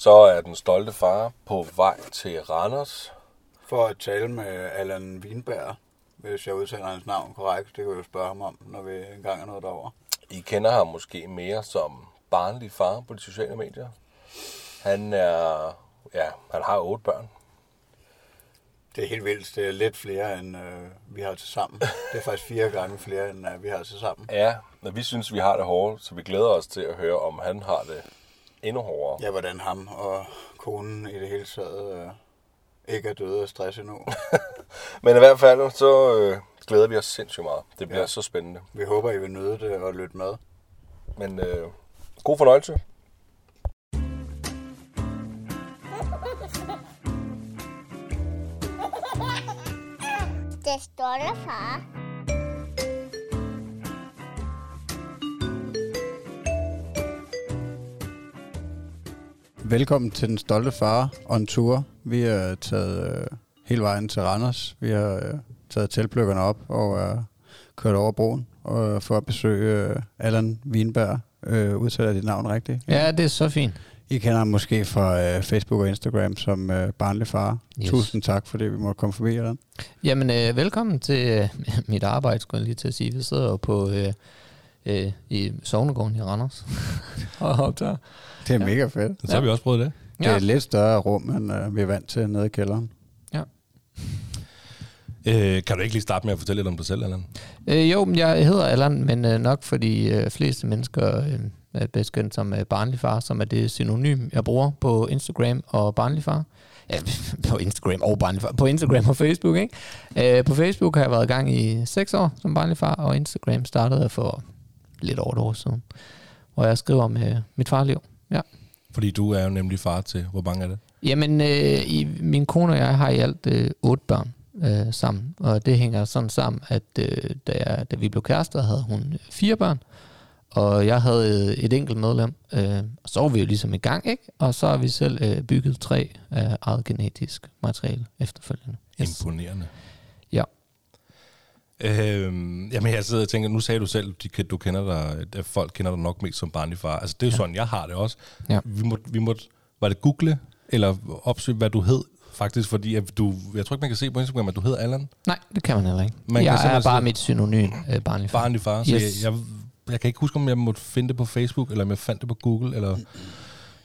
Så er den stolte far på vej til Randers. For at tale med Allan Wienberg, hvis jeg udtaler hans navn korrekt. Det kan vi jo spørge ham om, når vi engang er nået derover. I kender ham måske mere som barnlig far på de sociale medier. Han er, ja, han har otte børn. Det er helt vildt. Det er lidt flere, end øh, vi har til sammen. Det er faktisk fire gange flere, end øh, vi har til sammen. Ja, men vi synes, vi har det hårdt, så vi glæder os til at høre, om han har det endnu hårdere. Ja, hvordan ham og konen i det hele taget øh, ikke er døde af stress endnu. Men i hvert fald, så øh, glæder vi os sindssygt meget. Det bliver ja. Så spændende. Vi håber, I vil nyde det og lytte med. Men øh, god fornøjelse. Det stolte far. Velkommen til Den Stolte Far on tour. Vi er taget øh, hele vejen til Randers. Vi har øh, taget teltpløkkerne op og er øh, kørt over broen og for at besøge øh, Allan Wienberg. Øh, udtaler dit navn rigtigt? Ja, det er så fint. I kender ham måske fra øh, Facebook og Instagram som øh, barnlig far. Yes. Tusind tak, fordi vi måtte komme forbi, Allan. Jamen, øh, velkommen til øh, mit arbejde, skulle jeg lige til at sige. Vi sidder jo på øh, øh, i Sognegården i Randers og optager. Det er Ja. ja. mega fedt. Så har vi også prøvet det. Det er et lidt større rum, end øh, vi er vant til nede i kælderen. Øh, kan du ikke lige starte med at fortælle lidt om dig selv, Allan? Øh, jo, men jeg hedder Allan, men øh, nok for de øh, fleste mennesker øh, er bedst kendt som øh, barnlig far, som er det synonym, jeg bruger på Instagram og barnlig far. Ja, på Instagram og barnlig far. På Instagram og Facebook, ikke? Øh, på Facebook har jeg været i gang i 6 år som barnlig far, og Instagram startede jeg for lidt over et år siden, hvor jeg skriver om øh, mit farliv. Fordi du er jo nemlig far til, hvor mange er det? Jamen, øh, i, min kone og jeg har i alt øh, otte børn øh, sammen, og det hænger sådan sammen, at øh, da, jeg, da vi blev kærester, havde hun fire børn, og jeg havde øh, et enkelt medlem, øh, og så var vi jo ligesom i gang, ikke? Og så har vi selv øh, bygget tre af eget genetisk materiale efterfølgende. Yes. Imponerende. Ja. Øhm, jamen, jeg sidder og tænker, nu sagde du selv, de, du kender dig, at folk kender dig nok mest som barnlig far. Altså, det er jo Ja. sådan, jeg har det også. Ja. Vi måtte, vi måtte, var det google, eller opsøge, hvad du hed, faktisk, fordi at du, jeg tror ikke, man kan se på Instagram, at du hedder Allan, Nej, det kan man heller ikke. Man kan jeg er simpelthen bare mit synonym, øh, barnlig far. barnlig far. Så Yes. jeg, jeg, jeg kan ikke huske, om jeg måtte finde det på Facebook, eller om jeg fandt det på Google, eller...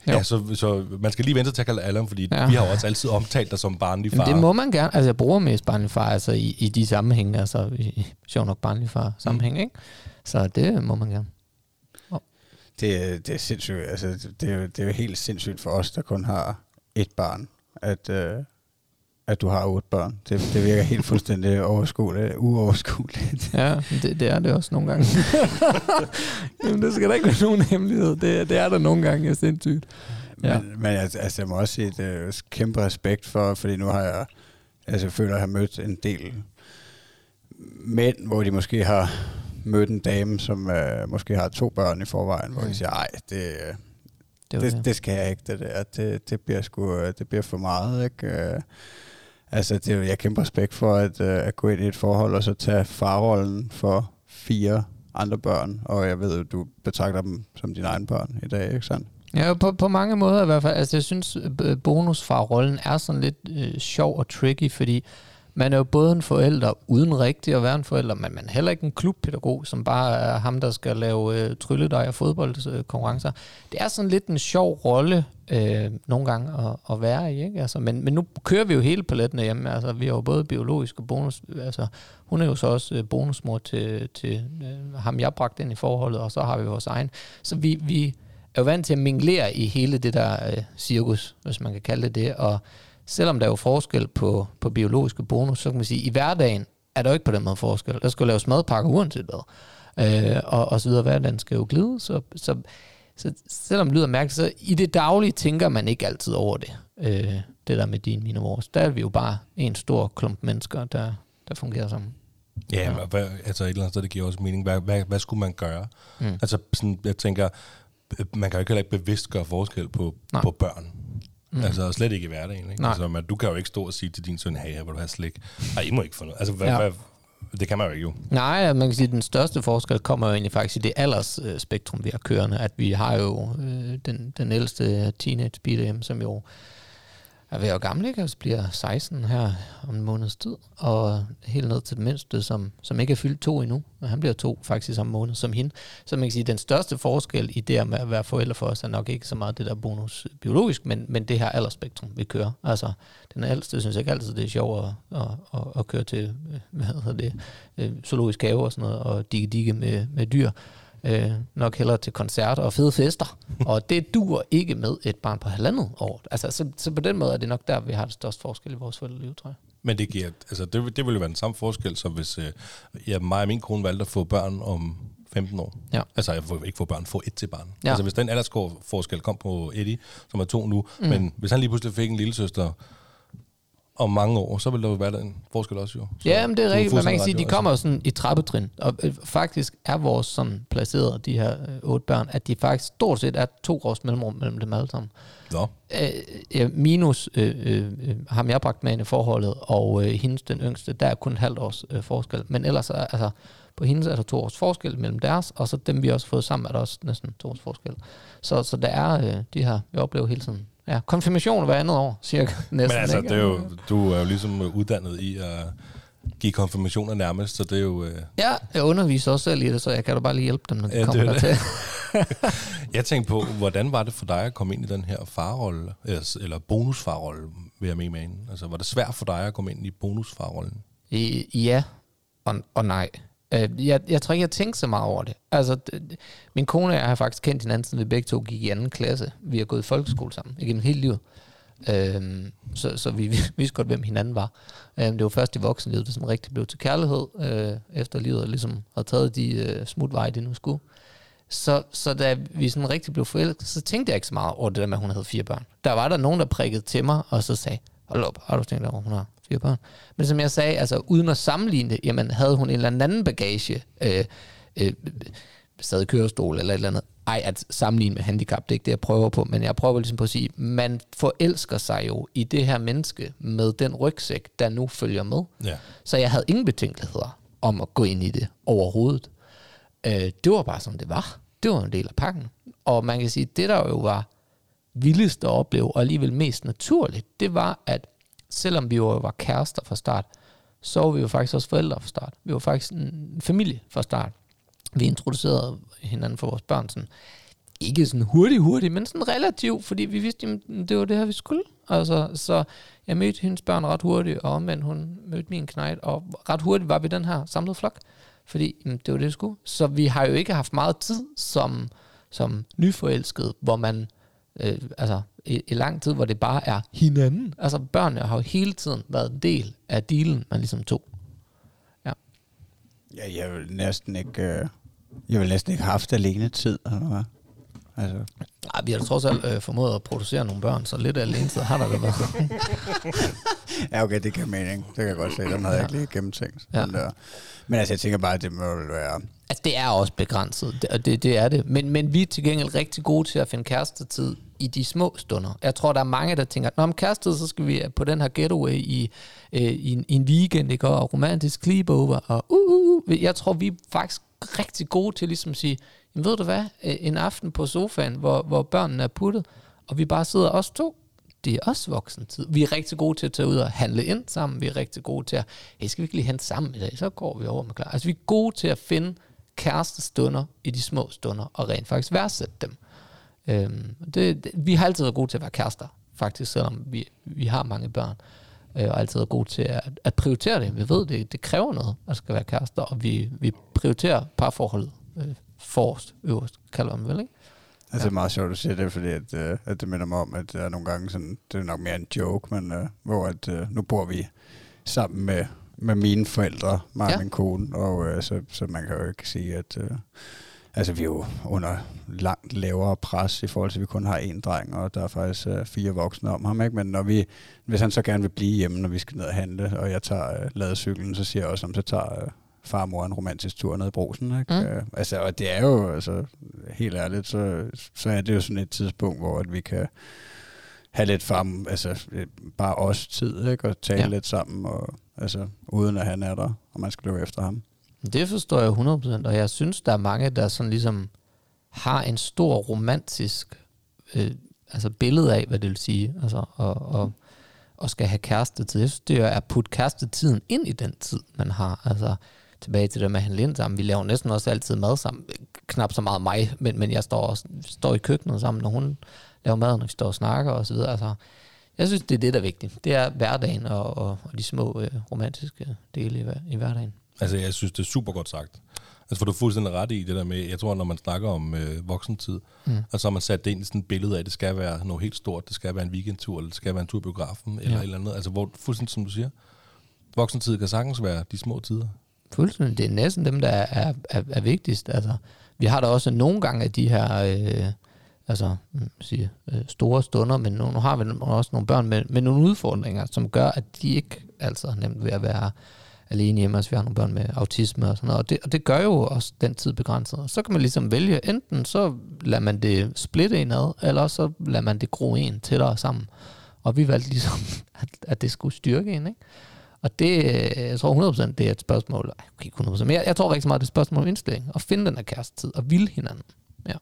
Jo. Ja, så, så man skal lige vente til at kalde Allan, fordi Ja. vi har jo også altid omtalt dig som barnlig far. Jamen, det må man gerne. Altså, jeg bruger mest barnlig far altså, i, i de sammenhænge, altså i, sjov nok barnlig far sammenhæng, ikke? Så det må man gerne. Det, er- det er sindssygt. Altså, det, er jo, det er jo helt sindssygt for os, der kun har et barn, at, øh, at du har otte børn. Det, det virker helt fuldstændig overskueligt, uoverskueligt. Ja, det, det er det også nogle gange. Jamen, det skal da ikke være nogen hemmelighed. Det, det er der nogle gange, er sindssygt. Ja. Men, men altså, altså, jeg må også sige et øh, kæmpe respekt for, fordi nu har jeg, altså jeg føler, at jeg har mødt en del mænd, hvor de måske har mødt en dame, som øh, måske har to børn i forvejen, hvor Mm. de siger, ej, det, øh, Det, det, det skal jeg ikke, det der. Det, det, bliver sgu, det bliver for meget, ikke? Altså, det, er jo- jeg kæmper respekt for at, øh, at gå ind i et forhold, og så tage farrollen for fire andre børn, og jeg ved, du betragter dem som dine egne børn i dag, ikke sandt? Ja, på, på mange måder i hvert fald. Altså, jeg synes, øh, bonusfarrollen er sådan lidt øh, sjov og tricky, fordi man er jo både en forælder uden rigtig at være en forælder, men man er heller ikke en klubpædagog, som bare er ham, der skal lave øh, trylledej og fodboldkonkurrencer. Det er sådan lidt en sjov rolle øh, nogle gange at, at være i, ikke? Altså, men, men nu kører vi jo hele paletten hjemme. Altså, vi har jo både biologisk og bonus. Altså, hun er jo så også øh, bonusmor til, til øh, ham, jeg bragte ind i forholdet, og så har vi vores egen. Så vi, vi er jo vant til at minglere i hele det der øh, cirkus, hvis man kan kalde det det, og selvom der er jo forskel på, på biologiske bonus, så kan man sige, at i hverdagen er der jo ikke på den måde forskel. Der skal jo laves madpakker uanset hvad. Øh, og, og så videre. Hverdagen skal jo glide, så, så, så selvom det lyder mærkeligt, så i det daglige tænker man ikke altid over det. Øh, det der med din, mine og vores. Der er vi jo bare en stor klump mennesker, der, der fungerer sammen. Ja, Ja. ja. Hvad, altså et eller andet sted, det giver også mening. Hvad, hvad, hvad skulle man gøre? Mm. Altså, sådan, jeg tænker, øh, man kan jo ikke heller ikke bevidst gøre forskel på, Nej. på børn. Mm. Altså slet ikke i hverdagen. Ikke? Nej. Altså, man, du kan jo ikke stå og sige til din søn, hey, her vil du have slik. Nej, I må ikke få noget. Altså, hvad, Ja. ja. hvad, Det kan man jo ikke jo. Nej, man kan sige, at den største forskel kommer jo egentlig faktisk i det aldersspektrum, vi har kørende. At vi har jo øh, den, den ældste teenage BDM, som jo er ved at være gammel, ikke? Altså bliver 16 her om en måneds tid, og helt ned til den mindste, som, som ikke er fyldt to endnu, og han bliver to faktisk om måned som hende. Så man kan sige, at den største forskel i det med at være forældre for os, er nok ikke så meget det der bonus biologisk, men, men det her aldersspektrum, vi kører. Altså, den ældste synes jeg ikke altid, det er sjovt at, at, at, at køre til, øh, hvad hedder det, øh, zoologisk have og sådan noget, og digge digge med, med dyr øh, nok hellere til koncerter og fede fester. og det duer ikke med et barn på halvandet år. Altså, så, så på den måde er det nok der, vi har det største forskel i vores forældreliv, tror jeg. Men det giver, altså det, det ville jo være den samme forskel, som hvis øh, ja, mig og min kone valgte at få børn om 15 år. Ja. Altså, jeg får ikke få børn, få et til barn. Ja. Altså, hvis den aldersforskel kom på Eddie, som er to nu, mm. men hvis han lige pludselig fik en lille søster om mange år, så vil der jo være en forskel også jo. Så Ja, men det er rigtigt, men man kan sige, de jo. kommer jo sådan i trappetrin, og øh, faktisk er vores sådan placeret, de her øh, otte børn, at de faktisk stort set er to års mellemrum mellem dem alle sammen. Nå, Øh, minus øh, øh, øh, ham jeg bragt med ind i forholdet, og øh, hendes den yngste, der er kun et halvt års øh, forskel. Men ellers er, altså, på hendes er der to års forskel mellem deres, og så dem vi også har fået sammen, er der også næsten to års forskel. Så, så der er øh, de her, vi oplever hele tiden, ja, konfirmation hver andet år, cirka næsten. men altså, ikke? det er jo, du er jo ligesom uddannet i at give konfirmationer nærmest, så det er jo... Øh, Ja, jeg underviser også selv i det, så jeg kan da bare lige hjælpe dem, når de Ja, kommer er det. dertil. Jeg tænkte på, hvordan var det for dig at komme ind i den her farrolle, eller, bonusfarrolle, vil jeg med med? Altså, var det svært for dig at komme ind i bonusfarrollen? I, ja og, og nej. Øh, jeg, jeg tror ikke, jeg tænkte så meget over det. Altså, d- d- min kone og jeg har faktisk kendt hinanden, siden vi begge to gik i anden klasse. Vi har gået i folkeskole sammen igennem hele livet. Øhm, så, så vi, vi vidste godt, hvem hinanden var. Øhm, det var først i voksenlivet, det som rigtig blev til kærlighed, øh, efter livet ligesom havde taget de øh, smutveje, det nu skulle. Så, så da vi sådan rigtig blev forelsket, så tænkte jeg ikke så meget over det der med, at hun havde fire børn. Der var der nogen, der prikkede til mig, og så sagde, hold op, har du tænkt over, hun har fire børn? Men som jeg sagde, altså uden at sammenligne det, jamen havde hun en eller anden bagage, øh, øh, sad i kørestol eller et eller andet. Ej, at sammenligne med handicap, det er ikke det, jeg prøver på, men jeg prøver ligesom på at sige, man forelsker sig jo i det her menneske med den rygsæk, der nu følger med. Ja. Så jeg havde ingen betænkeligheder om at gå ind i det overhovedet. Øh, det var bare som det var. Det var en del af pakken. Og man kan sige, det der jo var vildest at opleve, og alligevel mest naturligt, det var, at selvom vi jo var kærester fra start, så var vi jo faktisk også forældre fra start. Vi var faktisk en familie fra start. Vi introducerede hinanden for vores børn sådan, ikke sådan hurtigt, hurtigt, men sådan relativt, fordi vi vidste, at det var det her, vi skulle. Altså, så jeg mødte hendes børn ret hurtigt, og omvendt hun mødte min knægt, og ret hurtigt var vi den her samlede flok, fordi jamen, det var det, vi skulle. Så vi har jo ikke haft meget tid som, som nyforelskede, hvor man, øh, altså i, i lang tid, hvor det bare er hinanden. Altså børnene har jo hele tiden været en del af dealen, man ligesom tog. Ja, jeg vil næsten ikke... Øh, jeg vil næsten ikke have haft alene tid, eller hvad? Altså, Ej, vi har trods alt øh, formået at producere nogle børn, så lidt alene så har der da været. ja, okay, det giver mening. Det kan jeg godt se. Den havde jeg ikke lige gennemtænkt. Ja. Men, der. men altså, jeg tænker bare, at det må vel være... Altså, det er også begrænset, det, og det, det er det. Men, men vi er til gengæld rigtig gode til at finde kærestetid i de små stunder. Jeg tror, der er mange, der tænker, når om kærestetid, så skal vi øh, på den her getaway i, øh, i, en, i en weekend, ikke? og romantisk sleepover, og uh, uh, uh. Jeg tror, vi er faktisk rigtig gode til ligesom at sige, jamen, ved du hvad, en aften på sofaen, hvor, hvor børnene er puttet, og vi bare sidder os to, det er også voksentid. Vi er rigtig gode til at tage ud og handle ind sammen. Vi er rigtig gode til at, hey, skal vi ikke lige hente sammen i dag? Så går vi over med klar. Altså, vi er gode til at finde kærestestunder i de små stunder, og rent faktisk værdsætte dem. Øhm, det, det, vi har altid været gode til at være kærester, faktisk, selvom vi, vi har mange børn. Øh, og altid været gode til at, at prioritere det. Vi ved, det, det kræver noget, at skal være kærester, og vi, vi prioriterer parforholdet øh, forrest, øverst, kalder man vel, ikke? Altså, det er meget sjovt at sige det, fordi at, øh, at det minder mig om, at er nogle gange sådan, det er nok mere en joke, men øh, hvor at, øh, nu bor vi sammen med, med mine forældre, mig Ja. og min kone, og øh, så, så man kan jo ikke sige, at øh, altså, vi er jo under langt lavere pres i forhold til, at vi kun har én dreng, og der er faktisk øh, fire voksne om ham, ikke? men når vi, hvis han så gerne vil blive hjemme, når vi skal ned og handle, og jeg tager øh, ladecyklen, så siger jeg også, om så tager øh, farmor en romantisk tur ned i brosen. Ikke? Mm. Øh, altså, og det er jo, altså, helt ærligt, så, så er det jo sådan et tidspunkt, hvor at vi kan have lidt farm, altså øh, bare os tid, ikke? og tale ja. lidt sammen. Og, Altså, uden at han er der, og man skal løbe efter ham. Det forstår jeg 100%, og jeg synes, der er mange, der sådan ligesom har en stor romantisk øh, altså billede af, hvad det vil sige, altså, og, og, og skal have kærestetid. Jeg synes, det er at putte kærestetiden ind i den tid, man har. Altså, tilbage til det med han Lind sammen. Vi laver næsten også altid mad sammen. Knap så meget mig, men, men jeg står, også, står i køkkenet sammen, når hun laver mad, når vi står og snakker og så videre. Altså, jeg synes, det er det, der er vigtigt. Det er hverdagen og, og, og de små øh, romantiske dele i, hver- i hverdagen. Altså, jeg synes, det er super godt sagt. Altså, for du er fuldstændig ret i det der med, jeg tror, når man snakker om øh, voksentid, mm. og så har man sat det ind i sådan et billede af, at det skal være noget helt stort, det skal være en weekendtur, eller det skal være en tur i biografen, eller Ja. et eller andet. Altså, hvor, fuldstændig som du siger, voksentid kan sagtens være de små tider. Fuldstændig. Det er næsten dem, der er, er, er vigtigst. Altså, vi har da også nogle gange af de her øh, altså, mm, sige, øh, store stunder, men nu, nu har vi også nogle børn med, med nogle udfordringer, som gør, at de ikke altså nemt ved at være alene hjemme, altså vi har nogle børn med autisme og sådan noget, og det, og det gør jo også den tid begrænset. Og så kan man ligesom vælge, enten så lader man det splitte en ad, eller så lader man det gro en tættere sammen. Og vi valgte ligesom, at, at det skulle styrke en, ikke? Og det, jeg tror 100% det er et spørgsmål, okay, 100%, men jeg, jeg tror rigtig meget, det er et spørgsmål om indstilling, at finde den her kærestetid, og ville hinanden. Ja.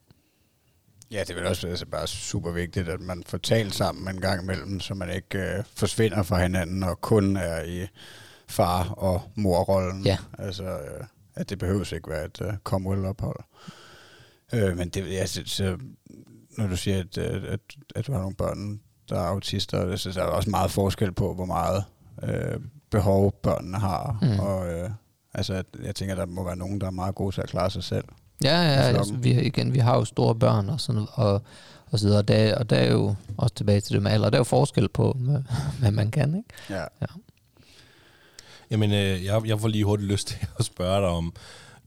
Ja, det vil også være altså bare super vigtigt, at man får talt sammen en gang imellem, så man ikke øh, forsvinder fra hinanden og kun er i far- og morrollen. Ja. Altså, øh, at det behøves ikke være et øh, Commonwealth-ophold. Øh, men det, ja, så, så, når du siger, at, øh, at, at du har nogle børn, der er autister, så er der også meget forskel på, hvor meget øh, behov børnene har. Mm. Og øh, altså, jeg tænker, der må være nogen, der er meget gode til at klare sig selv. Ja, ja, altså, flokken. vi, igen, vi har jo store børn og sådan og, og så videre, og der, og der er jo også tilbage til det med alder, der er jo forskel på, hvad, hvad man kan, ikke? Ja. Jamen, øh, jeg, jeg får lige hurtigt lyst til at spørge dig om,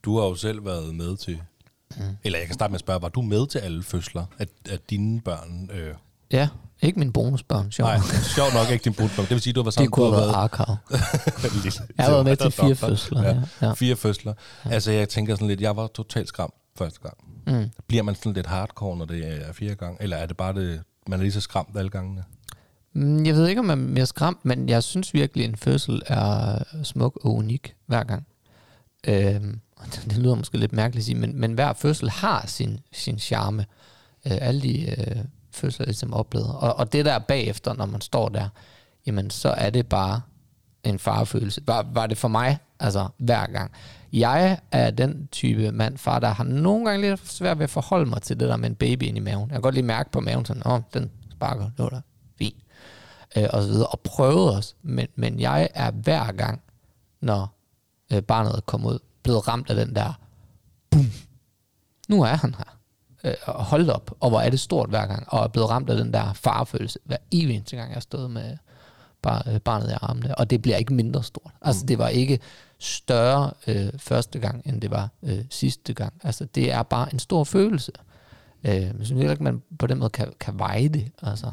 du har jo selv været med til, mm. eller jeg kan starte med at spørge, var du med til alle fødsler af, af dine børn? Øh, Ja, ikke min bonusbørn, sjovt. nej, sjovt nok ikke din brudbørn. Det vil sige, du har været sammen det kunne have været arkav. Jeg har været med til fire fødsler, Ja. ja. ja. Fire fødsler. Ja. Altså, jeg tænker sådan lidt, jeg var totalt skræmt første gang. Mm. Bliver man sådan lidt hardcore, når det er fire gange? Eller er det bare det, man er lige så skræmt alle gangene? Mm, jeg ved ikke, om man mere skræmt, men jeg synes virkelig, en fødsel er smuk og unik hver gang. Øhm, det, lyder måske lidt mærkeligt at sige, men, men hver fødsel har sin, sin charme. Øh, alle de øh, fødsler, jeg ligesom oplevet. Og, og det der bagefter, når man står der, jamen så er det bare en farefølelse. Var, var det for mig, altså hver gang. Jeg er den type mand, far, der har nogle gange lidt svært ved at forholde mig til det der med en baby ind i maven. Jeg kan godt lige mærke på maven, sådan, åh, den sparker, det der. Øh, og så videre, og prøvet os. Men, men jeg er hver gang, når øh, barnet er kommet ud, blevet ramt af den der, boom, nu er han her. Øh, og hold op, og hvor er det stort hver gang, og er blevet ramt af den der farefølelse, hver evig eneste gang, jeg har stået med bar, øh, barnet i armene, og det bliver ikke mindre stort. Altså det var ikke større øh, første gang, end det var øh, sidste gang. Altså det er bare en stor følelse. Øh, jeg synes heller ikke, man på den måde kan, kan veje det. Altså.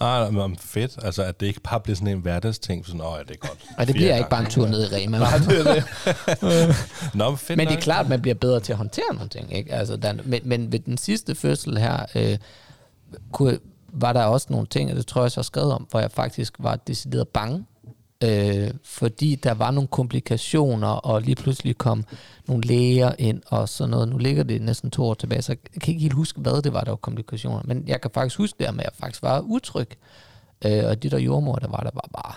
Nej, nej, men fedt. Altså, at det ikke bare bliver sådan en hverdagsting. Sådan, åh, ja, det er godt. Og det bliver ikke bare en gange. tur ned i Rema. Nej, det er det. Nå, men fedt Men det er klart, at man bliver bedre til at håndtere nogle ting. Ikke? Altså, der, men, men ved den sidste fødsel her, øh, kunne, var der også nogle ting, og det tror jeg jeg har skrevet om, hvor jeg faktisk var decideret bange. Øh, fordi der var nogle komplikationer, og lige pludselig kom nogle læger ind og sådan noget. Nu ligger det næsten to år tilbage, så jeg kan ikke helt huske, hvad det var, der var komplikationer. Men jeg kan faktisk huske det, at jeg faktisk var utryg. Øh, og de der jordmor, der var der, var bare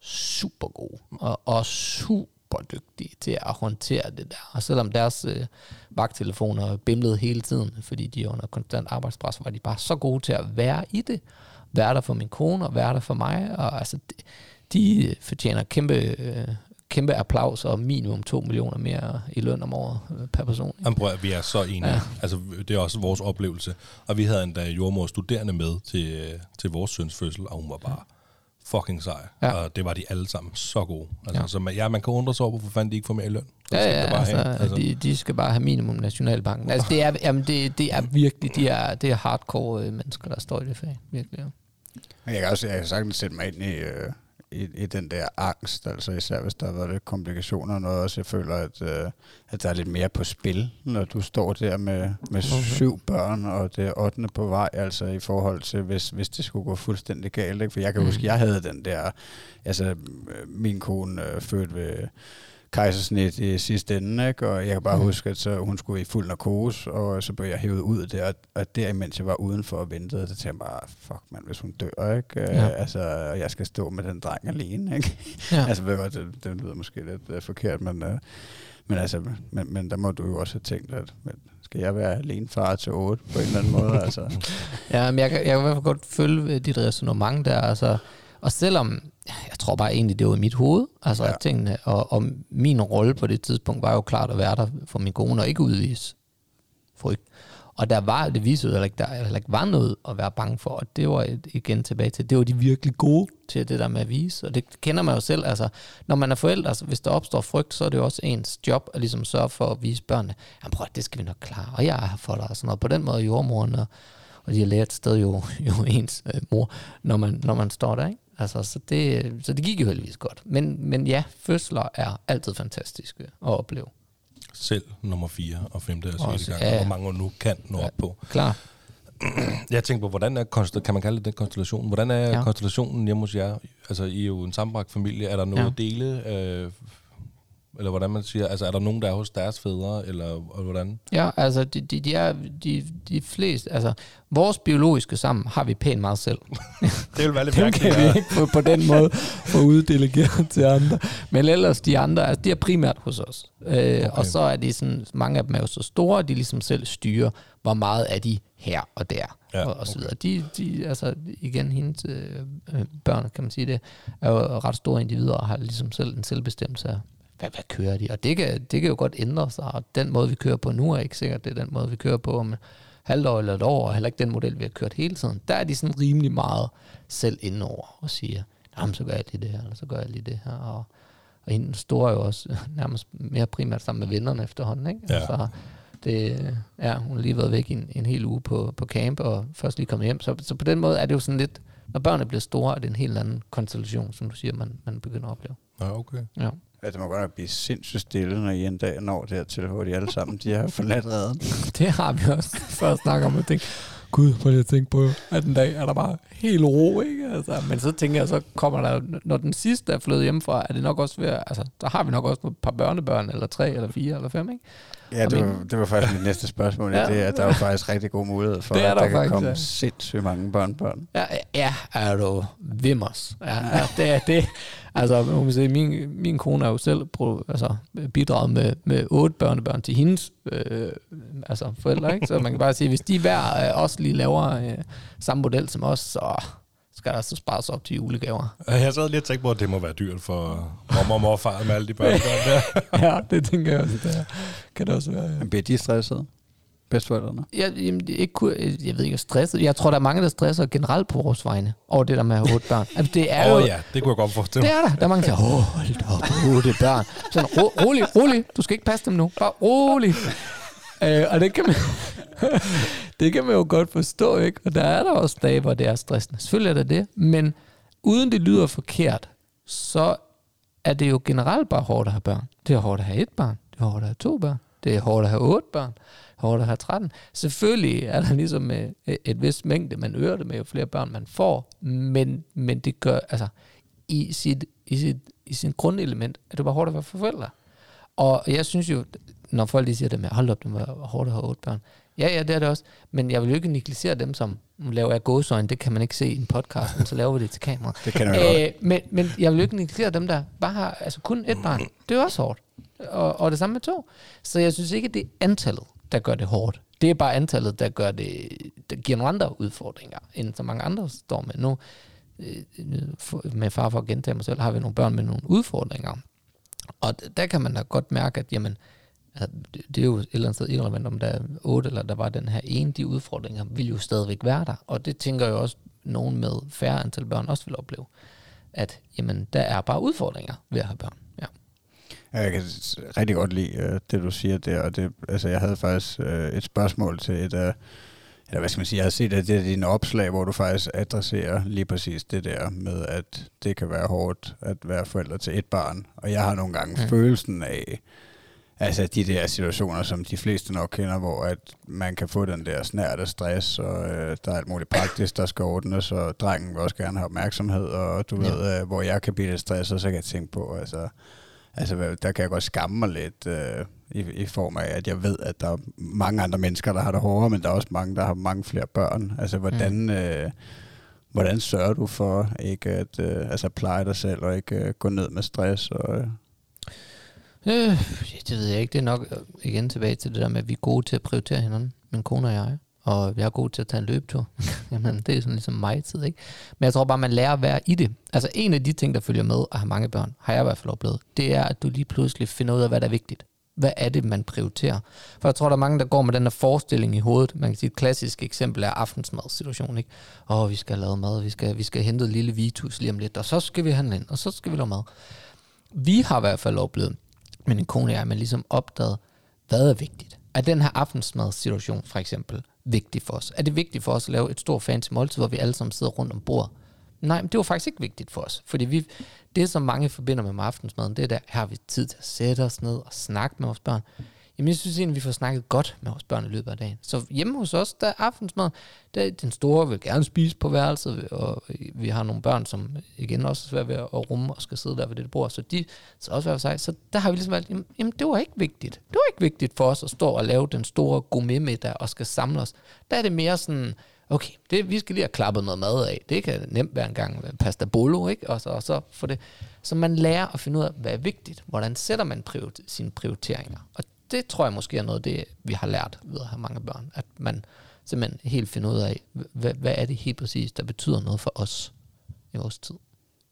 super gode og, og super dygtige til at håndtere det der. Og selvom deres øh, vagttelefoner bimlede hele tiden, fordi de er under konstant arbejdspres, var de bare så gode til at være i det. Være der for min kone og være der for mig. Og altså, det, de fortjener kæmpe, øh, kæmpe applaus og minimum 2 millioner mere i løn om året øh, per person. ikke? Jamen, prøv, vi er så enige. Ja. Ja. Altså, det er også vores oplevelse. Og vi havde endda jordmor studerende med til, øh, til vores søns fødsel, og hun var bare fucking sej. Ja. Ja. Og det var de alle sammen så gode. Altså, ja. Ja. Så man, ja, man kan undre sig over, hvorfor fanden de ikke får mere i løn. Det Ja, skal ja, de bare altså, have. altså. De, de skal bare have minimum Nationalbanken. Altså, det er, jamen, det, det er virkelig, de er, det er hardcore øh, mennesker, der står i det fag. Virkelig, ja. Jeg kan også jeg kan sagtens sætte mig ind i, øh, i, i den der angst, altså især hvis der har været lidt komplikationer og noget, også jeg føler, at, øh, at der er lidt mere på spil, når du står der med, med Okay. syv børn, og det er 8. på vej, altså i forhold til, hvis, hvis det skulle gå fuldstændig galt, ikke? for jeg kan Mm. huske, jeg havde den der, altså øh, min kone øh, født ved kejsersnit i sidste ende, ikke? og jeg kan bare Mm. huske, at så hun skulle i fuld narkose, og så blev jeg hævet ud der, og- der imens jeg var udenfor og ventede, så tænkte jeg bare, fuck mand, hvis hun dør, ikke? Ja. Ja. Altså, jeg skal stå med den dreng alene, ikke? Ja. Altså, ved hvad, det, det lyder måske lidt uh, forkert, men, uh, men altså, men, men der må du jo også have tænkt, at men, skal jeg være alene far til otte på en eller anden måde, altså? Ja, men jeg jeg kan i hvert fald godt følge øh, dit resonemang der, altså, og selvom, jeg tror bare egentlig, det var i mit hoved, altså ja. Tingene, og, og min rolle på det tidspunkt var jo klart at være der for min kone, og ikke udvise frygt. Og der var, det jo heller ikke, der heller ikke var noget at være bange for, og det var et, igen tilbage til, det var de virkelig gode til det der med at vise, og det kender man jo selv, altså, når man er forældre, altså, hvis der opstår frygt, så er det jo også ens job at ligesom sørge for at vise børnene, jamen prøv, at det skal vi nok klare, og jeg er her for dig, og sådan noget. På den måde jordmoren og, og de har lært sted jo, jo ens øh, mor, når man, når man står der, ikke? Altså, så, det, så det gik jo heldigvis godt. Men, men ja, fødsler er altid fantastiske at opleve. Selv nummer 4 og 5. og Også, 6. gang, ja, hvor mange man nu kan nå Ja. op på. Klar. Jeg tænker på, hvordan er konstel- kan man kalde det den konstellation? Hvordan er Ja. konstellationen hjemme hos jer? Altså, I er jo en sammenbragt familie. Er der noget Ja. dele? Øh, eller hvordan man siger, altså er der nogen, der er hos deres fædre, eller hvordan? Ja, altså de, de, de er de, de fleste, altså vores biologiske sammen har vi pænt meget selv. Det vil være lidt Dem kan vi ikke på, på den måde få uddelegeret til andre. Men ellers de andre, altså de er primært hos os. Øh, okay. Og så er de sådan, mange af dem er jo så store, at de ligesom selv styrer, hvor meget er de her og der. Ja, og, og så videre. De, de, altså igen, hendes øh, øh, børn, kan man sige det, er jo ret store individer og har ligesom selv en selvbestemmelse af, hvad, hvad kører de? Og det kan, det kan jo godt ændre sig, og den måde, vi kører på nu, er ikke sikkert, det er den måde, vi kører på om et halvt år eller et år, og heller ikke den model, vi har kørt hele tiden. Der er de sådan rimelig meget selv indover og siger, jamen, så gør jeg lige det her, eller så gør jeg lige det her, og, og hende er jo også nærmest mere primært sammen med vennerne efterhånden, ikke? Ja. Altså, det, ja, hun har lige været væk en, en hel uge på, på camp, og først lige kommet hjem. Så, så på den måde er det jo sådan lidt, når børnene bliver store, er det en helt anden konstellation, som du siger, man, man begynder at opleve. Ja, okay. Ja. Ja, det må godt nok blive sindssygt stille, når I en dag når dertil, hvor de alle sammen de har forladt redden. Det har vi også før snakket om, at tænke, gud, prøv lige at tænke på, at en dag er der bare helt ro, ikke? Altså, men så tænker jeg, så kommer der, når den sidste er flyttet hjemmefra, er det nok også ved, altså, der har vi nok også et par børnebørn, eller tre, eller fire, eller fem, ikke? Ja, det var, det var faktisk mit næste spørgsmål. Ja. Det er, at der er faktisk rigtig god mulighed for, Det at der der, kan komme ja. sindssygt mange børnebørn. Ja, ja er du vimmers. Ja, ja, det er det. Altså, man kan sige, min, min kone er jo selv pro, altså, bidraget med, med otte børnebørn til hendes øh, altså forældre, ikke? Så man kan bare sige, hvis de hver øh, også lige laver øh, samme model som os, så skal der så spares op til julegaver. Jeg sad lige og tænkte på, at det må være dyrt for mor og morfar med alle de børn der. ja, det tænker jeg også, det er, kan det også være. Ja. Bliver de stresset? Bedsteforældrene? Jeg, jamen, ikke, kun- jeg ved ikke, stresset. Jeg tror, der er mange, der stresser generelt på vores vegne over det der med at have otte børn. Altså, det er Åh jo, oh, ja, det kunne jeg godt forestille Det er der. Der er mange, der siger, åh, hold op, otte børn. Sådan, ro, rolig, rolig, du skal ikke passe dem nu. Bare rolig. Øh, og det kan, man, det kan man jo godt forstå, ikke? Og der er der også dage, hvor det er stressende. Selvfølgelig er det det, men uden det lyder forkert, så er det jo generelt bare hårdt at have børn. Det er hårdt at have et barn. Det er hårdt at have to børn. Det er hårdt at have otte børn. At have 13. Selvfølgelig er der ligesom med et vist mængde, man øger det med, jo flere børn man får, men, men det gør, altså, i sit, i sit, i sin grundelement, er det bare hårdt at være forældre. Og jeg synes jo, når folk lige siger det med, hold op, det være hårdt at have otte børn. Ja, ja, det er det også. Men jeg vil jo ikke negligere dem, som laver jeg gåsøjne, det kan man ikke se i en podcast, men så laver vi det til kamera. Det kan jeg godt. Øh, men, men jeg vil jo ikke negligere dem, der bare har altså kun et barn. Det er også hårdt. Og, og det samme med to. Så jeg synes ikke, det er antallet, der gør det hårdt. Det er bare antallet, der gør det, der giver nogle andre udfordringer, end så mange andre står med. Nu, øh, med far for at gentage mig selv, har vi nogle børn med nogle udfordringer. Og der kan man da godt mærke, at jamen, det det er jo et eller andet sted irrelevant, om der er otte, eller der var den her ene, de udfordringer vil jo stadigvæk være der. Og det tænker jeg også, nogen med færre antal børn også vil opleve. At jamen, der er bare udfordringer ved at have børn. Ja. Jeg kan rigtig godt lide uh, det, du siger der, og det, altså, jeg havde faktisk uh, et spørgsmål til et af eller hvad skal man sige, jeg har set, at det er dine opslag, hvor du faktisk adresserer lige præcis det der med, at det kan være hårdt at være forældre til et barn. Og jeg har nogle gange mm. følelsen af, altså de der situationer, som de fleste nok kender, hvor at man kan få den der snært stress, og øh, der er alt muligt praktisk, der skal ordnes, og drengen vil også gerne have opmærksomhed, og du ja. ved, øh, hvor jeg kan blive lidt stresset, så kan jeg tænke på, altså, altså der kan jeg godt skamme mig lidt øh, i, i form af, at jeg ved, at der er mange andre mennesker, der har det hårdere, men der er også mange, der har mange flere børn. Altså hvordan... Mm. Øh, Hvordan sørger du for ikke at øh, altså pleje dig selv og ikke øh, gå ned med stress og øh, Øh, det ved jeg ikke. Det er nok øh, igen tilbage til det der med, at vi er gode til at prioritere hinanden, min kone og jeg. Og jeg er god til at tage en løbetur. Jamen, det er sådan ligesom mig tid, ikke? Men jeg tror bare, man lærer at være i det. Altså en af de ting, der følger med at have mange børn, har jeg i hvert fald oplevet, det er, at du lige pludselig finder ud af, hvad der er vigtigt. Hvad er det, man prioriterer? For jeg tror, der er mange, der går med den her forestilling i hovedet. Man kan sige, et klassisk eksempel er aftensmadssituationen. ikke? Åh, oh, vi skal lave mad, vi skal, vi skal hente lille vitus lige om lidt, og så skal vi handle ind, og så skal vi lave mad. Vi har i hvert fald oplevet, men en kone og jeg, man ligesom opdaget, hvad er vigtigt. Er den her aftensmadssituation for eksempel vigtigt for os? Er det vigtigt for os at lave et stort fancy måltid, hvor vi alle sammen sidder rundt om bordet? Nej, men det var faktisk ikke vigtigt for os. Fordi vi, det, som mange forbinder med, aftensmaden, det er der, her har vi tid til at sætte os ned og snakke med vores børn. Jamen, jeg synes egentlig, vi får snakket godt med vores børn i løbet af dagen. Så hjemme hos os, der er aftensmad, der, den store vil gerne spise på værelset, og vi har nogle børn, som igen også er svært ved at rumme og skal sidde der ved det bord, så de så også være for sig. Så der har vi ligesom valgt, jamen, det var ikke vigtigt. Det var ikke vigtigt for os at stå og lave den store gourmetmiddag og skal samle os. Der er det mere sådan, okay, det, vi skal lige have klappet noget mad af. Det kan nemt være en gang øh, pasta bolo, ikke? Og så, og så for det. Så man lærer at finde ud af, hvad er vigtigt. Hvordan sætter man priori- sine prioriteringer? Og det tror jeg måske er noget af det, vi har lært ved at have mange børn. At man simpelthen helt finder ud af, hvad, hvad er det helt præcis, der betyder noget for os i vores tid.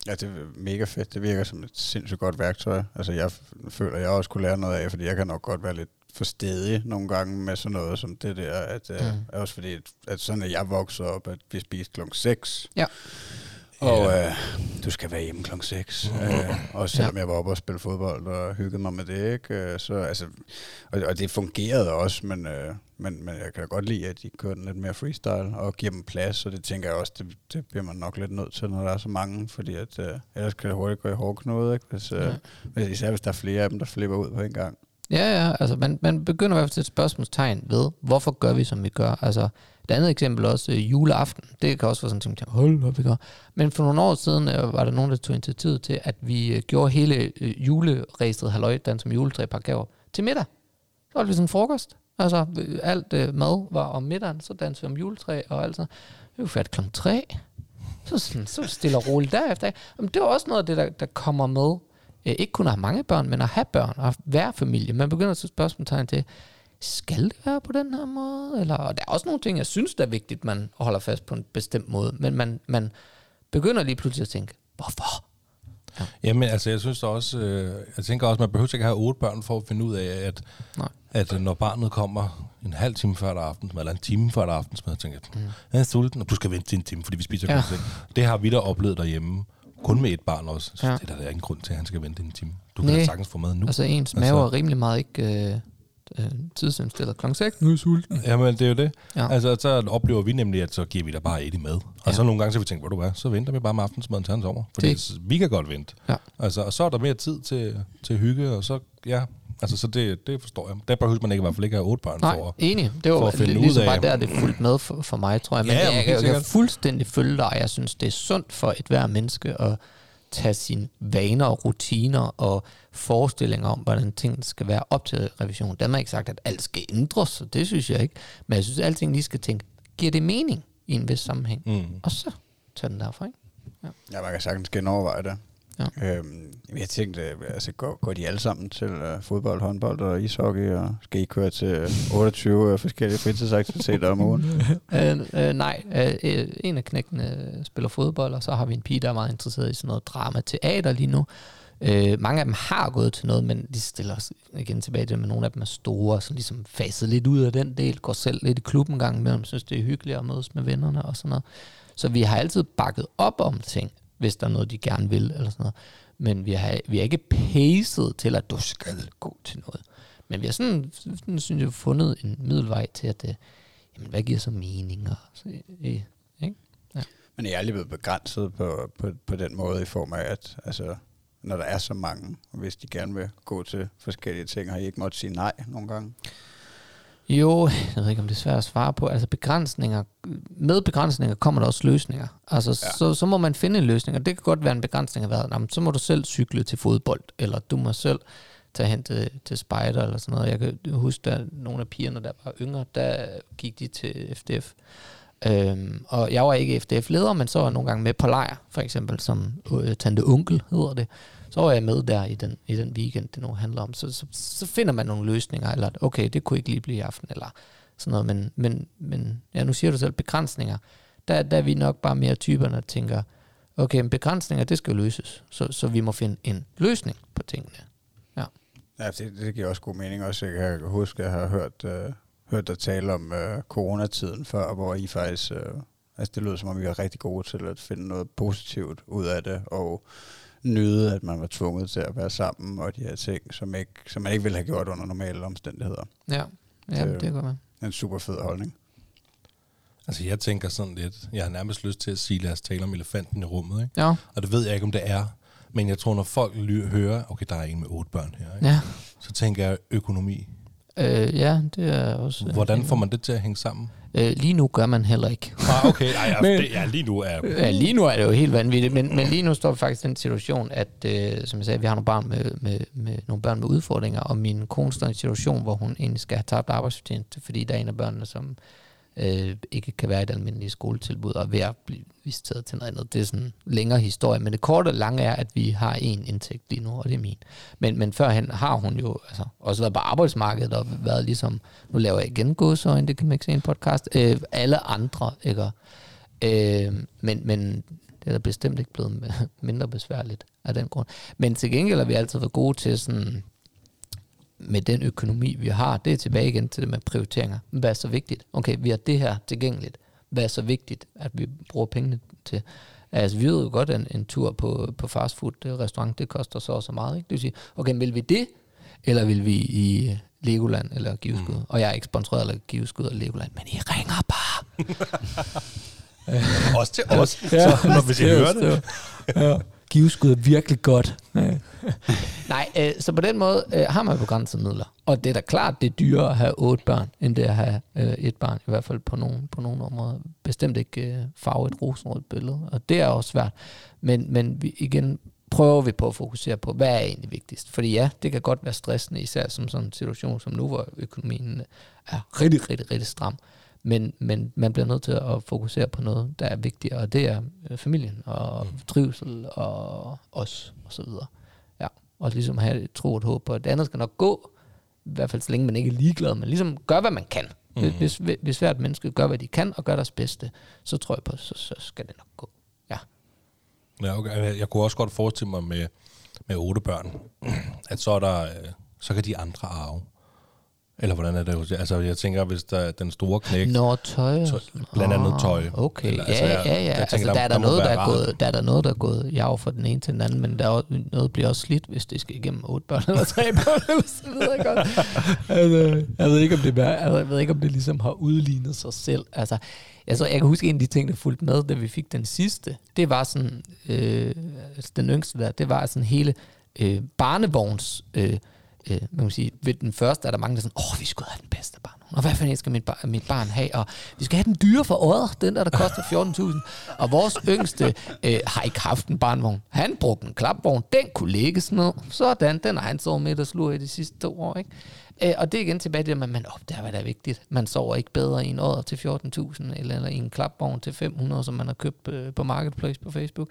Ja, det er mega fedt. Det virker som et sindssygt godt værktøj. Altså, jeg føler, at jeg også kunne lære noget af, fordi jeg kan nok godt være lidt for stedig nogle gange med sådan noget som det der. At, øh, mm. uh, også fordi, at sådan at jeg vokser op, at vi spiste klokken 6. Ja. Og øh, du skal være hjemme klokken 6. Mm. Øh, også selvom ja. jeg var oppe og spille fodbold og hyggede mig med det. Ikke? Øh, så, altså, og, og det fungerede også, men, øh, men, men jeg kan da godt lide, at de kører den lidt mere freestyle og giver dem plads. Og det tænker jeg også, det, det bliver man nok lidt nødt til, når der er så mange. Fordi at, øh, ellers kan det hurtigt gå i hårdknude. Ikke? Hvis, øh, ja. Især hvis der er flere af dem, der flipper ud på en gang. Ja, ja, altså man, man begynder i hvert fald til et spørgsmålstegn ved, hvorfor gør vi, som vi gør? Altså, et andet eksempel også øh, juleaften. Det kan også være sådan, at tænke, hold op, vi gør. Men for nogle år siden øh, var der nogen, der tog initiativ til, at vi øh, gjorde hele øh, juleræstet halvøj, den som juletræ gaver, til middag. Så var det sådan en frokost. Altså, øh, alt øh, mad var om middagen, så dansede vi om juletræ og alt sådan. Vi var færdigt klokken tre. Så, sådan, så stille og roligt derefter. Men det var også noget af det, der, der kommer med. Øh, ikke kun at have mange børn, men at have børn og være familie. Man begynder at spørge spørgsmålstegn til, skal det være på den her måde? Eller, og der er også nogle ting, jeg synes, der er vigtigt, man holder fast på en bestemt måde, men man, man begynder lige pludselig at tænke, hvorfor? Ja. Jamen, altså, jeg synes også, øh, jeg tænker også, man behøver ikke have otte børn for at finde ud af, at, Nej. at når barnet kommer en halv time før der aftensmad, eller en time før der aftensmad, tænker jeg, mm. jeg er sulten, og du skal vente til en time, fordi vi spiser ja. Det har vi da oplevet derhjemme, kun med et barn også. Så ja. det er der, der er ingen grund til, at han skal vente en time. Du kan sagtens få mad nu. Altså ens mave altså, er rimelig meget ikke... Øh øh, tidsindstillet kl. 6. Nu er sulten. Jamen, det er jo det. Ja. Altså, så oplever vi nemlig, at så giver vi dig bare et i mad. Og ja. så nogle gange, så vi tænker, hvor du er, så venter vi bare med aftensmaden til hans over. Fordi det... vi kan godt vente. Ja. Altså, og så er der mere tid til, til hygge, og så, ja, Altså, så det, det forstår jeg. Der behøver man ikke i hvert fald ikke have otte børn Nej, for enig. Det var for at finde ligesom ud af. bare der, det fuldt med for, for mig, tror jeg. Men ja, jeg, jeg, jeg, kan fuldstændig følge dig. Jeg synes, det er sundt for et hver menneske at tage sine vaner og rutiner og forestillinger om, hvordan tingene skal være op til revision. Der har ikke sagt, at alt skal ændres, så det synes jeg ikke. Men jeg synes, at alting lige skal tænke, giver det mening i en vis sammenhæng? Mm. Og så tage den derfra, ikke? Ja, ja man kan sagtens genoverveje det. Ja. Øhm, jeg tænkte, altså går, går de alle sammen til uh, fodbold, håndbold og ishockey, og skal I køre til 28 uh, øh, forskellige fritidsaktiviteter om ugen? øh, øh, nej, øh, en af knækkene spiller fodbold, og så har vi en pige, der er meget interesseret i sådan noget drama-teater lige nu. Øh, mange af dem har gået til noget, men de stiller os igen tilbage til, at nogle af dem er store, så ligesom faset lidt ud af den del, går selv lidt i klubben gang imellem, synes det er hyggeligt at mødes med vennerne og sådan noget. Så vi har altid bakket op om ting, hvis der er noget, de gerne vil, eller sådan noget. Men vi har, vi har ikke pacet til, at du skal gå til noget. Men vi har sådan, sådan synes jeg, fundet en middelvej til, at uh, jamen, hvad giver så mening? Og, så, øh, ikke? Ja. Men jeg er lige blevet begrænset på, på, på den måde i form af, at altså, når der er så mange, og hvis de gerne vil gå til forskellige ting, har I ikke måttet sige nej nogle gange? Jo, jeg ved ikke, om det er svært at svare på. Altså begrænsninger, med begrænsninger kommer der også løsninger. Altså, ja. så, så må man finde en løsning, og det kan godt være en begrænsning af hvad. Jamen, så må du selv cykle til fodbold, eller du må selv tage hen til, til spejder eller sådan noget. Jeg kan huske, at nogle af pigerne, der var yngre, der gik de til FDF. Øhm, og jeg var ikke FDF-leder, men så var jeg nogle gange med på lejr, for eksempel som øh, tante onkel hedder det. Så var jeg med der i den, i den weekend, det nu handler om. Så, så, så finder man nogle løsninger, eller okay, det kunne ikke lige blive i aften, eller sådan noget. Men, men, men ja, nu siger du selv begrænsninger. Der, der er vi nok bare mere typerne, der tænker, okay, men begrænsninger, det skal løses. Så, så vi må finde en løsning på tingene. Ja, ja det, det giver også god mening. Også jeg kan huske, at jeg har hørt, øh, hørt dig tale om øh, coronatiden før, hvor I faktisk... Øh, altså det lød som om, vi var rigtig gode til at finde noget positivt ud af det, og nyde, at man var tvunget til at være sammen, og de her ting, som, ikke, som man ikke ville have gjort under normale omstændigheder. Ja, ja det, det gør man. En super fed holdning. Altså jeg tænker sådan lidt, jeg har nærmest lyst til at sige, lad os tale om elefanten i rummet, ikke? Ja. Og det ved jeg ikke, om det er. Men jeg tror, når folk ly- hører, okay, der er en med otte børn her, ikke? Ja. så tænker jeg økonomi. Øh, ja, det er også... Hvordan får man det til at hænge sammen? Øh, lige nu gør man heller ikke. Ah, okay, nej, men, det, ja, lige nu er ja, lige nu er det jo helt vanvittigt, men, men lige nu står vi faktisk i den situation, at øh, som jeg sagde, vi har nogle, barn med, med, med, nogle børn med udfordringer, og min kone står i en situation, hvor hun egentlig skal have tabt arbejdsfortjeneste, fordi der er en af børnene, som øh, ikke kan være i et almindeligt skoletilbud, og ved at blive visiteret til noget andet. Det er sådan en længere historie, men det korte og lange er, at vi har en indtægt lige nu, og det er min. Men, men førhen har hun jo altså, også været på arbejdsmarkedet, og været ligesom, nu laver jeg igen godsøjne, det kan man ikke se en podcast, øh, alle andre, ikke? Øh, men, men det er da bestemt ikke blevet mindre besværligt af den grund. Men til gengæld har vi altid været gode til sådan, med den økonomi, vi har, det er tilbage igen til det med prioriteringer. Hvad er så vigtigt? Okay, vi har det her tilgængeligt. Hvad er så vigtigt, at vi bruger pengene til? Altså, vi ved jo godt, at en, en tur på, på fastfood restaurant, det koster så og så meget. Ikke? Det vil sige, okay, vil vi det, eller vil vi i Legoland eller Giveskud? Mm. Og jeg er ikke sponsoreret eller Giveskud eller Legoland, men I ringer bare. Også til os, ja, så, når, hvis I hører det. Ja skiveskud er virkelig godt. Nej, øh, så på den måde øh, har man begrænsede midler. Og det er da klart, det er dyrere at have otte børn, end det at have øh, et barn, i hvert fald på nogle, på nogle områder. Bestemt ikke øh, farve et rosenrødt billede, og det er også svært. Men, men vi, igen prøver vi på at fokusere på, hvad er egentlig vigtigst. Fordi ja, det kan godt være stressende, især som sådan en situation som nu, hvor økonomien er rigtig, rigtig, rigtig stram. Men, men man bliver nødt til at fokusere på noget, der er vigtigere, og det er øh, familien og mm. trivsel og os og så videre. Ja, og ligesom have et tro og håb på, at det andet skal nok gå, i hvert fald så længe man ikke er ligeglad, men ligesom gør, hvad man kan. Mm. Hvis, hvis hvert menneske gør, hvad de kan, og gør deres bedste, så tror jeg på, så, så skal det nok gå. Ja. Ja, okay. Jeg kunne også godt forestille mig med, med otte børn, at så, er der, øh, så kan de andre arve. Eller hvordan er det? Altså, jeg tænker, hvis der er den store knæk... Nå, tøj. tøj blandt andet tøj. Okay, Eller, altså, ja, ja, ja. Jeg, altså, tænker, der, der, er der, noget, der, er gået, der er der noget, der er gået jeg fra den ene til den anden, men der er noget bliver også slidt, hvis det skal igennem otte børn eller tre børn, eller så videre godt. altså, jeg ved ikke, om det, er, jeg ved ikke, om det ligesom har udlignet sig selv. Altså, altså, jeg kan huske en af de ting, der fulgte med, da vi fik den sidste. Det var sådan, øh, altså, den yngste der, det var sådan hele øh, barnevogns... Øh, øh, man kan sige, ved den første er der mange, der er sådan, åh, vi skulle have den bedste barn. Og hvad fanden skal mit, bar, mit barn have? Og vi skal have den dyre for året, den der, der koster 14.000. Og vores yngste øh, har ikke haft en barnvogn. Han brugte en klapvogn, den kunne lægges ned. Sådan, den har han sovet med og slog i de sidste to år. Ikke? Øh, og det er igen tilbage til, at man opdager, hvad der er vigtigt. Man sover ikke bedre i en år til 14.000, eller, eller i en klapvogn til 500, som man har købt øh, på Marketplace på Facebook.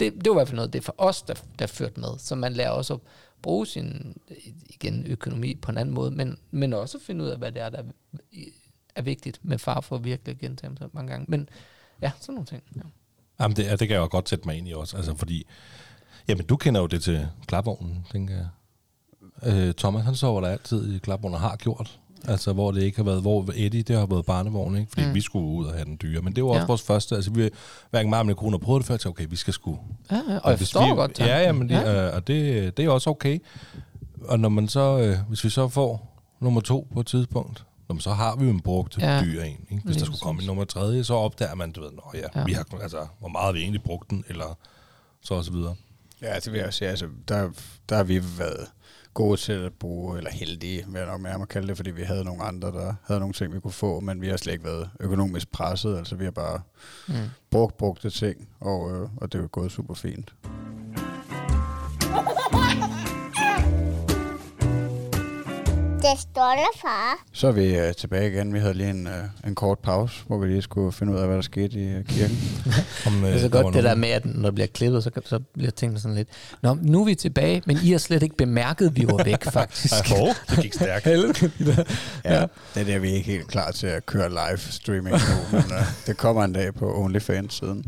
Det, det var i hvert fald noget, det er for os, der, der ført med. Så man lærer også op, bruge sin igen, økonomi på en anden måde, men, men også finde ud af, hvad det er, der er vigtigt med far for at virkelig gentage sig mange gange. Men ja, sådan nogle ting. Ja. Jamen, det, det kan jeg jo godt sætte mig ind i også, altså fordi, jamen du kender jo det til klapvognen, tænker jeg. Øh, Thomas, han sover der altid i klapvognen og har gjort. Altså, hvor det ikke har været, hvor Eddie, det har været barnevogn, ikke? Fordi mm. vi skulle ud og have den dyre. Men det var også ja. vores første, altså vi, hverken mig og min kone prøvet det før, så okay, vi skal sgu. Ja, ja, og, og jeg forstår vi, godt. Ja, ja, men det, ja. Øh, og det, det er også okay. Og når man så, øh, hvis vi så får nummer to på et tidspunkt, Nå, så har vi jo en brugt Ja, ja, dyr en. Ikke? Hvis lige der skulle komme en nummer tredje, så opdager man, du ved, nå ja, Ja. Vi har, altså, hvor meget har vi egentlig brugt den, eller så og så videre. Ja, det vil jeg sige. Altså, der, der har vi været gode til at bruge, eller heldige, vil jeg nok nærmere kalde det, fordi vi havde nogle andre, der havde nogle ting, vi kunne få, men vi har slet ikke været økonomisk presset. Altså, vi har bare Mm. brugt brugte ting, og, øh, og det er jo gået super fint. Det stolte far. Så er vi øh, tilbage igen. Vi havde lige en, øh, en kort pause, hvor vi lige skulle finde ud af, hvad der skete i øh, kirken. Om, øh, Det er så godt det der med, at når det bliver klippet, så, kan- så bliver tingene sådan lidt... Nå, nu er vi tilbage, men I har slet ikke bemærket, at vi var væk, faktisk. Ej, hov, det gik stærkt. Ja, ja. det er der, vi er ikke helt klar til at køre live streaming nu, men øh, det kommer en dag på OnlyFans-siden.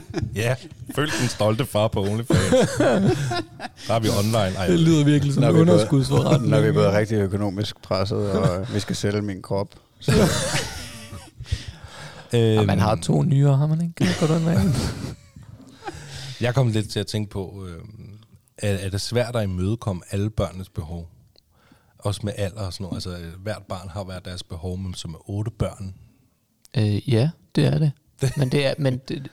Ja, følg den stolte far på OnlyFans. Der er vi online. Ej, Det lyder virkelig som Når en vi er blevet- underskudsforretning. Når vi er blevet rigtig økonomisk presset, og vi skal sælge min krop. Så, øhm, Og man har to nyere, har man ikke? Kan det godt? Jeg kom lidt til at tænke på, øh, er, er det svært at imødekomme alle børnenes behov? Også med alder og sådan noget. Altså, hvert barn har hver deres behov, men som er otte børn. Øh, ja, det er det. Men det er, men det,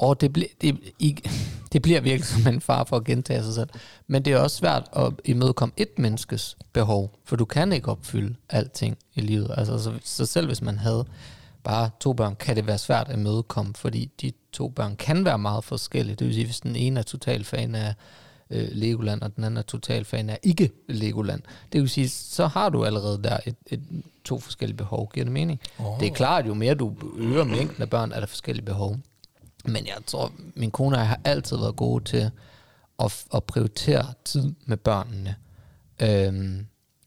og det, ble, det, ikke, det bliver virkelig som en far for at gentage sig selv. Men det er også svært at imødekomme et menneskes behov, for du kan ikke opfylde alting i livet. Altså, så, så selv hvis man havde bare to børn, kan det være svært at imødekomme, fordi de to børn kan være meget forskellige. Det vil sige, hvis den ene er total fan af øh, Legoland, og den anden er total fan af ikke Legoland. Det vil sige, så har du allerede der et, et, to forskellige behov. Giver det mening? Oh. Det er klart, jo mere du øger mængden af børn, er der forskellige behov. Men jeg tror, min kone og jeg har altid været gode til at, at prioritere tid med børnene. Øhm,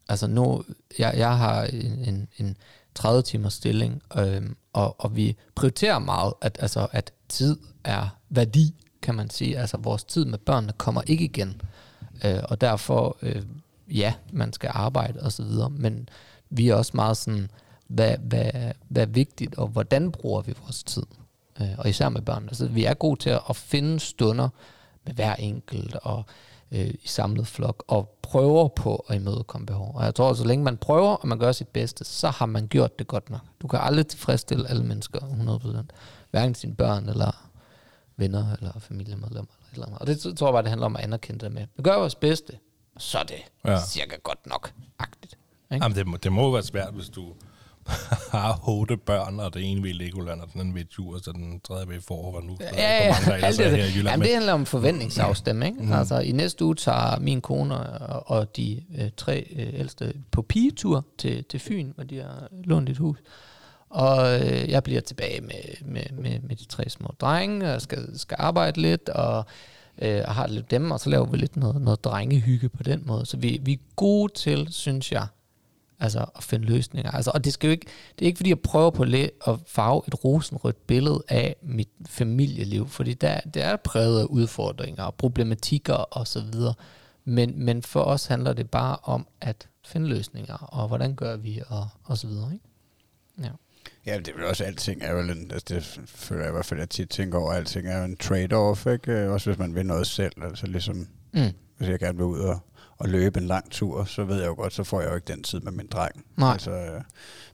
altså nu, jeg, jeg har en, en, en 30 timers stilling, øhm, og, og vi prioriterer meget, at, altså, at tid er værdi, kan man sige. Altså vores tid med børnene kommer ikke igen. Øh, og derfor, øh, ja, man skal arbejde og så videre, men vi er også meget sådan, hvad, hvad, hvad er vigtigt, og hvordan bruger vi vores tid? Øh, og især med børn. Altså, vi er gode til at, at finde stunder med hver enkelt og øh, i samlet flok, og prøver på at imødekomme behov. Og jeg tror, at så længe man prøver, og man gør sit bedste, så har man gjort det godt nok. Du kan aldrig tilfredsstille alle mennesker 100%. Hverken sine børn, eller venner, eller familiemedlemmer. Eller eller. Og det tror jeg bare, det handler om at anerkende det med. Vi gør vores bedste, så er det. Ja. cirka godt nok. Agtigt. Ikke? Jamen, det, må, det må være svært, hvis du har otte børn, og det ene i Legoland, og den anden i tur, så den tredje i forår, hvor nu Ja, ja, mange der er det, her i Jylland. Jamen, Men- det handler om forventningsafstemning. Mm. Altså, i næste uge tager min kone og, og de øh, tre øh, ældste på pigetur til, til Fyn, hvor de har lånt et hus. Og øh, jeg bliver tilbage med, med, med, med de tre små drenge, og skal, skal arbejde lidt, og øh, og har lidt dem, og så laver vi lidt noget, noget drengehygge på den måde. Så vi, vi er gode til, synes jeg, altså at finde løsninger. Altså, og det skal jo ikke, det er ikke fordi, jeg prøver på at at farve et rosenrødt billede af mit familieliv, fordi der, det er præget af udfordringer og problematikker og så videre. Men, men for os handler det bare om at finde løsninger, og hvordan gør vi, og, og så videre. Ikke? Ja. Ja, det er vel også, alting er vel en, altså det føler jeg i hvert fald, jeg tit tænker over, alting er jo en trade-off, ikke? Også hvis man vil noget selv, altså ligesom, Mm. hvis jeg gerne vil ud og, og løbe en lang tur, så ved jeg jo godt, så får jeg jo ikke den tid med min dreng. Nej. Altså, øh,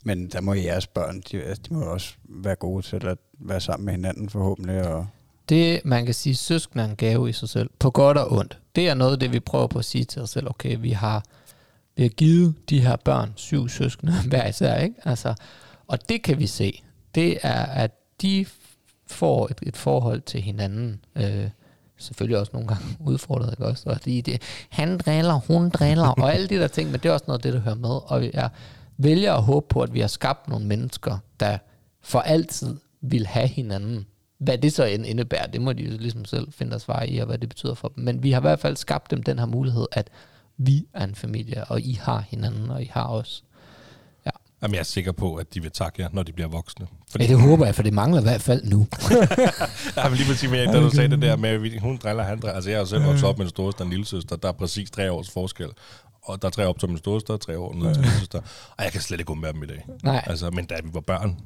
men der må jeres børn, de, altså, de må også være gode til at være sammen med hinanden forhåbentlig, og Det, man kan sige, søskende er en gave i sig selv, på godt og ondt. Det er noget af det, vi prøver på at sige til os selv. Okay, vi har, vi har givet de her børn syv søskende hver især, ikke? Altså, og det kan vi se. Det er, at de får et, et forhold til hinanden. Øh, selvfølgelig også nogle gange udfordret, ikke også? Og de, det, han driller, hun driller, og alle de der ting, men det er også noget af det, der hører med. Og jeg vælger at håbe på, at vi har skabt nogle mennesker, der for altid vil have hinanden. Hvad det så end indebærer, det må de jo ligesom selv finde deres svar i, og hvad det betyder for dem. Men vi har i hvert fald skabt dem den her mulighed, at vi er en familie, og I har hinanden, og I har os. Jamen, jeg er sikker på, at de vil takke jer, når de bliver voksne. Ja, det håber jeg, for det mangler i hvert fald nu. Jeg vil lige præcis med, da du sagde det der med, at hun driller, han driller. Altså, jeg har selv vokset op med en storesøster og en lille søster. Der er præcis tre års forskel. Og der er tre op til min storesøster, og tre år ned til min søster. Og jeg kan slet ikke undvære dem i dag. Nej. Altså, men da vi var børn,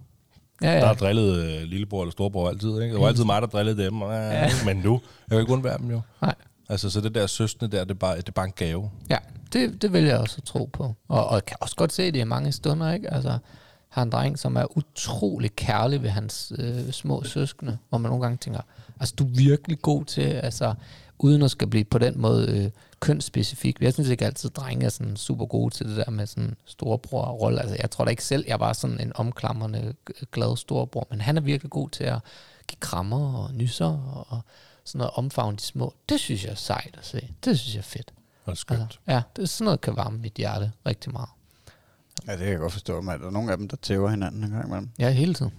Ja, ja. der ja. har drillet øh, lillebror eller storebror altid. Ikke? Det var altid mig, der drillede dem. Og, ja. Men nu, jeg kan ikke undvære dem jo. Nej. Altså, så det der søskende der, det er bare, det er bare en gave. Ja, det, det vil jeg også tro på. Og, og jeg kan også godt se det i mange stunder, ikke? Altså, har en dreng, som er utrolig kærlig ved hans øh, små søskende, hvor man nogle gange tænker, altså du er virkelig god til, altså uden at skal blive på den måde øh, kønsspecifik. Jeg synes ikke altid, at drenge er sådan super gode til det der med sådan storebror-rolle. Altså jeg tror da ikke selv, jeg var sådan en omklamrende glad storebror, men han er virkelig god til at give krammer og nysser og sådan noget omfavne de små. Det synes jeg er sejt at se. Det synes jeg er fedt. Det er skønt. Altså, ja, det er sådan noget, kan varme mit hjerte rigtig meget. Ja, det kan jeg godt forstå, men der er nogle af dem, der tæver hinanden en gang imellem. Ja, hele tiden.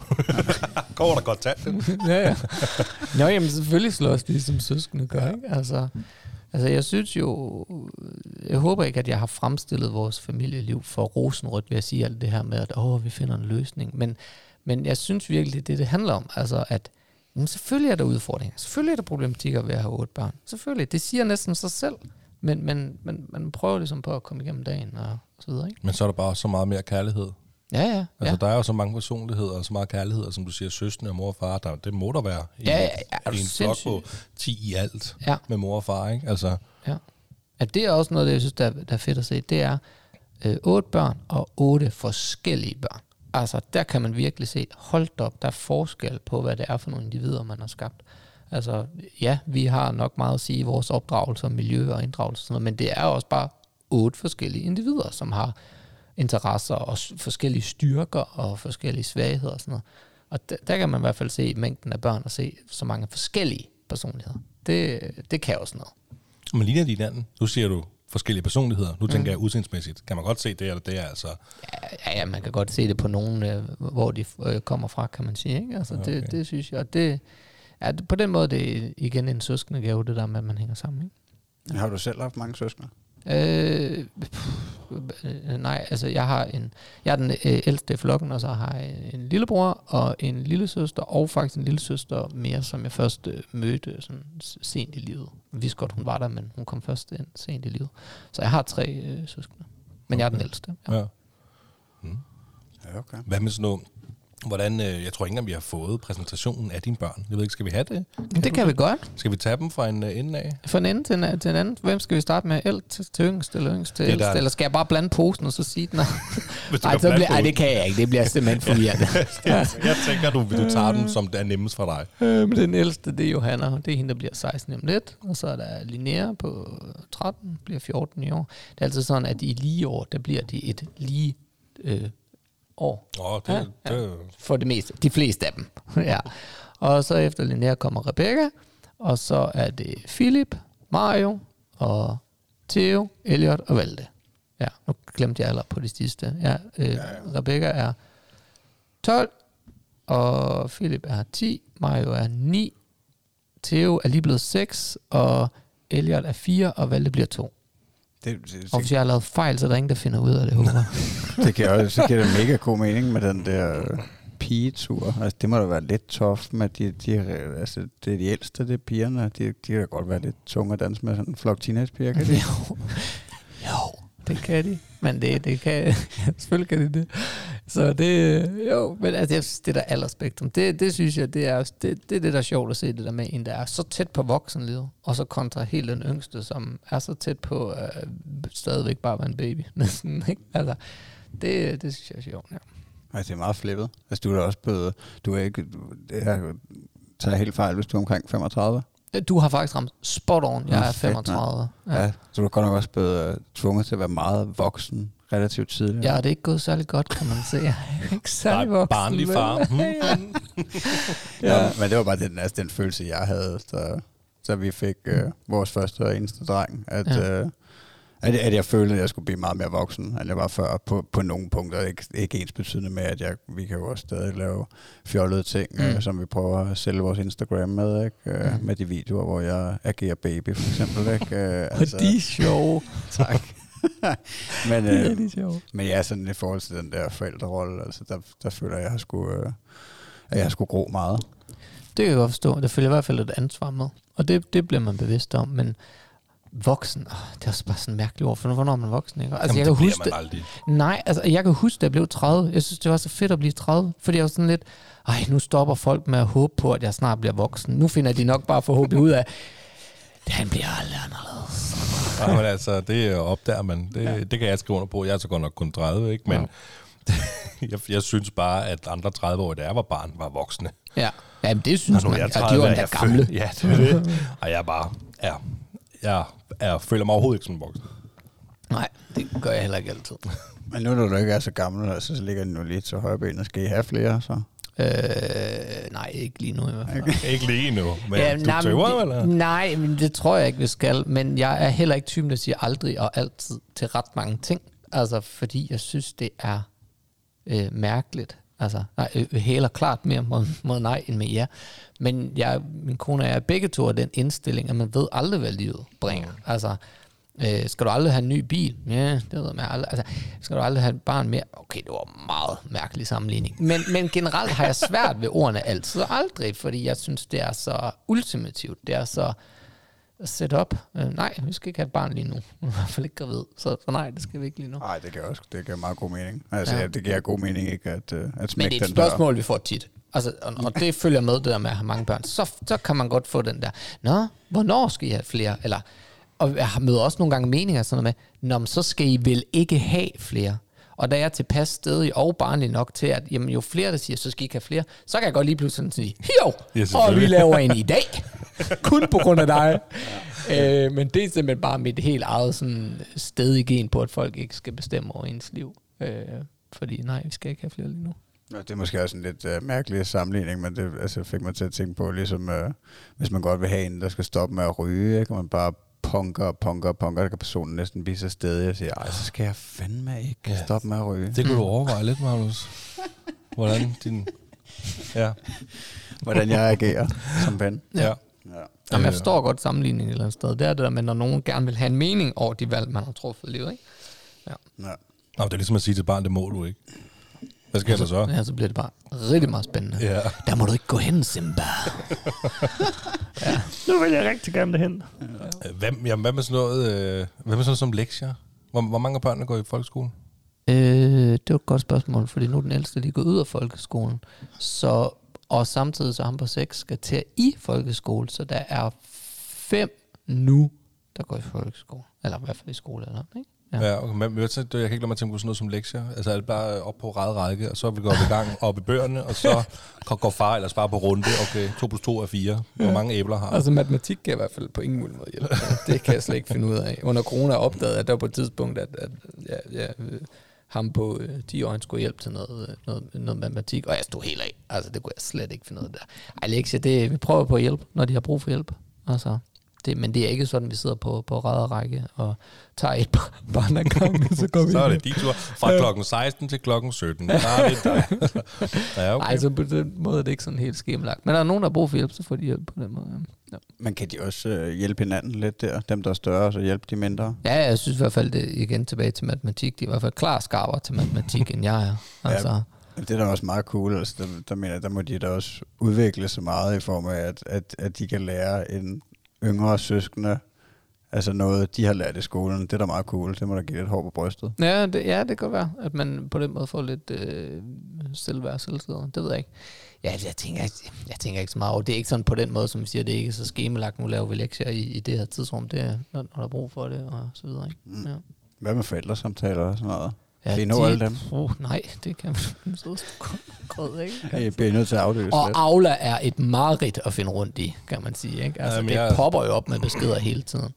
Går der godt talt? ja, ja. Nå, jamen selvfølgelig slås de som søskende gør, ikke? Altså, altså, jeg synes jo... Jeg håber ikke, at jeg har fremstillet vores familieliv for rosenrødt ved at sige alt det her med, at åh, vi finder en løsning. Men, men jeg synes virkelig, det er det, det handler om. Altså, at jamen, selvfølgelig er der udfordringer. Selvfølgelig er der problematikker ved at have otte børn. Selvfølgelig. Det siger næsten sig selv. Men, men, men man prøver ligesom på at komme igennem dagen og så videre, ikke? Men så er der bare så meget mere kærlighed. Ja, ja. Altså, ja. der er jo så mange personligheder og så meget kærlighed, og som du siger, søstre og mor og far, der, det må der være i, Ja, ja, en flok på sindssyg? 10 i alt Ja. med mor og far, ikke? Altså, Ja. At det er også noget, det, jeg synes, der, der er fedt at se. Det er øh, otte børn og otte forskellige børn. Altså, der kan man virkelig se, hold da op, der er forskel på, hvad det er for nogle individer, man har skabt. Altså, ja, vi har nok meget at sige i vores opdragelse miljø og inddragelse og sådan noget, men det er også bare otte forskellige individer, som har interesser og forskellige styrker og forskellige svagheder og sådan noget. Og der, der kan man i hvert fald se mængden af børn og se så mange forskellige personligheder. Det, det kan også noget. men ligner de hinanden? Nu siger du forskellige personligheder. Nu Mm. tænker jeg udseendsmæssigt. Kan man godt se det, eller det er altså... Ja, ja, man kan godt se det på nogen, øh, hvor de øh, kommer fra, kan man sige. Ikke? Altså, okay. det, det synes jeg, og det, ja, det, på den måde det er igen en søskende gave, det der med, at man hænger sammen. Ikke? Har du selv haft mange søskende? Øh, pff, øh, nej, altså jeg har en, jeg er den øh, ældste i flokken, og så har jeg en lillebror og en lille søster, og faktisk en lille søster mere, som jeg først øh, mødte sådan s- sent i livet. Jeg vidste godt, hun var der, men hun kom først ind sent i livet. Så jeg har tre øh, søskende. Men jeg er den ældste. Ja. Ja. Ja, okay. Hvad med sådan noget? Hvordan, øh, jeg tror ikke engang, vi har fået præsentationen af dine børn. Jeg ved ikke, skal vi have det? Men det kan vi godt. Skal vi tage dem fra en øh, ende af? For en ende til en, til en anden. Hvem skal vi starte med? El til, til yngst eller yngst til ældst? Eller skal jeg bare blande posen og så sige den? Nej, kan så bliver, ej, det kan jeg ikke. Det bliver simpelthen forvirrende. Jeg tænker, du, du tager den, som det er nemmest for dig. Øh, men den ældste, det er Johanna. Det er hende, der bliver 16 om lidt. Og så er der Linnea på 13, bliver 14 i år. Det er altid sådan, at i lige år, der bliver de et lige øh, år. Åh, det, Ja, ja, ja. det, For det meste. De fleste af dem. ja. Og så efter Linnea kommer Rebecca. Og så er det Philip, Mario og Theo, Elliot og Valde. Ja, nu glemte jeg allerede på de sidste. Ja, øh, ja, ja. Rebecca er 12, og Philip er 10, Mario er 9, Theo er lige blevet 6, og Elliot er 4, og Valde bliver 2. Det, det, Og hvis jeg har lavet fejl, så er der ingen, der finder ud af det, håber det, giver, også- så giver det mega god mening med den der øh, pigetur. Altså, det må da være lidt tof med de, de, altså, det er de ældste, det er pigerne. De, de kan da godt være lidt tunge at danse med sådan en flok teenagepiger, kan de? jo. jo, det kan de. Men det, det kan, selvfølgelig kan de det. Så det, jo, men altså, jeg synes, det der aldersspektrum, det, det synes jeg, det er, det, det er det, der er sjovt at se, det der med en, der er så tæt på voksenlivet, og så kontra helt den yngste, som er så tæt på øh, stadigvæk bare at være en baby. Næsten, ikke? Altså, det, det synes jeg er sjovt, ja. Altså, det er meget flippet. Altså, du er da også blevet... Du er ikke... du- Jeg tager helt fejl, hvis du er omkring 35. Du har faktisk ramt spot on, jeg er fedt, mand. 35. Ja. ja. Så du er godt nok også blevet uh, tvunget til at være meget voksen relativt tidligt. Ja, det er ikke gået særlig godt, kan man se. Jeg er ikke særlig voksen. barnlig far. Hmm. ja. Men det var bare den, altså, den følelse, jeg havde, så, så vi fik uh, vores første og eneste dreng, at, Ja. ja. uh, at, at jeg følte, at jeg skulle blive meget mere voksen, end jeg var før, på, på nogle punkter. Ikke, ikke ens betydende med, at jeg, vi kan jo også stadig lave fjollede ting, Mm. mm. uh, som vi prøver at sælge vores Instagram med, ikke? Uh, Mm. med de videoer, hvor jeg agerer baby, for eksempel. Ikke? Uh, Og de er sjove. tak. men, Det er øh, de sjove. men ja, sådan i forhold til den der forældrerolle, altså der, der føler jeg, at jeg skulle, øh, at jeg skulle gro meget. Det kan jeg godt forstå. Der følger i hvert fald et ansvar med. Og det, det bliver man bevidst om. Men voksen, åh, det er også bare sådan en mærkelig ord. For hvornår er man voksen? Ikke? Altså, Jamen, jeg det kan bliver huske man aldrig. Nej, altså jeg kan huske, da jeg blev 30. Jeg synes, det var så fedt at blive 30. Fordi jeg var sådan lidt, ej, nu stopper folk med at håbe på, at jeg snart bliver voksen. Nu finder de nok bare forhåbentlig ud af, han bliver aldrig anderledes. Ja, men altså, det opdager man. Det, ja. det kan jeg skrive under på. Jeg er så godt nok kun 30, ikke? Men ja. jeg, jeg synes bare, at andre 30 år, da jeg var barn, var voksne. Ja, Jamen, det synes Nå, man. er jeg og de var 30, endda er gamle. født- Ja, det er det. Og jeg bare... Ja, jeg, jeg føler mig overhovedet ikke som en voksen. Nej, det gør jeg heller ikke altid. Men nu når du ikke er så gammel, så ligger den jo lidt til højre ben, og skal I have flere, så? Øh, nej, ikke lige nu i hvert fald. Ikke lige nu, men ja, du nej, men tøver, det, eller? Nej, men det tror jeg ikke, vi skal. Men jeg er heller ikke typen, der siger aldrig og altid til ret mange ting. Altså, fordi jeg synes, det er øh, mærkeligt. Altså, nej, øh, hæler klart mere mod, mod nej end med ja. Men jeg, min kone og jeg er begge to af den indstilling, at man ved aldrig, hvad livet bringer. Altså, øh, skal du aldrig have en ny bil? Ja, det ved man aldrig. Altså, skal du aldrig have et barn mere? Okay, det var en meget mærkelig sammenligning. Men, men generelt har jeg svært ved ordene altid og aldrig, fordi jeg synes, det er så ultimativt. Det er så set op. Øh, nej, vi skal ikke have et barn lige nu. I hvert fald ikke gravid. Så, så nej, det skal vi ikke lige nu. Nej, det giver også det giver meget god mening. Altså, Ja. ja. det giver god mening ikke at, uh, at Men smække det er et den der. spørgsmål, vi får tit. Altså, og, og det følger med det der med at have mange børn. Så, så kan man godt få den der, Nå, hvornår skal I have flere? Eller, og jeg har møder også nogle gange meninger sådan noget med, Nå, men så skal I vel ikke have flere. Og da jeg er tilpas stedig og barnlig nok til, at jamen, jo flere, der siger, så skal I ikke have flere, så kan jeg godt lige pludselig sådan sige, jo, Ja, og vi laver en i dag. Kun på grund af dig. øh, men det er simpelthen bare mit helt eget sådan, stedige gen på, at folk ikke skal bestemme over ens liv. Øh, fordi nej, vi skal ikke have flere lige nu. Ja, det er måske også en lidt uh, mærkelig sammenligning, men det altså, fik mig til at tænke på, ligesom uh, hvis man godt vil have en, der skal stoppe med at ryge, og man bare punker og punker og punker, der kan personen næsten blive så stedig og sige, ej, så skal jeg fandme ikke Ja. ja. stoppe med at ryge. Det kunne du overveje lidt, Magnus. Hvordan din... Ja. Hvordan jeg agerer som ven. ja. Ja. Jamen, jeg Øh. forstår godt sammenligningen et eller andet sted. Det er det der med, når nogen gerne vil have en mening over de valg, man har truffet i livet, ikke? Ja. Nå, det er ligesom at sige til barn, det må du ikke. Hvad sker der så? Ja, så bliver det bare rigtig meget spændende. Ja. Der må du ikke gå hen, Simba. Nu vil jeg rigtig gerne derhen. Øh, Hvad, jamen, hvad med sådan noget, øh, hvad med sådan noget som lektier? Hvor, hvor mange af børnene går i folkeskole? Øh, det var et godt spørgsmål, fordi nu er den ældste lige gået ud af folkeskolen. Så, og samtidig så ham på 6 skal til i folkeskole, så der er fem nu, der går i folkeskole. Eller i hvert fald i skole eller ikke? Ja. Ja, okay, men jeg, kan ikke lade mig tænke på sådan noget som lektier. Altså er det bare op på ræd række, og så vi går vi i gang op i bøgerne, og så går- far ellers bare på runde. Okay, 2 plus 2 er 4. Hvor mange æbler har? Altså matematik kan jeg i hvert fald på ingen mulig måde hjælpe. Det kan jeg slet ikke finde ud af. Under corona opdagede jeg, at der på et tidspunkt, at, at ja, ja, øh, ham på øh, 10 år, han skulle hjælpe til noget, øh, noget, noget matematik, og jeg stod helt af. Altså, det kunne jeg slet ikke finde ud af der. Ej, lektier, det, vi prøver på at hjælpe, når de har brug for hjælp. Altså, det, men det er ikke sådan, vi sidder på, på ræd og række og tager et bar- barn ad gangen, så går vi Så er det din tur. Fra klokken 16 til klokken 17. Der er det dig. ja, okay. Nej, så på den måde er det ikke sådan helt skemalagt. Men der er nogen, der har brug for hjælp, så får de hjælp på den måde. Ja. Men kan de også øh, hjælpe hinanden lidt der? Dem, der er større, så hjælpe de mindre? Ja, jeg synes i hvert fald, det igen tilbage til matematik. De er i hvert fald klar skarpere til matematik, end jeg er. Altså, Det er da også meget cool. Altså, der, der, mener, der må de da også udvikle sig meget i form af, at, at, at de kan lære en yngre søskende, altså noget, de har lært i skolen. Det er da meget cool. Det må da give lidt hår på brystet. ja, det, ja, det kan godt være, at man på den måde får lidt øh, selvværd og selvtillid. Det ved jeg ikke. Ja, jeg tænker, ikke- jeg tænker ikke så meget over. Det er ikke sådan på den måde, som vi siger, det er ikke så skemalagt. Nu laver vi lektier i, i det her tidsrum. Det er, når, når der er brug for det, og så videre. Ikke? Mm. Ja. Hvad med forældresamtaler og sådan noget? Ja, Kan I nå alle dem? Uh, nej, det kan man så grød, ikke? Jeg bliver nødt til at afløse Og lidt. Aula er et mareridt at finde rundt i, kan man sige. Ikke? Altså, Jamen, det jeg- popper jo op med beskeder hele tiden.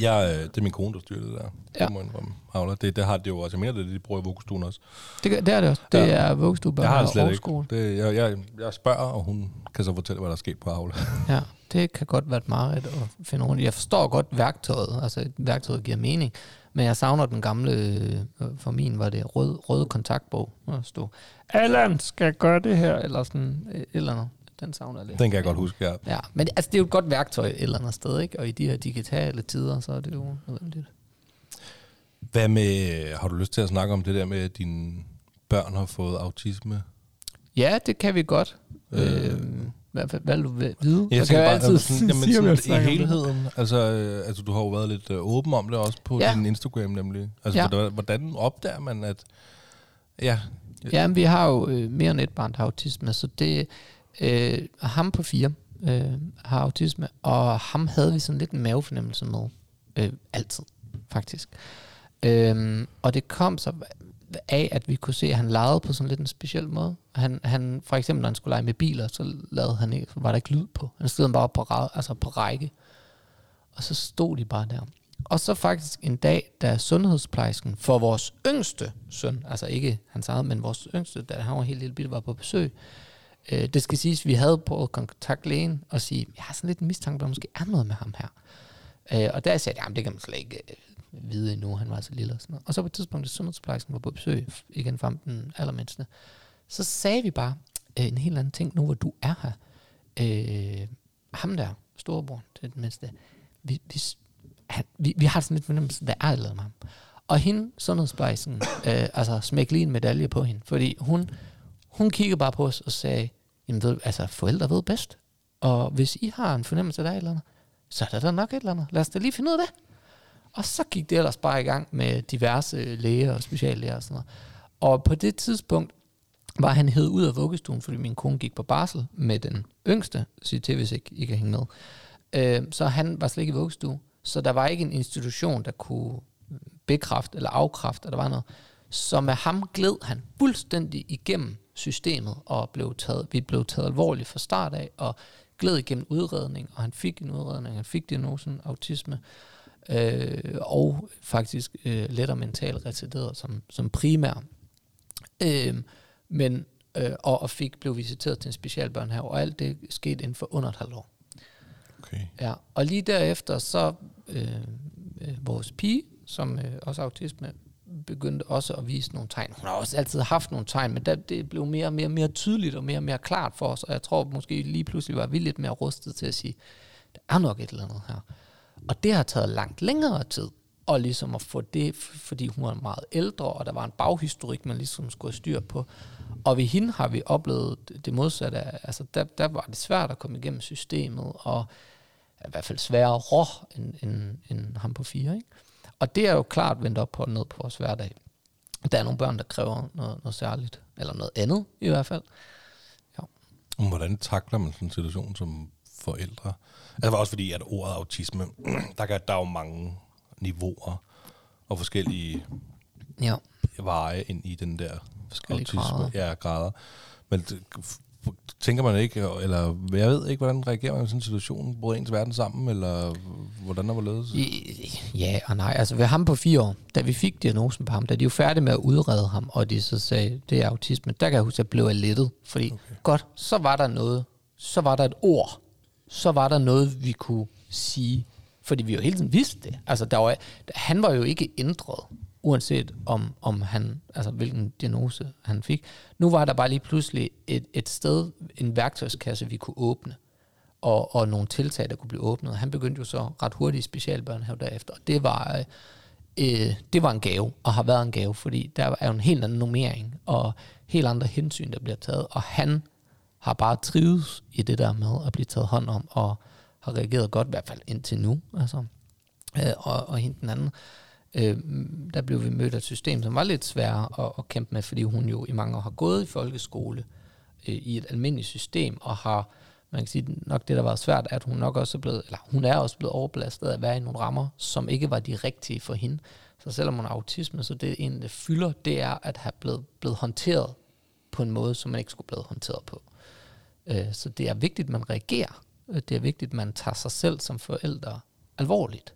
Jeg, øh, det er min kone, der styrer det der. Ja. Det må jeg indrømme. Aula. Det, det har det jo også. Jeg mener, det de bruger i vuggestuen også. Det, det er det også. Det Ja. er vuggestue, Jeg har det slet og ikke. skole. Det, jeg, jeg, jeg spørger, og hun kan så fortælle, hvad der er sket på Aula. Ja, det kan godt være et mareridt at finde rundt i. Jeg forstår godt værktøjet, altså et værktøjet giver mening, men jeg savner den gamle, øh, for min var det rød, røde kontaktbog, der stod, Allan skal gøre det her, eller sådan et eller andet. Den savner jeg lidt. Den kan jeg godt huske, ja. Ja, men altså, det er jo et godt værktøj et eller andet sted, ikke? Og i de her digitale tider, så er det jo nødvendigt. Hvad med, har du lyst til at snakke om det der med, at dine børn har fået autisme? Ja, det kan vi godt. Øh. Øh, hvad, hvad, hvad vil du vide? Jeg tænker kan bare, jo altså, sådan, jamen, jeg sådan, i helheden, altså, øh, altså du har jo været lidt øh, åben om det også på ja. din Instagram nemlig. Altså, Ja. hvordan, hvordan opdager man, at... Ja, Ja, men vi har jo øh, mere end et barn, der har autisme, så det øh, ham på fire øh, har autisme, og ham havde vi sådan lidt en mavefornemmelse med. Øh, altid, faktisk. Øhm, og det kom så af, at vi kunne se, at han legede på sådan lidt en speciel måde. Han, han, for eksempel, når han skulle lege med biler, så, lavede han ikke, var der ikke lyd på. Han stod bare på, altså på række. Og så stod de bare der. Og så faktisk en dag, da sundhedsplejersken for vores yngste søn, altså ikke hans eget, men vores yngste, da han var helt lille bitte, var på besøg, øh, det skal siges, at vi havde på at kontakte lægen og sige, jeg har sådan lidt en mistanke, der måske er noget med ham her. Øh, og der sagde jeg, det kan man slet ikke øh, vide endnu, han var så lille og sådan noget. Og så på et tidspunkt, da sundhedsplejersken var på besøg, igen fra den allermindste, så sagde vi bare øh, en helt anden ting, nu hvor du er her. Øh, ham der, storebror til den mindste, vi, vi, han, vi, vi har sådan lidt fornemmelse, der er noget med ham. Og hende, sundhedsplejersken, øh, altså smæk lige en medalje på hende, fordi hun, hun kiggede bare på os og sagde, jamen ved, altså forældre ved bedst, og hvis I har en fornemmelse, der er et eller andet, så er der da nok et eller andet. Lad os da lige finde ud af det. Og så gik det ellers bare i gang med diverse læger og speciallæger og sådan noget. Og på det tidspunkt var han hed ud af vuggestuen, fordi min kone gik på barsel med den yngste, siger til, hvis ikke I kan hænge med. Øh, så han var slet ikke i vuggestue. Så der var ikke en institution, der kunne bekræfte eller afkræfte, at der var noget. Så med ham gled han fuldstændig igennem systemet, og blev taget, vi blev taget alvorligt fra start af, og gled igennem udredning, og han fik en udredning, han fik diagnosen autisme, øh, og faktisk øh, lettere mental retarderet som, som primær. Øh, men, øh, og, og fik, blev visiteret til en specialbørnehave, og alt det skete inden for under et halvt år. Okay. Ja, og lige derefter så øh, øh, vores pige, som øh, også autisme, begyndte også at vise nogle tegn. Hun har også altid haft nogle tegn, men der, det blev mere og mere, mere tydeligt og mere og mere klart for os, og jeg tror måske lige pludselig var vi lidt mere rustet til at sige, der er nok et eller andet her. Og det har taget langt længere tid, og ligesom at få det, fordi hun var meget ældre, og der var en baghistorik, man ligesom skulle styr på. Og ved hende har vi oplevet det modsatte. Altså, der, der var det svært at komme igennem systemet, og i hvert fald sværere end, end, end ham på fire. Ikke? Og det er jo klart vendt op på ned på vores hverdag. Der er nogle børn, der kræver noget, noget særligt, eller noget andet i hvert fald. Ja. Hvordan takler man sådan en situation som forældre? Altså også fordi, at ordet autisme, der, kan, der er jo mange niveauer og forskellige ja. veje ind i den der forskellige autisme. Grader. Ja, grader. Men tænker man ikke, eller jeg ved ikke, hvordan reagerer man i sådan en situation? Bryder ens verden sammen, eller hvordan er hvorledes? Ja og nej. Altså ved ham på fire år, da vi fik diagnosen på ham, da de jo færdige med at udrede ham, og de så sagde, det er autisme, der kan jeg huske, at jeg blev lettet. Fordi, okay. godt, så var der noget, så var der et ord, så var der noget, vi kunne sige, fordi vi jo hele tiden vidste det. Altså, der var, han var jo ikke ændret uanset om, om han, altså hvilken diagnose han fik. Nu var der bare lige pludselig et, et sted, en værktøjskasse, vi kunne åbne, og, og nogle tiltag, der kunne blive åbnet. Han begyndte jo så ret hurtigt i specialbørnehave derefter, og det var, øh, det var en gave, og har været en gave, fordi der er jo en helt anden normering, og helt andre hensyn, der bliver taget, og han har bare trives i det der med at blive taget hånd om, og har reageret godt, i hvert fald indtil nu, altså. Øh, og, og hende den anden, øh, der blev vi mødt af et system, som var lidt sværere at, at kæmpe med, fordi hun jo i mange år har gået i folkeskole øh, i et almindeligt system, og har, man kan sige, nok det, der var svært, at hun nok også er blevet, eller hun er også blevet overbelastet af at være i nogle rammer, som ikke var de rigtige for hende. Så selvom hun har autisme, så det en, det fylder, det er at have blevet, blevet håndteret på en måde, som man ikke skulle blive håndteret på. Øh, så det er vigtigt, at man reagerer. Det er vigtigt, at man tager sig selv som forældre alvorligt.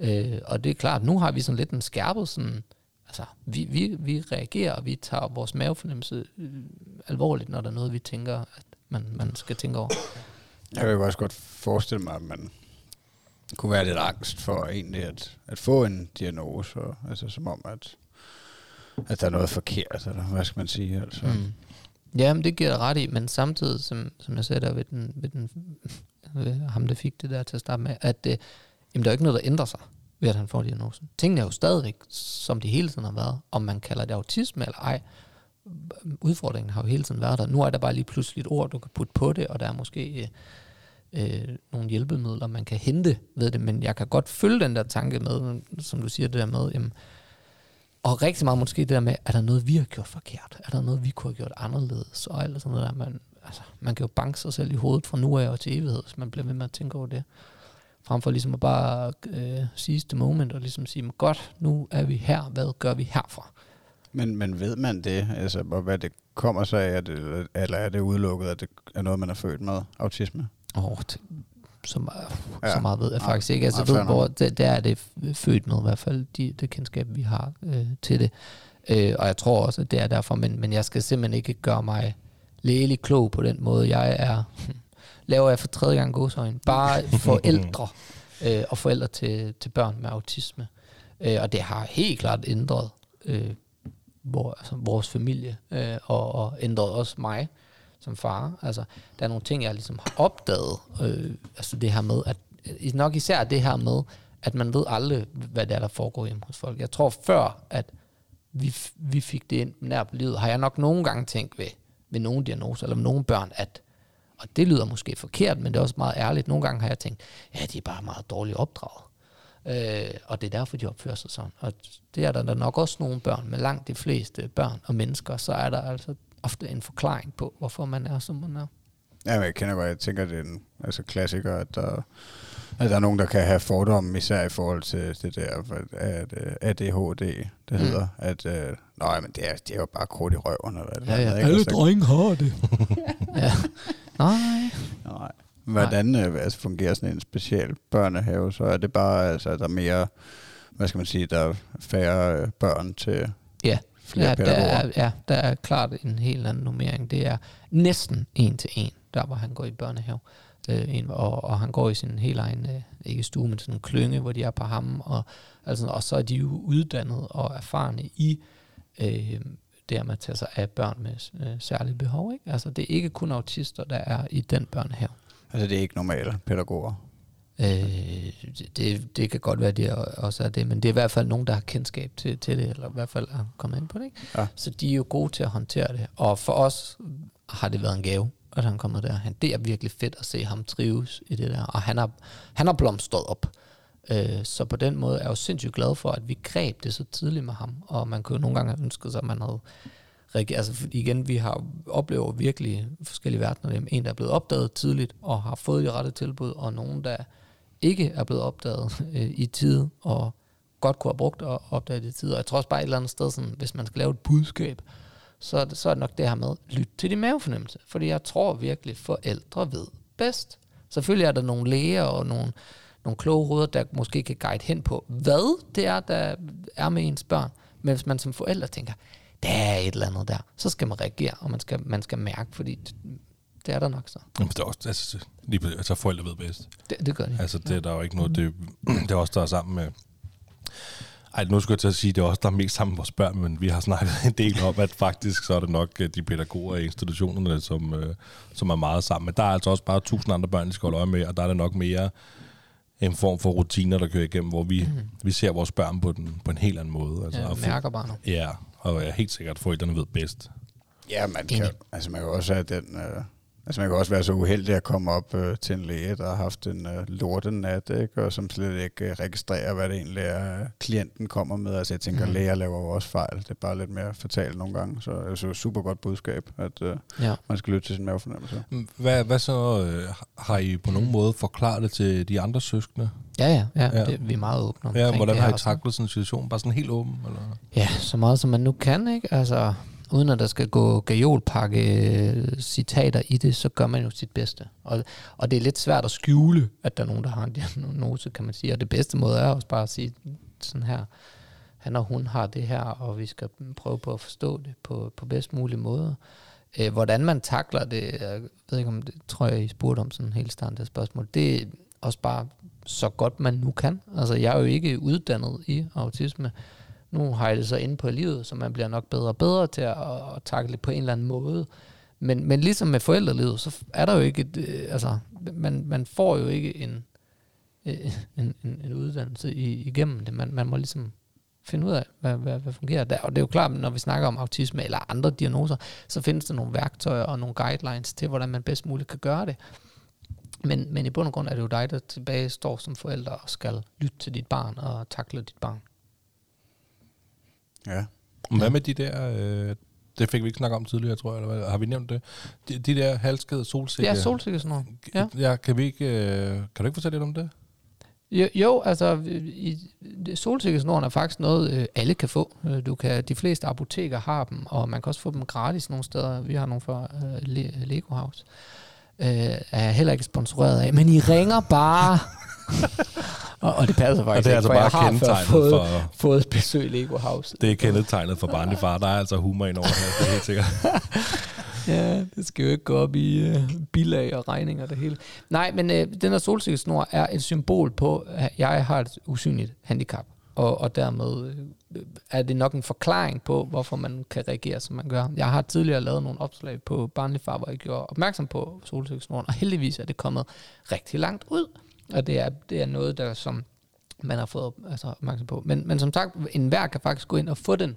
Øh, og det er klart, nu har vi sådan lidt en skærpet sådan, altså vi, vi, vi reagerer, og vi tager vores mavefornemmelse øh, alvorligt, når der er noget, vi tænker, at man, man skal tænke over. Jeg kan også godt forestille mig, at man kunne være lidt angst for egentlig at, at få en diagnose, og, altså som om, at, at der er noget forkert, eller hvad skal man sige? Altså. Mm. Ja, men det giver ret i, men samtidig, som, som jeg sagde der ved, den, ved, den, ved ham, der fik det der til at starte med, at det, jamen, der er ikke noget, der ændrer sig ved, at han får diagnosen. Tingene er jo stadigvæk, som de hele tiden har været, om man kalder det autisme eller ej. Udfordringen har jo hele tiden været der. Nu er der bare lige pludselig et ord, du kan putte på det, og der er måske øh, øh, nogle hjælpemidler, man kan hente ved det, men jeg kan godt følge den der tanke med, som du siger det der med, jamen, og rigtig meget måske det der med, er der noget, vi har gjort forkert? Er der noget, vi kunne have gjort anderledes? Og alt sådan noget der. Man, altså, man kan jo banke sig selv i hovedet fra nu af og til evighed, hvis man bliver ved med at tænke over det. frem for ligesom at bare øh, seize the moment og ligesom sige, godt, nu er vi her, hvad gør vi herfra? Men, men ved man det, altså, og hvad det kommer sig af, det, eller er det udelukket, at det er noget, man er født med, autisme? Åh, oh, så, meget, Ja. så meget ved jeg Ja. faktisk ikke. Altså, Ja, ved, hvor, det, der er det født med i hvert fald, de, det kendskab, vi har øh, til det. Øh, og jeg tror også, at det er derfor, men, men jeg skal simpelthen ikke gøre mig lægelig klog på den måde. Jeg er, laver jeg for tredje gang godsøjne, bare forældre øh, og forældre til, til børn med autisme. Øh, og det har helt klart ændret øh, hvor, altså, vores familie, øh, og, og ændret også mig som far. Altså, der er nogle ting, jeg ligesom har opdaget. Øh, altså det her med, at øh, nok især det her med, at man ved aldrig, hvad det er, der foregår hjemme hos folk. Jeg tror før, at vi, vi fik det ind nær på livet, har jeg nok nogle gange tænkt ved, ved nogle diagnoser, eller med nogle børn, at, og det lyder måske forkert, men det er også meget ærligt, nogle gange har jeg tænkt, ja, de er bare meget dårligt opdraget. Øh, og det er derfor, de opfører sig sådan. Og det er der, der nok også nogle børn, med langt de fleste børn og mennesker, så er der altså ofte en forklaring på, hvorfor man er, som man er. Ja, men jeg kender godt, jeg tænker, det er en altså, klassiker, at der, at der er nogen, der kan have fordomme, især i forhold til det der, at øh, ADHD, det Mm. hedder, at, øh, nej, men det er, det er jo bare krudt i røven, eller hvad det Ja, ja. ikke? Alle Altså, drenge har det. ja. Nej. Nej. Hvordan øh, altså, fungerer sådan en speciel børnehave? Så er det bare, altså, at der er mere, hvad skal man sige, der er færre øh, børn til Ja, flere ja, der pædagoger? er, ja, der er klart en helt anden nummering. Det er næsten en til en, der hvor han går i børnehave. Øh, og, og han går i sin helt egen, øh, ikke stue, men sådan en klynge, hvor de er på ham. Og, altså, og så er de jo uddannet og erfarne i øh, det her med at tage sig af børn med øh, særlige behov. Ikke? Altså, det er ikke kun autister, der er i den børnehave. Altså, det er ikke normale pædagoger. Øh, det, det kan godt være, det også er det, men det er i hvert fald nogen, der har kendskab til, til det, eller i hvert fald er kommet ind på det. Ikke? Ja. Så de er jo gode til at håndtere det. Og for os har det været en gave, at han kommer derhen. Det er virkelig fedt at se ham trives i det der. Og han har, han har blomstret op. Øh, så på den måde er jeg jo sindssygt glad for, at vi greb det så tidligt med ham. Og man kunne jo nogle gange have ønsket sig, at man havde reageret. Altså igen, vi har oplever virkelig forskellige verdener. Er en, der er blevet opdaget tidligt og har fået de rette tilbud, og nogen, der ikke er blevet opdaget øh, i tid, og godt kunne have brugt at opdage det i tid. Og jeg tror også bare et eller andet sted, sådan, hvis man skal lave et budskab, så er, det, så er det nok det her med, lyt til din mavefornemmelse. Fordi jeg tror virkelig, forældre ved bedst. Selvfølgelig er der nogle læger og nogle, nogle kloge hoveder, der måske kan guide hen på, hvad det er, der er med ens børn. Men hvis man som forældre tænker, der er et eller andet der, så skal man reagere, og man skal, man skal mærke, fordi det, er der nok så. Jamen, det er også, altså, lige, altså forældre ved bedst. Det, det gør de. Altså, det er der er jo ikke noget, det, det er også der er sammen med... Ej, nu skulle jeg til at sige, at det er også der er mest sammen med vores børn, men vi har snakket en del om, at faktisk så er det nok øh, de pædagoger i institutionerne, som, øh, som er meget sammen. Men der er altså også bare tusind andre børn, de skal holde øje med, og der er det nok mere en form for rutiner, der kører igennem, hvor vi, mm. vi ser vores børn på, den, på en helt anden måde. Altså, Ja, mærker bare noget. Ja, og jeg er helt sikkert, at forældrene ved bedst. Ja, man kan, Enig. altså man kan også have den, øh, altså man kan også være så uheldig at komme op øh, til en læge, der har haft en øh, lortenat, ikke? og som slet ikke øh, registrerer, hvad det egentlig er, øh, klienten kommer med. Altså jeg tænker, mm. læger laver jo også fejl. Det er bare lidt mere fatalt nogle gange. Så jeg synes, super godt budskab, at øh, Ja. man skal lytte til sin mavefornemmelse. Hvad, hvad så, øh, har I på nogen måde forklaret det til de andre søskende? Ja, ja, ja. Ja. Det, vi er meget åbne omkring Ja, hvordan det har I taklet sådan en situation? Bare sådan helt åben? Eller? Ja, så meget som man nu kan, ikke? Altså, uden at der skal gå gajolpakke øh, citater i det, så gør man jo sit bedste. Og, og det er lidt svært at skjule, at der er nogen, der har en diagnose, kan man sige. Og det bedste måde er også bare at sige sådan her, han og hun har det her, og vi skal prøve på at forstå det på, på bedst mulig måde. Øh, hvordan man takler det, jeg ved ikke om det, tror jeg, I spurgte om sådan en helt standard spørgsmål, det er også bare så godt man nu kan. Altså, jeg er jo ikke uddannet i autisme, nu har jeg det så inde på livet, så man bliver nok bedre og bedre til at, at takle på en eller anden måde. Men, men ligesom med forældrelivet, så er der jo ikke et, øh, altså, man, man får jo ikke en, øh, en, en, en uddannelse i, igennem det. Man, man må ligesom finde ud af, hvad, hvad, hvad fungerer der. Og det er jo klart, når vi snakker om autisme eller andre diagnoser, så findes der nogle værktøjer og nogle guidelines til, hvordan man bedst muligt kan gøre det. Men, men i bund og grund er det jo dig, der tilbage står som forælder og skal lytte til dit barn og takle dit barn. Ja. Hvad med de der, øh, det fik vi ikke snakket om tidligere, tror jeg, eller hvad? har vi nævnt det? De, de der halskede solsikker. Ja, solsikke sådan noget. Ja. Ja, kan vi ikke, øh, kan du ikke fortælle lidt om det? Jo, jo altså, solsikkesnoren er faktisk noget, øh, alle kan få. Øh, Du kan, de fleste apoteker har dem, og man kan også få dem gratis nogle steder. Vi har nogle fra øh, Le- Lego House. Øh, er jeg heller ikke sponsoreret af, men I ringer bare. og, og det passer Og faktisk det er ikke, altså for jeg bare har før kendetegnet fået, for... fået et besøg i Lego House. Det er kendetegnet for barnlig far. Der er altså humor ind over her, det er helt sikkert. Ja, det skal jo ikke gå op i øh, bilag og regninger det hele. Nej, men øh, den her solsikkesnor er et symbol på, at jeg har et usynligt handicap. Og, og dermed øh, er det nok en forklaring på, hvorfor man kan reagere, som man gør. Jeg har tidligere lavet nogle opslag på Barnlig Far, hvor jeg gjorde opmærksom på solsikkesnoren, og heldigvis er det kommet rigtig langt ud. Og det er, det er noget, der som man har fået altså, opmærksom på. Men, men som sagt, enhver kan faktisk gå ind og få den.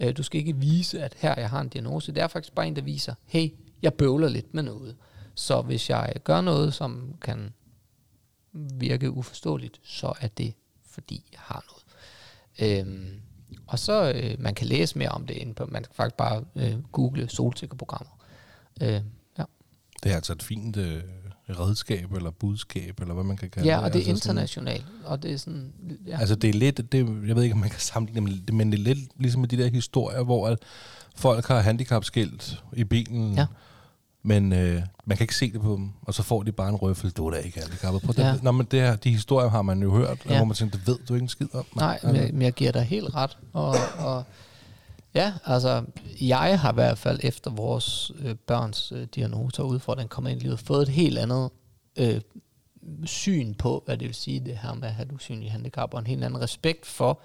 Øh, Du skal ikke vise, at her jeg har en diagnose. Det er faktisk bare en, der viser, hey, jeg bøvler lidt med noget. Så hvis jeg gør noget, som kan virke uforståeligt, så er det, fordi jeg har noget. Øhm, og så, øh, man kan læse mere om det inde på, man kan faktisk bare øh, google solsikkerprogrammer. Øh, ja. Det er altså et fint øh, redskab, eller budskab, eller hvad man kan kalde ja, det. og det er altså internationalt, og det er sådan, ja. Altså det er lidt, det, jeg ved ikke om man kan sammenligne det, men det er lidt ligesom med de der historier, hvor at folk har handicapskilt i bilen, Ja. men øh, man kan ikke se det på dem, og så får de bare en røffel, du er da ikke handicappet. På det. Ja. Nå, men det her, de historier har man jo hørt, ja. Ja. hvor man tænker, det ved du ikke en skid om. Nej, men jeg, men jeg giver dig helt ret. Og, og ja, altså, jeg har i hvert fald efter vores øh, børns øh, diagnoser og udfordring kommet ind i livet, fået et helt andet øh, syn på, hvad det vil sige, det her med at have et usynligt handicap, og en helt anden respekt for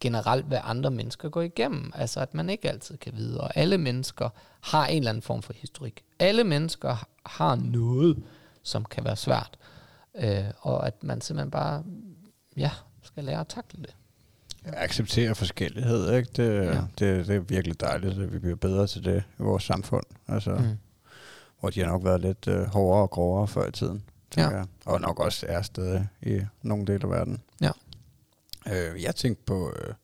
generelt, hvad andre mennesker går igennem. Altså, at man ikke altid kan vide, og alle mennesker har en eller anden form for historik. Alle mennesker har noget, som kan være svært. Øh, og at man simpelthen bare, ja, skal lære at takle det acceptere forskellighed, ikke? Det, Ja. det, det er virkelig dejligt, at vi bliver bedre til det i vores samfund. Altså, Mm. Hvor de har nok været lidt øh, hårdere og grovere før i tiden, Ja. jeg. Og nok også er stadig i nogle dele af verden. Ja. Øh, jeg tænkte på øh,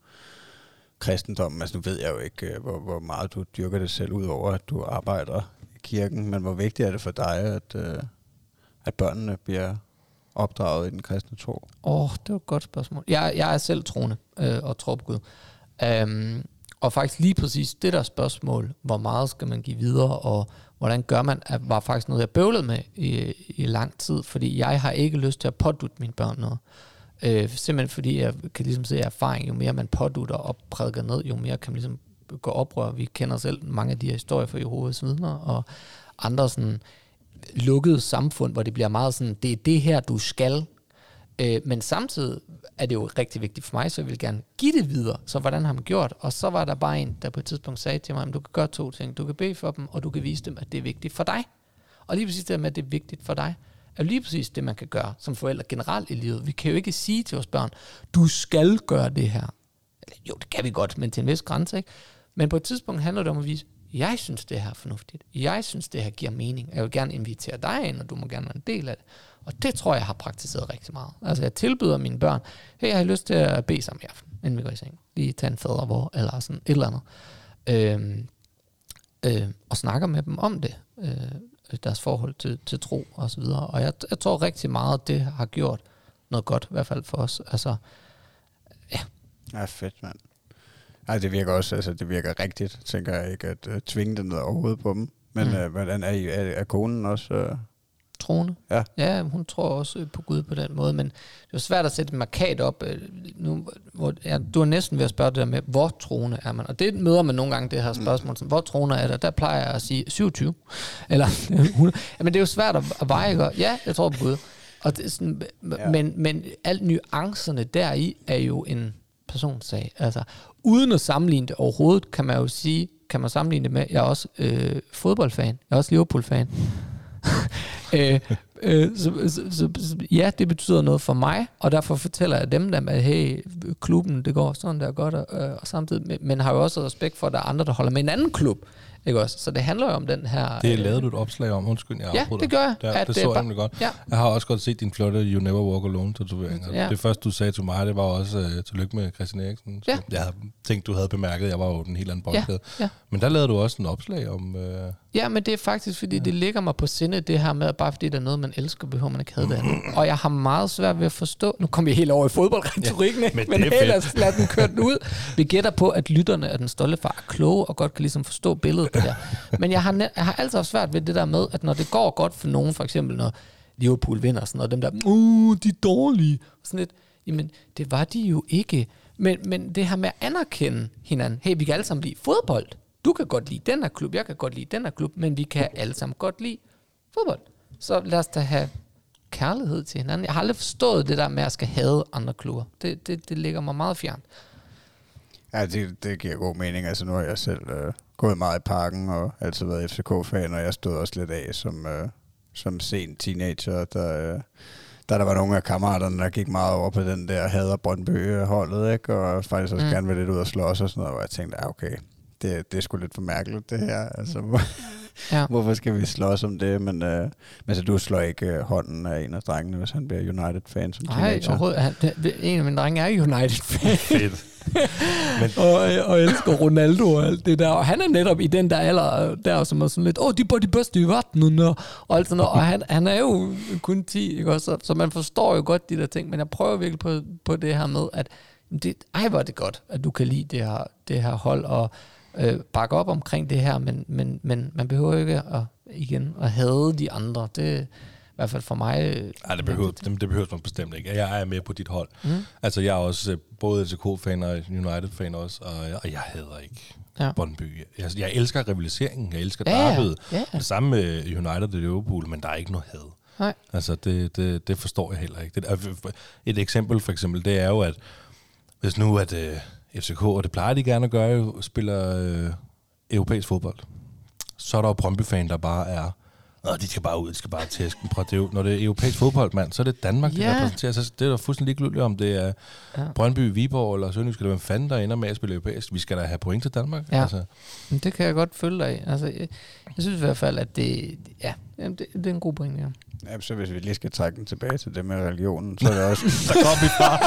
kristendommen. Altså nu ved jeg jo ikke, øh, hvor, hvor meget du dyrker det selv, udover at du arbejder i kirken. Men hvor vigtigt er det for dig, at, øh, at børnene bliver opdraget i den kristne tro? Åh, oh, det var et godt spørgsmål. Jeg, jeg er selv troende øh, og tror på Gud. Um, og faktisk lige præcis det der spørgsmål, hvor meget skal man give videre, og hvordan gør man, var faktisk noget, jeg bøvlede med i, i lang tid, fordi jeg har ikke lyst til at pådutte mine børn noget. Øh, simpelthen fordi jeg kan ligesom se af erfaring, jo mere man pådutter og prædiker ned, jo mere kan man ligesom gå oprør. Vi kender selv mange af de her historier fra Jehovas vidner, og andre sådan lukket samfund, hvor det bliver meget sådan, det er det her, du skal. Øh, men samtidig er det jo rigtig vigtigt for mig, så jeg vil gerne give det videre. Så hvordan har man gjort? Og så var der bare en, der på et tidspunkt sagde til mig, at du kan gøre to ting. Du kan bede for dem, og du kan vise dem, at det er vigtigt for dig. Og lige præcis det med, at det er vigtigt for dig, er lige præcis det, man kan gøre som forældre generelt i livet. Vi kan jo ikke sige til vores børn, du skal gøre det her. Eller, Jo, det kan vi godt, men til en vis grænse, ikke? Men på et tidspunkt handler det om at vise, jeg synes, det her er fornuftigt. Jeg synes, det her giver mening. Jeg vil gerne invitere dig ind, og du må gerne være en del af det. Og det tror jeg, jeg har praktiseret rigtig meget. Altså, jeg tilbyder mine børn, hey, jeg har lyst til at bede sammen i aften, inden vi går i seng. Lige tage en fadervor, eller sådan et eller andet. Øhm, øh, og snakker med dem om det. Øh, deres forhold til, til tro og så videre. Og jeg, jeg tror rigtig meget, det har gjort noget godt, i hvert fald for os. Altså, Ja, fedt, mand. Ej, det virker også, altså det virker rigtigt, tænker jeg ikke, at uh, tvinge det ned over hovedet på dem. Men Mm. mm. uh, hvordan er, I, er, er konen også? Uh, troende. Ja. ja, hun tror også øh, på Gud på den måde, men det er jo svært at sætte et markat op. øh, Nu, hvor, ja, du er næsten ved at spørge det der med, hvor troende er man? Og det møder man nogle gange, det her spørgsmål, sådan, hvor troende er det? Der plejer jeg at sige 27. Eller 100. Ja, men det er jo svært at, at veje, ikke? Ja, jeg tror på Gud. Og det er sådan, ja. men, men alle nuancerne deri er jo en personsag. Altså, uden at sammenligne det overhovedet, kan man jo sige, kan man sammenligne det med, jeg er også øh, fodboldfan, jeg er også Liverpool-fan. øh, øh, så, så, så, så, ja, det betyder noget for mig, og derfor fortæller jeg dem, dem at hey, klubben, det går sådan der godt, og, øh, og samtidig, men, men har jo også respekt for, at der er andre, der holder med en anden klub. Ikke også? Så det handler jo om den her... Det øh, lavede du et opslag om, undskyld, jeg Ja, det gør jeg. Det, At det så jeg nemlig godt. Ja. Jeg har også godt set din flotte You Never Walk Alone tatovering. og Ja. Det første, du sagde til mig, det var også uh, tillykke med Christian Eriksen. Så Ja. Jeg havde tænkt, du havde bemærket, at jeg var jo den helt anden boldgade. ja. Men der lavede du også en opslag om... Uh, Ja, men det er faktisk, fordi ja. det ligger mig på sinde, det her med, at bare fordi der er noget, man elsker, behøver man ikke have det andet. Og jeg har meget svært ved at forstå, nu kommer vi helt over i fodboldretorikken, ja, men men, er os- lad den køre den ud. Vi gætter på, at lytterne af den stolte far er kloge og godt kan ligesom forstå billedet det. Men jeg har, jeg har altid haft svært ved det der med, at når det går godt for nogen, for eksempel når Liverpool vinder sådan noget, dem der, uh, de er dårlige, og sådan lidt, jamen det var de jo ikke. Men, men det her med at anerkende hinanden, hey, vi kan alle sammen lide fodbold. Du kan godt lide den her klub, jeg kan godt lide den her klub, men vi kan alle sammen godt lide fodbold. Så lad os da have kærlighed til hinanden. Jeg har aldrig forstået det der med at skal have andre klubber. Det, det, det ligger mig meget fjernt. Ja, det, det giver god mening. Altså nu har jeg selv øh, gået meget i parken og altid været FCK-fan, og jeg stod også lidt af som, øh, som sen teenager, der, øh, da der var nogle af kammeraterne, der gik meget over på den der hader Brøndby-holdet, ikke? og faktisk også Mm. gerne ville lidt ud og slås og sådan noget, hvor jeg tænkte, ja, okay, det, det er sgu lidt for mærkeligt det her. Altså, hvor, Ja. hvorfor skal vi slås om det? Men, øh, men altså, du slår ikke øh, hånden af en af drengene, hvis han bliver United-fan som Nej, teenager. overhovedet. Han, det, en af mine drenge er United-fan. fedt. Men... og, og elsker Ronaldo og alt det der. Og han er netop i den der alder der, som er sådan lidt, åh, oh, de er de bedste i verden, og, og alt sådan noget. Og han, han er jo kun 10, ikke? Så, så man forstår jo godt de der ting, men jeg prøver virkelig på, på det her med, at det, ej, hvor er det godt, at du kan lide det her, det her hold, og øh, bakke op omkring det her, men, men, men man behøver ikke at, igen at hade de andre. Det hvert fald for mig... øh, Nej, det behøver, det, det behøver man bestemt ikke. Jeg er med på dit hold. Mm. Altså, jeg er også øh, både FCK-fan og United-fan også, og, og jeg hader ikke Ja. Brøndby. Jeg, jeg elsker rivaliseringen, jeg elsker Ja, derbyet. Ja. Det samme med United og Liverpool, men der er ikke noget had. Nej. Altså, det, det, det forstår jeg heller ikke. Det, er- et eksempel for eksempel, det er jo, at hvis nu at øh, FCK, og det plejer de gerne at gøre, spiller øh, europæisk fodbold, så er der jo Brøndby-fan, der bare er Nå, de skal bare ud, de skal bare tæske dem. Prøv, det er jo, når det er europæisk fodbold, mand, så er det Danmark, Ja. der repræsenterer. Så det er da fuldstændig ligegyldigt, om det er Ja. Brøndby, Viborg eller Sønderjysk, eller hvem fanden der ender med at spille europæisk. Vi skal da have point til Danmark. Ja. Altså, Men det kan jeg godt følge dig af. Altså, jeg, jeg synes i hvert fald, at det, ja, jamen, det, det er en god pointe, ja. Ja, så hvis vi lige skal trække den tilbage til det med religionen, så er det også... der kom vi fra.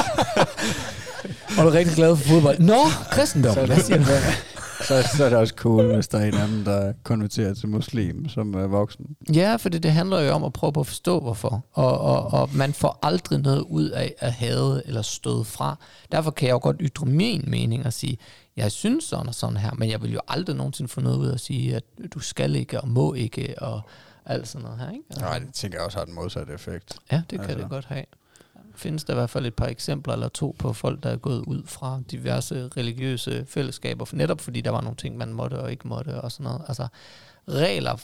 Og du er rigtig glad for fodbold. Nå, kristendom. så, Hvad siger du? så, så er det også cool, hvis der er en af dem, der konverterer til muslim som er voksen. Ja, for det, handler jo om at prøve på at forstå, hvorfor. Og, og, og man får aldrig noget ud af at hade eller støde fra. Derfor kan jeg jo godt ytre min mening og sige, jeg synes sådan og sådan her, men jeg vil jo aldrig nogensinde få noget ud af at sige, at du skal ikke og må ikke og alt sådan noget her. Ikke? Altså, Nej, det tænker jeg også har den modsatte effekt. Ja, det kan Altså. det godt have. Findes der i hvert fald et par eksempler eller to på folk, der er gået ud fra diverse religiøse fællesskaber, for netop fordi der var nogle ting, man måtte og ikke måtte og sådan noget. Altså regler,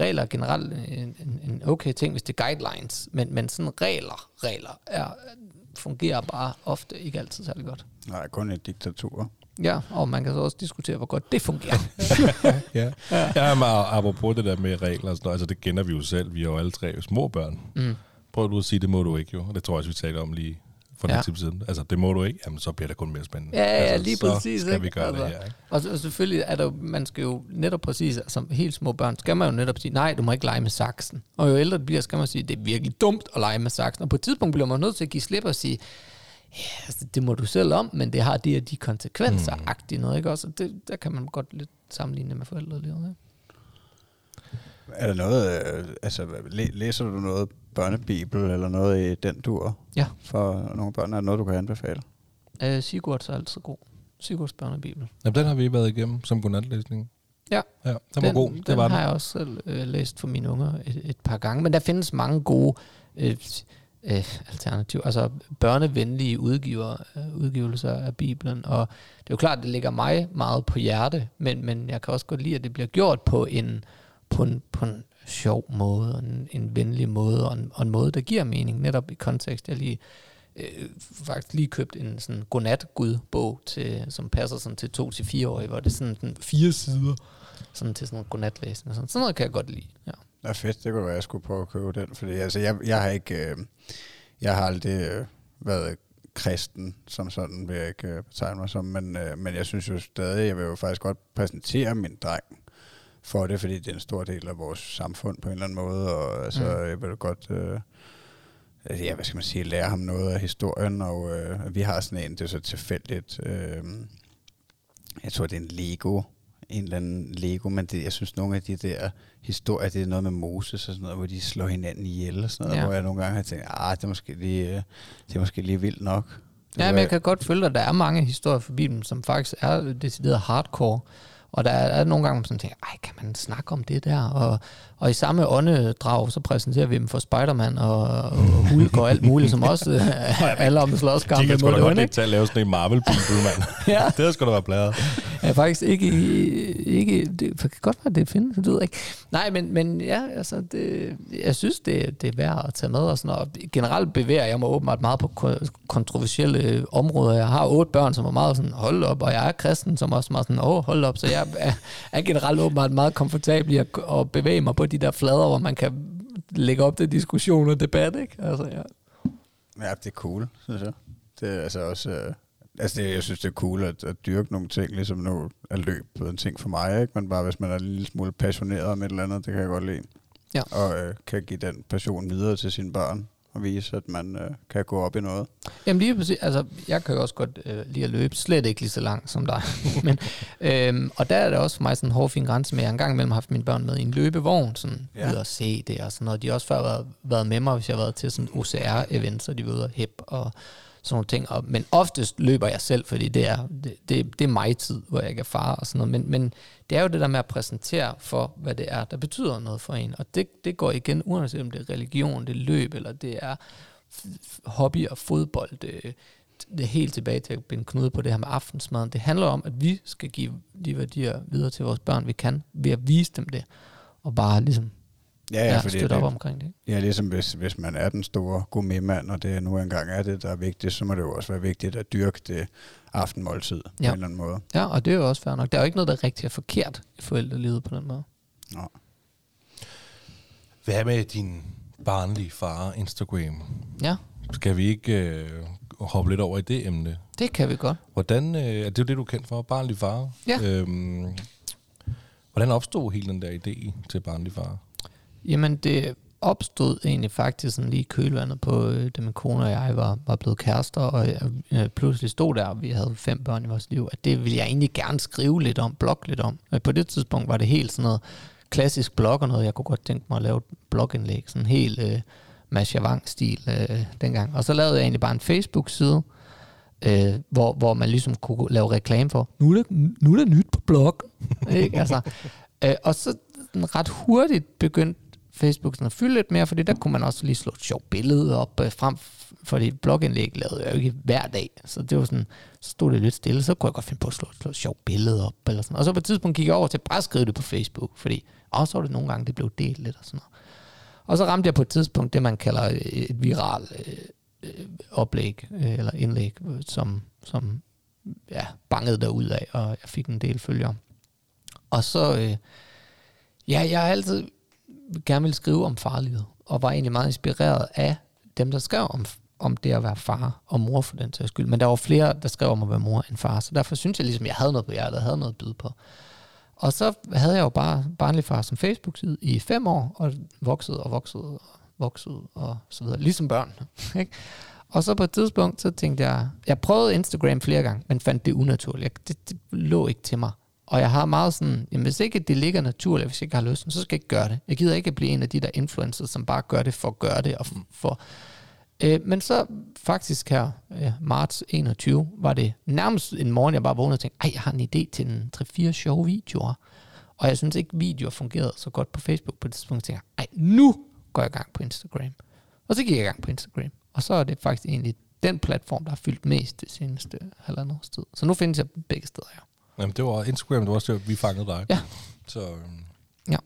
regler er generelt en, en, okay ting, hvis det er guidelines, men, men sådan regler, regler er, fungerer bare ofte ikke altid særlig godt. Nej, kun et diktatur. Ja, og man kan så også diskutere, hvor godt det fungerer. ja. ja, men apropos det der med regler og sådan noget, altså det kender vi jo selv. Vi er jo alle tre små børn. Mm. Prøv du at sige, det må du ikke jo. Det tror jeg også, vi talte om lige for Ja. lidt tid siden. Altså, det må du ikke. Jamen, så bliver det kun mere spændende. Ja, ja, altså, lige så præcis, skal ikke? vi gøre Altså. det her, ikke? Og, så- og selvfølgelig er der jo, man skal jo netop præcis, som helt små børn, skal man jo netop sige, nej, du må ikke lege med saksen. Og jo ældre det bliver, skal man sige, det er virkelig dumt at lege med saksen. Og på et tidspunkt bliver man nødt til at give slip og sige, ja, altså, det må du selv om, men det har de og de konsekvenser, mm. agtigt noget, ikke også? Og det, der kan man godt lidt sammenligne med forældrelivet, ikke? Er der noget, øh, altså læ- læser du noget børnebibel eller noget i den dur Ja. for nogle børn? Er der noget, du kan anbefale? Øh, Sigurd er altid god. Sigurds børnebibel. Jamen, den har vi været igennem som godnatlæsning. Ja. Ja, den var den, god. Den Det var har den. jeg også selv øh, læst for mine unger et, et par gange. Men der findes mange gode øh, øh, alternativer, altså børnevenlige udgiver, øh, udgivelser af Bibelen. Og det er jo klart, det ligger mig meget på hjerte, men, men jeg kan også godt lide, at det bliver gjort på en, på en, på en sjov måde, og en, en venlig måde, og en, og en måde, der giver mening, netop i kontekst. Jeg lige øh, faktisk lige købt en sådan godnat-gud-bog, til, som passer sådan til to til fire år, hvor det er sådan den fire sider, sådan til sådan noget godnatlæsning. og Sådan, sådan noget kan jeg godt lide. Ja. Ja, fedt. Det kunne være, jeg skulle prøve at købe den. Fordi altså, jeg, jeg har ikke... Øh, jeg har aldrig øh, været kristen, som sådan vil jeg ikke øh, betegne mig som, men, øh, men jeg synes jo stadig, jeg vil jo faktisk godt præsentere min dreng for det, fordi det er en stor del af vores samfund på en eller anden måde, og altså, mm. jeg vil godt... Øh, altså, ja, hvad skal man sige, lære ham noget af historien, og øh, vi har sådan en, det er så tilfældigt, øh, jeg tror, det er en Lego, en eller anden Lego, men det, jeg synes, nogle af de der historier, det er noget med Moses og sådan noget, hvor de slår hinanden ihjel og sådan noget, ja. hvor jeg nogle gange har tænkt, ah, det er måske lige, øh, det er måske lige vildt nok. Det ja, men jeg kan godt følge, at der er mange historier for Bibelen, som faktisk er decideret hardcore. Og der er, er nogle gange, man sådan tænker, ej, kan man snakke om det der? Og, og i samme åndedrag, så præsenterer vi dem for Spider-Man og, og Hulk og alt muligt, som også uh, alle om slåskampe. De kan sgu da ikke tage at lave sådan en marvel mand. ja. Det har sgu da været bladret. Ja, faktisk ikke, ikke det kan godt være, det findes, det ved jeg ikke. Nej, men, men ja, altså, det, jeg synes, det, det er værd at tage med. Og sådan, og generelt bevæger jeg mig åbenbart meget på kontroversielle områder. Jeg har otte børn, som er meget sådan, hold op, og jeg er kristen, som også er meget sådan, åh, hold op. Så jeg er, er generelt åbenbart meget komfortabel i at, at bevæge mig på de der flader, hvor man kan lægge op til diskussion og debat, ikke? Altså, ja. Ja, det er cool, synes jeg. Det er altså også... Øh, altså, det, jeg synes, det er cool at, at dyrke nogle ting, ligesom nu er løb en ting for mig, ikke? Men bare hvis man er en lille smule passioneret om et eller andet, det kan jeg godt lide. Ja. Og øh, kan give den passion videre til sine børn og vise, at man øh, kan gå op i noget. Jamen lige præcis, altså jeg kan jo også godt øh, lide at løbe, slet ikke lige så langt som dig. Men, øh, og der er det også for mig sådan en hård fin grænse med, jeg har engang imellem haft mine børn med i en løbevogn, sådan ja. ud og se det og sådan noget. De har også før været, været med mig, hvis jeg har været til sådan OCR-event, så de var ude og hip og sådan nogle ting. Og, men oftest løber jeg selv, fordi det er, det, det, det er mig tid, hvor jeg kan fare og sådan noget. Men, men det er jo det der med at præsentere for, hvad det er, der betyder noget for en. Og det, det går igen, uanset om det er religion, det er løb, eller det er hobby og fodbold. Det, det er helt tilbage til at binde knude på det her med aftensmaden. Det handler om, at vi skal give de værdier videre til vores børn, vi kan, ved at vise dem det. Og bare ligesom Ja, ja, ja fordi støtte op omkring det. Ja, ligesom hvis, hvis man er den store gourmetmand, og det nu engang er det, der er vigtigt, så må det jo også være vigtigt at dyrke det aftenmåltid ja. på en eller anden måde. Ja, og det er jo også fair nok. Der er jo ikke noget, der er rigtigt og forkert i forældrelivet på den måde. Nå. Hvad med din barnlige far Instagram? Ja. Skal vi ikke øh, hoppe lidt over i det emne? Det kan vi godt. Hvordan, øh, er det jo det, du er kendt for, barnlig far? Ja. Øhm, hvordan opstod hele den der idé til barnlig far? Jamen, det opstod egentlig faktisk sådan lige kølvandet på, øh, da min kone og jeg var, var blevet kærester, og jeg øh, pludselig stod der, og vi havde fem børn i vores liv, at det ville jeg egentlig gerne skrive lidt om, blogge lidt om. Men på det tidspunkt var det helt sådan noget klassisk blog og noget, jeg kunne godt tænke mig at lave et blogindlæg, sådan helt øh, Mashavang-stil øh, dengang. Og så lavede jeg egentlig bare en Facebook-side, øh, hvor, hvor man ligesom kunne lave reklame for, nu er det, nu er det nyt på blog. ikke? Altså, øh, og så ret hurtigt begyndte Facebook sådan at fylde lidt mere, fordi der kunne man også lige slå et sjovt billede op øh, frem, fordi blogindlæg lavede jeg jo ikke hver dag, så det var sådan, så stod det lidt stille, så kunne jeg godt finde på at slå, slå et sjovt billede op, eller sådan. og så på et tidspunkt gik jeg over til bare at skrive det på Facebook, fordi også var det nogle gange, det blev delt lidt og sådan noget. Og så ramte jeg på et tidspunkt det, man kalder øh, et viral øh, øh, oplæg, øh, eller indlæg, som, som ja, bangede derud af, og jeg fik en del følgere. Og så, øh, ja, jeg har altid gerne ville skrive om farlighed, og var egentlig meget inspireret af dem, der skrev om, om det at være far og mor for den sags skyld. Men der var flere, der skrev om at være mor end far, så derfor synes jeg ligesom, jeg havde noget på hjertet, havde noget at byde på. Og så havde jeg jo bare barnlig far som Facebook-side i fem år, og voksede og voksede og voksede og så videre, ligesom børn. Ikke? Og så på et tidspunkt, så tænkte jeg, jeg prøvede Instagram flere gange, men fandt det unaturligt. Det, det lå ikke til mig. Og jeg har meget sådan, jamen hvis ikke det ligger naturligt, hvis jeg ikke har lyst, så skal jeg ikke gøre det. Jeg gider ikke at blive en af de der influencers, som bare gør det for at gøre det. Og for, øh, men så faktisk her, øh, marts 21, var det nærmest en morgen, jeg bare vågnede og tænkte, ej, jeg har en idé til en 3-4 sjove videoer. Og jeg synes ikke, videoer fungerede så godt på Facebook på det tidspunkt. Jeg tænkte, ej, nu går jeg i gang på Instagram. Og så gik jeg i gang på Instagram. Og så er det faktisk egentlig den platform, der har fyldt mest det seneste halvandet års tid. Så nu findes jeg begge steder, ja. Jamen, det var Instagram, det var også det, vi fangede dig. Ja. Så, øhm, ja.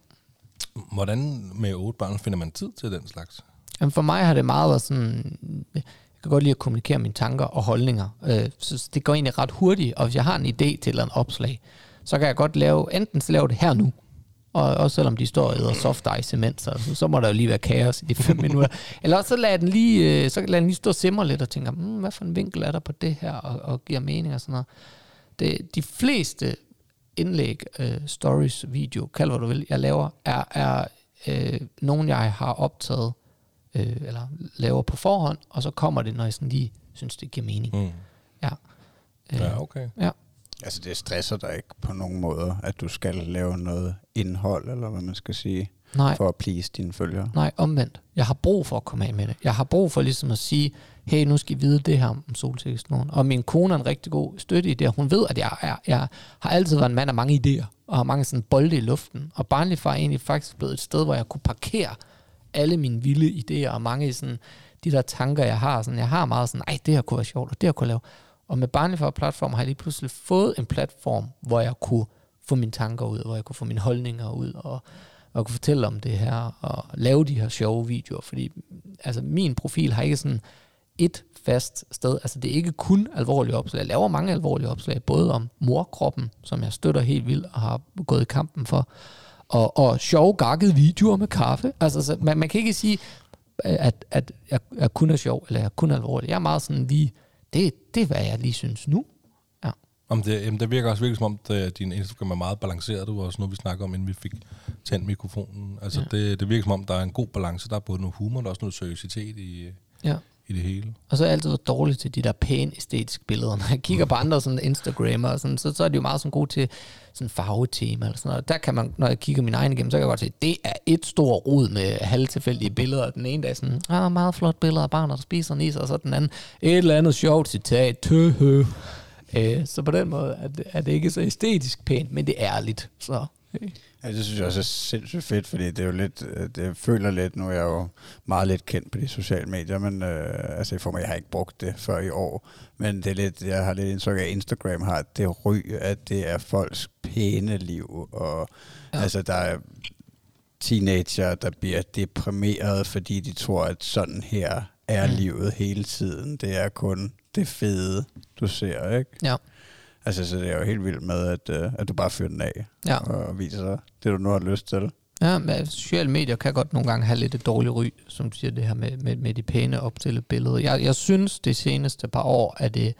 Hvordan med otte børn finder man tid til den slags? Jamen, for mig har det meget været sådan... Jeg kan godt lide at kommunikere mine tanker og holdninger. Øh, så det går egentlig ret hurtigt, og hvis jeg har en idé til en opslag, så kan jeg godt lave, enten så lave det her nu, Og også selvom de står og æder soft ice imens, så, så må der jo lige være kaos i de fem minutter. Eller også så lader den lige, øh, så lader den lige stå og simre lidt og tænker, hmm, hvad for en vinkel er der på det her, og, og giver mening og sådan noget. Det, de fleste indlæg, øh, stories, video, kald hvad du vil, jeg laver, er, er øh, nogen, jeg har optaget, øh, eller laver på forhånd, og så kommer det, når jeg sådan lige synes, det giver mening. Mm. Ja. Øh, Ja, okay. ja. Altså det stresser dig ikke på nogen måder, at du skal lave noget indhold, eller hvad man skal sige, Nej. for at please dine følgere. Nej, omvendt. Jeg har brug for at komme af med det. Jeg har brug for ligesom at sige, hey, nu skal I vide det her om solteknologien. Og min kone er en rigtig god støtte i det. Hun ved, at jeg, er, jeg har altid været en mand af mange idéer, og har mange sådan bolde i luften. Og Barnlig Far er egentlig faktisk blevet et sted, hvor jeg kunne parkere alle mine vilde idéer, og mange sådan, de der tanker, jeg har. Sådan, jeg har meget sådan, ej, det her kunne være sjovt, og det her kunne jeg lave. Og med Barnlig Far platform har jeg lige pludselig fået en platform, hvor jeg kunne få mine tanker ud, hvor jeg kunne få mine holdninger ud, og, og kunne fortælle om det her, og lave de her sjove videoer, fordi altså, min profil har ikke sådan et fast sted. Altså det er ikke kun alvorlige opslag. Jeg laver mange alvorlige opslag, både om morkroppen, som jeg støtter helt vildt og har gået i kampen for, og, og sjove gakkede videoer med kaffe. Altså så man, man kan ikke sige, at, at jeg, jeg kun er sjov, eller jeg er kun alvorlig. Jeg er meget sådan lige, det, det er hvad jeg lige synes nu. Ja. Om det, jamen, det virker også virkelig som om, at din Instagram er meget balanceret. Det var også noget, vi snakkede om, inden vi fik tændt mikrofonen. Altså, Ja. det, det virker som om, der er en god balance. Der er både noget humor, og er også noget seriøsitet i, Ja. I det hele. Og så er jeg altid været dårlig til de der pæne æstetiske billeder. Når jeg kigger på andre sådan Instagrammer, og sådan, så, så er de jo meget sådan gode til sådan farvetema eller sådan noget. Der kan man, når jeg kigger min egen igennem, så kan jeg godt se, at det er et stort rod med halvtilfældige billeder. Den ene dag er sådan, ah, meget flot billede af barnet, der spiser en is, og så den anden, et eller andet sjovt citat, tøhø. Øh, så på den måde er det, er det ikke så æstetisk pænt, men det er ærligt. Så, øh. Ja, det synes jeg også er sindssygt fedt, fordi det er jo lidt, øh, det jeg føler lidt, nu er jeg jo meget lidt kendt på de sociale medier, men øh, altså i form af, jeg har ikke brugt det før i år, men det er lidt, jeg har lidt indtryk af, at Instagram har det ry, at det er folks pæne liv, og Ja. altså der er teenager, der bliver deprimeret, fordi de tror, at sådan her er mm. livet hele tiden. Det er kun det fede, du ser, ikke? Ja. Altså, så det er jo helt vildt med, at, øh, at du bare fyrer den af Ja. og viser det, du nu har lyst til. Ja, men sociale medier kan godt nogle gange have lidt et dårligt ry, som du siger, det her med, med, med de pæne opstillede billeder. Jeg, jeg synes, det seneste par år er, det,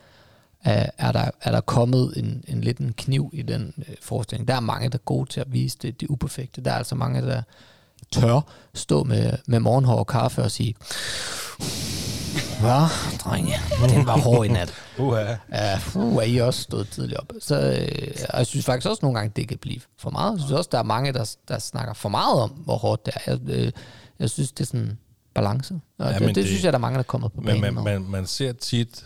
er, er, der, er der kommet en, en lidt en kniv i den øh, forestilling. Der er mange, der er gode til at vise det, det uperfekte. Der er altså mange, der tør stå med, med morgenhår og kaffe og sige, Hvad, drenge? Den var hård i nat. Uha. Ja, uh, I også stået tidligt op. Så øh, og jeg synes faktisk også nogle gange, det kan blive for meget. Jeg synes også, der er mange, der, der snakker for meget om, hvor hårdt det er. Jeg, øh, jeg synes, det er sådan balance. Og Ja, det, men det, det, synes jeg, der er mange, der er kommet på Men banen man, med. man, man ser tit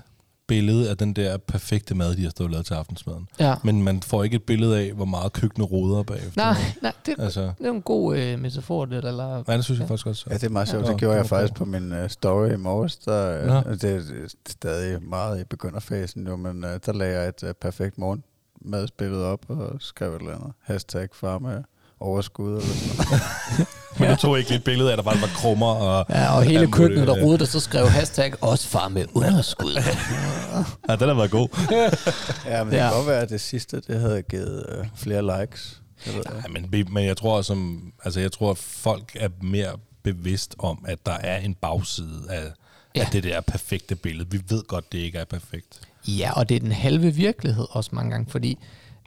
billedet af den der perfekte mad, de har stået og lavet til aftensmaden. Ja. Men man får ikke et billede af, hvor meget køkkenet roder bagefter. Nej, nej det, Altså, det er en god øh, metafor, det, eller... nej, det synes jeg faktisk også. Ja, det er meget sjovt. Ja. Det gjorde Nå, jeg faktisk på min uh, story i morges. Der, Nå. uh, det, er stadig meget i begynderfasen, jo, men uh, der lagde jeg et uh, perfekt morgenmadsbillede op og skrev et eller andet. Hashtag far med overskud eller sådan noget. Men du tog ikke et billede af, at der bare var krummer og... Ja, og hele køkkenet, der muligt, rodede, der så skrev hashtag også far med underskud. Ja, den har været god. ja, men det Ja. kan godt være, at det sidste, det havde givet uh, flere likes. Nej, men, men jeg tror som, altså jeg tror, at folk er mere bevidst om, at der er en bagside af, ja. af det der perfekte billede. Vi ved godt, det ikke er perfekt. Ja, og det er den halve virkelighed også mange gange, fordi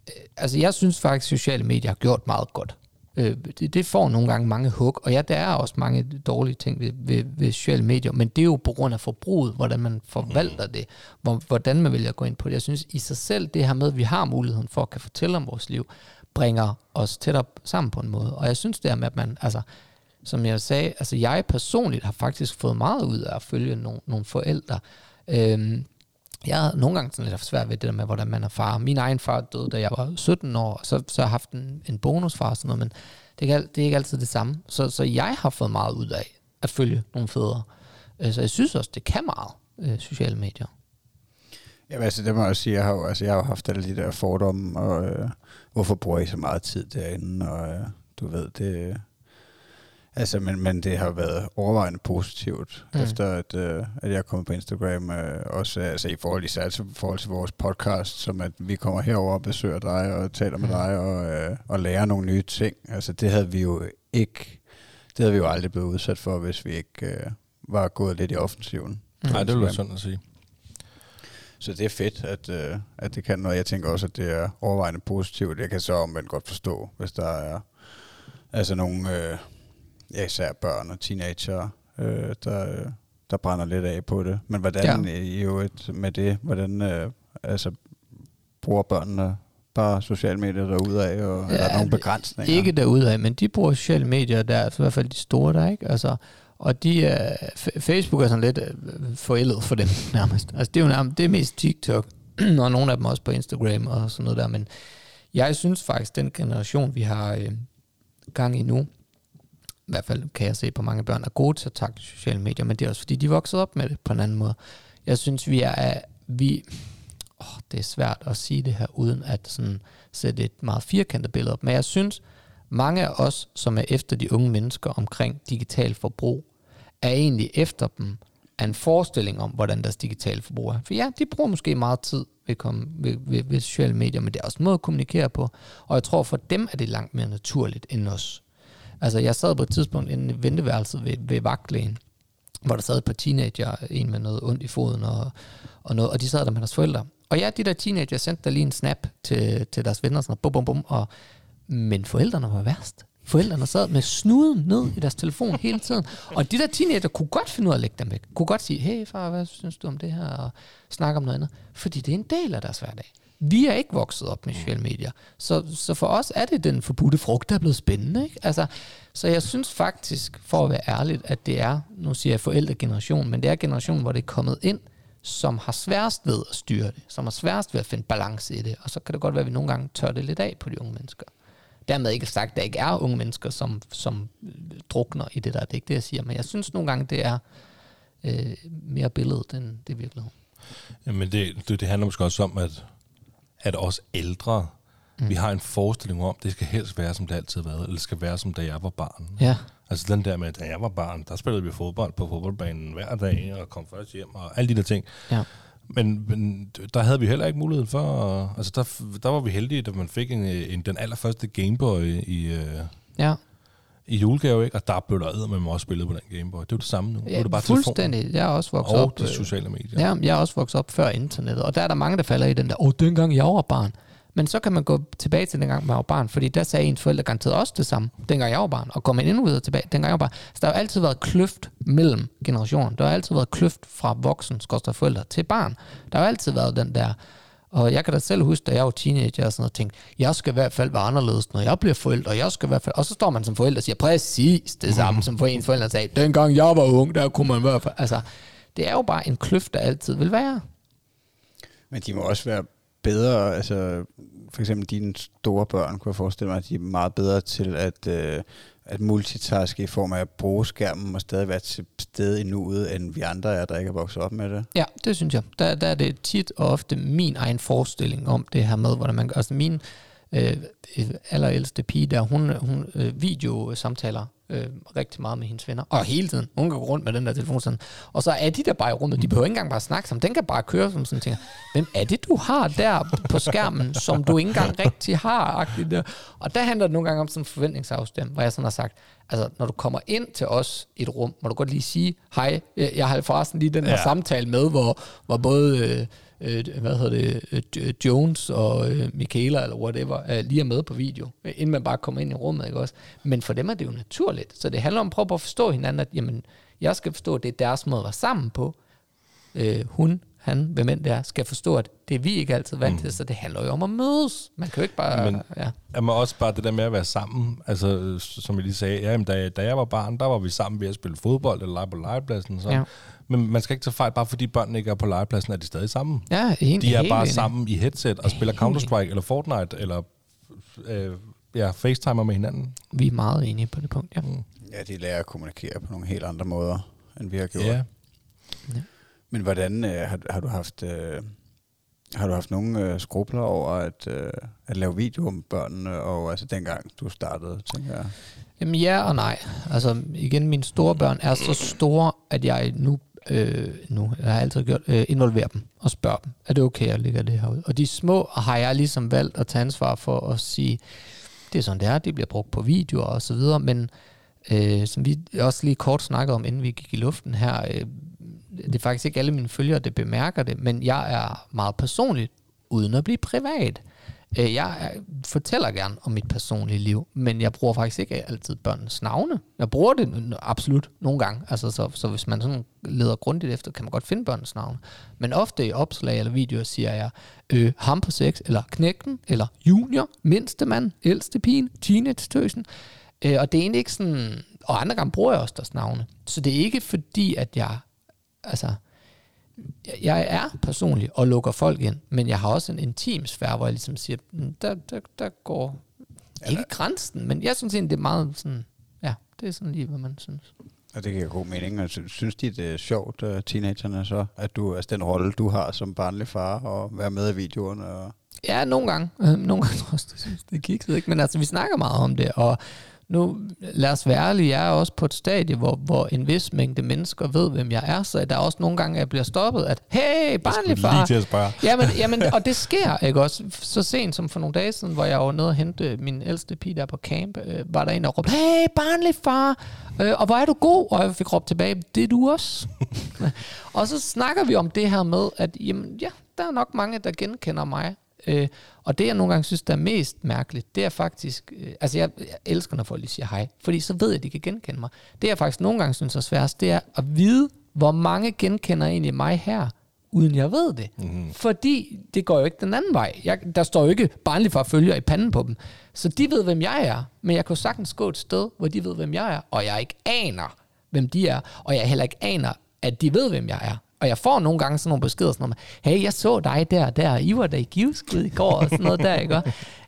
øh, altså jeg synes faktisk, at sociale medier har gjort meget godt. Øh, det, det får nogle gange mange hug, og ja, der er også mange dårlige ting ved, ved, ved sociale medier, men det er jo på grund af forbruget, hvordan man forvalter det, hvor, hvordan man vælger at gå ind på det. Jeg synes i sig selv, det her med, at vi har muligheden for at kan fortælle om vores liv, bringer os tættere sammen på en måde. Og jeg synes det her med, at man, altså, som jeg sagde, altså jeg personligt har faktisk fået meget ud af at følge nogle, nogle forældre. Øhm, jeg har nogle gange sådan lidt haft svært ved det der med, hvordan man er far. Min egen far døde, da jeg var 17 år, og så, så har jeg haft en, en bonusfar og sådan noget, men det kan, det er ikke altid det samme. Så, så jeg har fået meget ud af at følge nogle fædre. Øh, så jeg synes også, det kan meget, øh, sociale medier. Jamen altså, det må jeg også sige, jeg har jo, altså, jeg har haft alle de der fordomme, og øh, hvorfor bruger I så meget tid derinde, og øh, du ved, det... Altså, men, men det har været overvejende positivt, Mm. efter at, øh, at jeg er kommet på Instagram. Øh, også altså, i forhold, især til, i forhold til vores podcast, som at vi kommer herover og besøger dig og taler med Mm. dig og, øh, og lærer nogle nye ting. Altså, det havde vi jo ikke, det havde vi jo aldrig blevet udsat for, hvis vi ikke øh, var gået lidt i offensiven. Mm. Nej, det vil være sådan at sige. Så det er fedt, at, øh, at det kan noget. Jeg tænker også, at det er overvejende positivt. Jeg kan så omvendt godt forstå, hvis der er altså nogle, øh, ja, især børn og teenager, øh, der, øh, der brænder lidt af på det. Men hvordan ja. i øvrigt med det, hvordan øh, altså, bruger børnene bare sociale medier derudad, og ja, er der nogle begrænsninger? Ikke derudad, men de bruger sociale medier, der er i hvert fald de store der, ikke? Altså, og de er, F- Facebook er sådan lidt øh, forældet for dem nærmest. Altså det er jo nærmest, det er mest TikTok, og nogle af dem også på Instagram og sådan noget der, men jeg synes faktisk, den generation, vi har øh, gang i nu, i hvert fald kan jeg se på mange børn, er gode til at takle sociale medier, men det er også fordi, de er vokset op med det på en anden måde. Jeg synes, vi er, vi, åh, det er svært at sige det her, uden at sådan sætte et meget firkantet billede op, men jeg synes, mange af os, som er efter de unge mennesker omkring digital forbrug, er egentlig efter dem af en forestilling om, hvordan deres digitale forbrug er. For ja, de bruger måske meget tid ved, komme, ved, ved, ved sociale medier, men det er også en måde at kommunikere på. Og jeg tror, for dem er det langt mere naturligt end os. Altså, jeg sad på et tidspunkt inde i venteværelset ved, ved vagtlægen, hvor der sad et par teenager, en med noget ondt i foden og, og noget, og de sad der med deres forældre. Og ja, de der teenager sendte der lige en snap til, til deres venner, sådan bum, bum, bum, og, men forældrene var værst. Forældrene sad med snuden ned i deres telefon hele tiden. Og de der teenager kunne godt finde ud af at lægge dem væk. Kunne godt sige, hey far, hvad synes du om det her? Og snakke om noget andet. Fordi det er en del af deres hverdag. Vi er ikke vokset op med sociale medier. Så, så for os er det den forbudte frugt, der er blevet spændende. Ikke? Altså, så jeg synes faktisk, for at være ærligt, at det er, nu siger jeg forældregeneration, men det er generationen, hvor det er kommet ind, som har sværest ved at styre det, som har sværest ved at finde balance i det, og så kan det godt være, at vi nogle gange tør det lidt af på de unge mennesker. Dermed ikke sagt, at der ikke er unge mennesker, som, som drukner i det der. Det er ikke det, jeg siger, men jeg synes nogle gange, det er øh, mere billedet, end det virkeligheden. Jamen det, det, det handler måske også om, at, at os ældre, mm. vi har en forestilling om, det skal helst være, som det altid har været, eller det skal være, som da jeg var barn. Ja. Altså den der med, at da jeg var barn, der spillede vi fodbold på fodboldbanen hver dag, og kom først hjem, og alle de der ting. Ja. Men, men der havde vi heller ikke mulighed for, altså der, der var vi heldige, at man fik en, en, den allerførste Gameboy i, øh, Ja, i julegave, ikke? og der blev der med mig også spillet på den Gameboy. Det er jo det samme nu. nu ja er det bare fuldstændig. Jeg er også vokset telefonen og op. de øh, sociale medier. Ja, jeg er også vokset op før internettet, og der er der mange, der falder i den der, åh, oh, dengang jeg var barn. Men så kan man gå tilbage til dengang, man var barn, fordi der sagde ens forældre garanteret også det samme, dengang jeg var barn, og man endnu videre tilbage, dengang jeg var barn. Så der har altid været kløft mellem generationer. Der har altid været kløft fra voksen, skorstræk forældre, til barn. Der har altid været den der, og jeg kan da selv huske, da jeg var teenager og sådan noget, tænkte, jeg skal i hvert fald være anderledes, når jeg bliver forældre, jeg skal i hvert fald, og så står man som forælder og siger præcis det samme, som for ens forældre sagde, dengang jeg var ung, der kunne man i hvert fald, altså, det er jo bare en kløft, der altid vil være. Men de må også være bedre, altså for eksempel dine store børn, kunne jeg forestille mig, at de er meget bedre til at, øh, at multitaske i form af at bruge skærmen og stadig være til stede i nuet, end vi andre er, der ikke er vokset op med det. Ja, det synes jeg. Der, der er det tit og ofte min egen forestilling om det her med, hvordan man gør. Altså min øh, allerældste pige der, hun, hun øh, videosamtaler øh, rigtig meget med hendes venner. Og hele tiden. Hun kan gå rundt med den der telefon sådan. Og så er de der bare i rummet. De behøver ikke engang bare snakke sammen. Den kan bare køre som sådan tænker, hvem er det, du har der på skærmen, som du ikke engang rigtig har? der. Og der handler det nogle gange om sådan en forventningsafstem, hvor jeg sådan har sagt, altså når du kommer ind til os i et rum, må du godt lige sige, hej, jeg har forresten lige den her ja. samtale med, hvor, hvor både... Øh, øh, hvad hedder det, øh, øh, Jones og øh, Michaela eller whatever, øh, lige er med på video, øh, inden man bare kommer ind i rummet, ikke også? Men for dem er det jo naturligt. Så det handler om at prøve at forstå hinanden, at jamen, jeg skal forstå, at det er deres måde at være sammen på. Øh, hun, han, hvem end det er, skal forstå, at det er vi ikke altid vant mm. til, så det handler jo om at mødes. Man kan jo ikke bare... Men- Men, ja. Jamen også bare det der med at være sammen. Altså, som jeg lige sagde, ja, jamen, da, da jeg var barn, der var vi sammen ved at spille fodbold eller lege på legepladsen. Sådan. Ja. Ja. Men man skal ikke tage fejl, bare fordi børnene ikke er på legepladsen, er de stadig sammen. ja, helt, De er helt bare enig. sammen i headset og spiller Counter-Strike eller Fortnite eller øh, ja, FaceTimer med hinanden. Vi er meget enige på det punkt, ja. Mm. Ja, de lærer at kommunikere på nogle helt andre måder, end vi har gjort. Ja. Men hvordan øh, har, har du haft... Øh, Har du haft nogle øh, skrubler over at, øh, at lave video om børnene, og altså dengang du startede, tænker jeg? Jamen ja og nej. Altså igen, mine store børn er så store, at jeg nu, øh, nu jeg har altid gjort, øh, involverer dem og spørger dem, er det okay, at jeg lægger det herude? Og de små har jeg ligesom valgt at tage ansvar for at sige, det er sådan, det er, det bliver brugt på videoer og så videre, men øh, som vi også lige kort snakkede om, inden vi gik i luften her, øh, det er faktisk ikke alle mine følgere, der bemærker det, men jeg er meget personligt, uden at blive privat. Øh, jeg øh, fortæller gerne om mit personlige liv, men jeg bruger faktisk ikke altid børnenes navne. Jeg bruger det absolut nogle gange, altså så, så hvis man sådan leder grundigt efter, kan man godt finde børnenes navne. Men ofte i opslag eller videoer siger jeg, øh, ham på sex, eller knægten, eller junior, mindste mand, ældste pigen, teenage-tøsen. Øh, og det er egentlig ikke sådan, og andre gange bruger jeg også deres navne. Så det er ikke fordi, at jeg, altså, jeg- er personlig og lukker folk ind, men jeg har også en intim sfære, hvor jeg ligesom siger, "Mm, der, der, der går ikke grænsen, men jeg synes egentlig, det er meget sådan, ja, det er sådan lige, hvad man synes. Og det giver god mening. Og sy- synes de, det er sjovt, uh, teenagerne så, at du, altså den rolle, du har som barnlig far, og være med i videoerne? Og Ja, nogle gange. Øh, nogle gange også, det synes, det kikset, ikke? Men altså, vi snakker meget om det, og nu, lad os være ærlige, jeg er også på et stadie, hvor, hvor en vis mængde mennesker ved, hvem jeg er, så der er også nogle gange, at jeg bliver stoppet, at hey, barnlig Lige far, til at spørge. jamen, jamen, og det sker, ikke også? Så sent som for nogle dage siden, hvor jeg var nede og hente min ældste pige der på camp, øh, var der en, der råbte, hey, barnlig far, øh, og hvor er du god? Og jeg fik råbt tilbage, det er du også. og så snakker vi om det her med, at jamen, ja, der er nok mange, der genkender mig. Øh, og det, jeg nogle gange synes, der er mest mærkeligt, det er faktisk... Øh, altså, jeg, jeg elsker, når folk lige siger hej, fordi så ved jeg, at de kan genkende mig. Det, jeg faktisk nogle gange synes er sværest, det er at vide, hvor mange genkender egentlig mig her, uden jeg ved det. Mm. Fordi det går jo ikke den anden vej. Jeg, der står jo ikke barnlig for følger i panden på dem. Så de ved, hvem jeg er. Men jeg kan jo sagtens gå et sted, hvor de ved, hvem jeg er, og jeg ikke aner, hvem de er, og jeg heller ikke aner, at de ved, hvem jeg er. Og jeg får nogle gange sådan nogle beskeder, sådan noget med, hey, jeg så dig der og der, I var der i Giveskud i går, og sådan noget der, ikke? Og,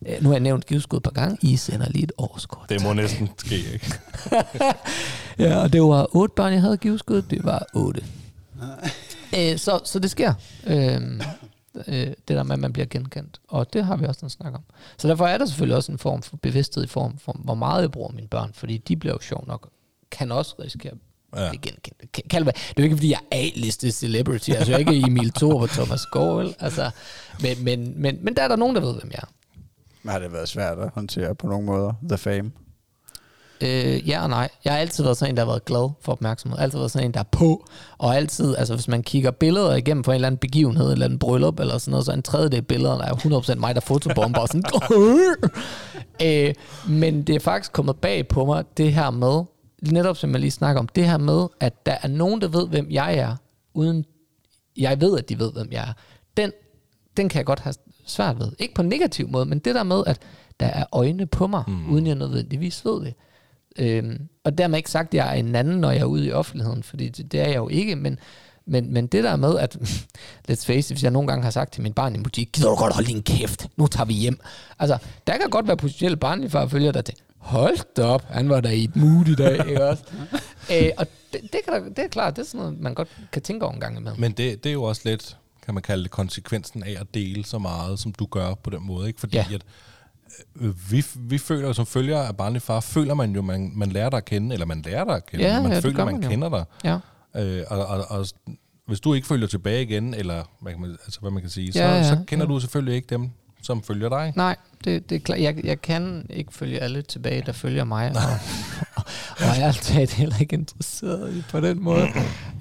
øh, nu har jeg nævnt Giveskud et par gange, I sender lige et årskort. Det må næsten ske, ikke? Ja, og det var otte børn, jeg havde Giveskud, det var otte. øh, så, så det sker. Øh, øh, det der med, at man bliver genkendt. Og det har vi også en snak om. Så derfor er der selvfølgelig også en form for bevidsthed i form for, hvor meget jeg bruger mine børn, fordi de bliver jo sjov nok, kan også risikere Ja. ja. blive genkendt. Kan, kan det, det er jo ikke, fordi jeg er A-listet celebrity, altså jeg er ikke Emil Thor og Thomas vel? Altså, men, men, men, men der er der nogen, der ved, hvem jeg er. har det været svært at håndtere på nogle måder, the fame? Øh, ja og nej. Jeg har altid været sådan en, der har været glad for opmærksomhed. Altid været sådan en, der er på. Og altid, altså hvis man kigger billeder igennem på en eller anden begivenhed, eller en bryllup, eller sådan noget, så en tredjedel af billederne er 100% mig, der fotobomber og sådan. øh, men det er faktisk kommet bag på mig, det her med, netop som jeg lige snakker om, det her med, at der er nogen, der ved, hvem jeg er, uden jeg ved, at de ved, hvem jeg er. Den, den kan jeg godt have svært ved. Ikke på en negativ måde, men det der med, at der er øjne på mig, mm. uden jeg nødvendigvis ved det. Øhm, og dermed ikke sagt, at jeg er en anden, når jeg er ude i offentligheden, fordi det, det er jeg jo ikke, men, men, men det der med, at, let's face it, hvis jeg nogle gange har sagt til min barn i en butik, gider du godt holde din kæft, nu tager vi hjem. Altså, der kan godt være potentielle barnlige far følger dig til, hold da op, han var der i et mood i dag, ikke også? øh, og det, det, kan der, det er klart, det er sådan noget, man godt kan tænke over en gang imellem. Men det, det er jo også lidt, kan man kalde det, konsekvensen af at dele så meget, som du gør på den måde. Ikke? Fordi Ja. at, øh, vi, vi føler som følger af barnlig far, føler man jo, man, man lærer dig at kende, eller man lærer dig at kende, Ja, man ja, føler, man, man jo. kender dig. Ja. Øh, og, og, og hvis du ikke følger tilbage igen, eller hvad, kan man, altså, hvad man kan sige, så, Ja, ja, så kender ja. du selvfølgelig ikke dem, som følger dig. Nej, det, det er klart. Jeg, jeg kan ikke følge alle tilbage, der følger mig. Og, og, og jeg er altid heller ikke interesseret i på den måde.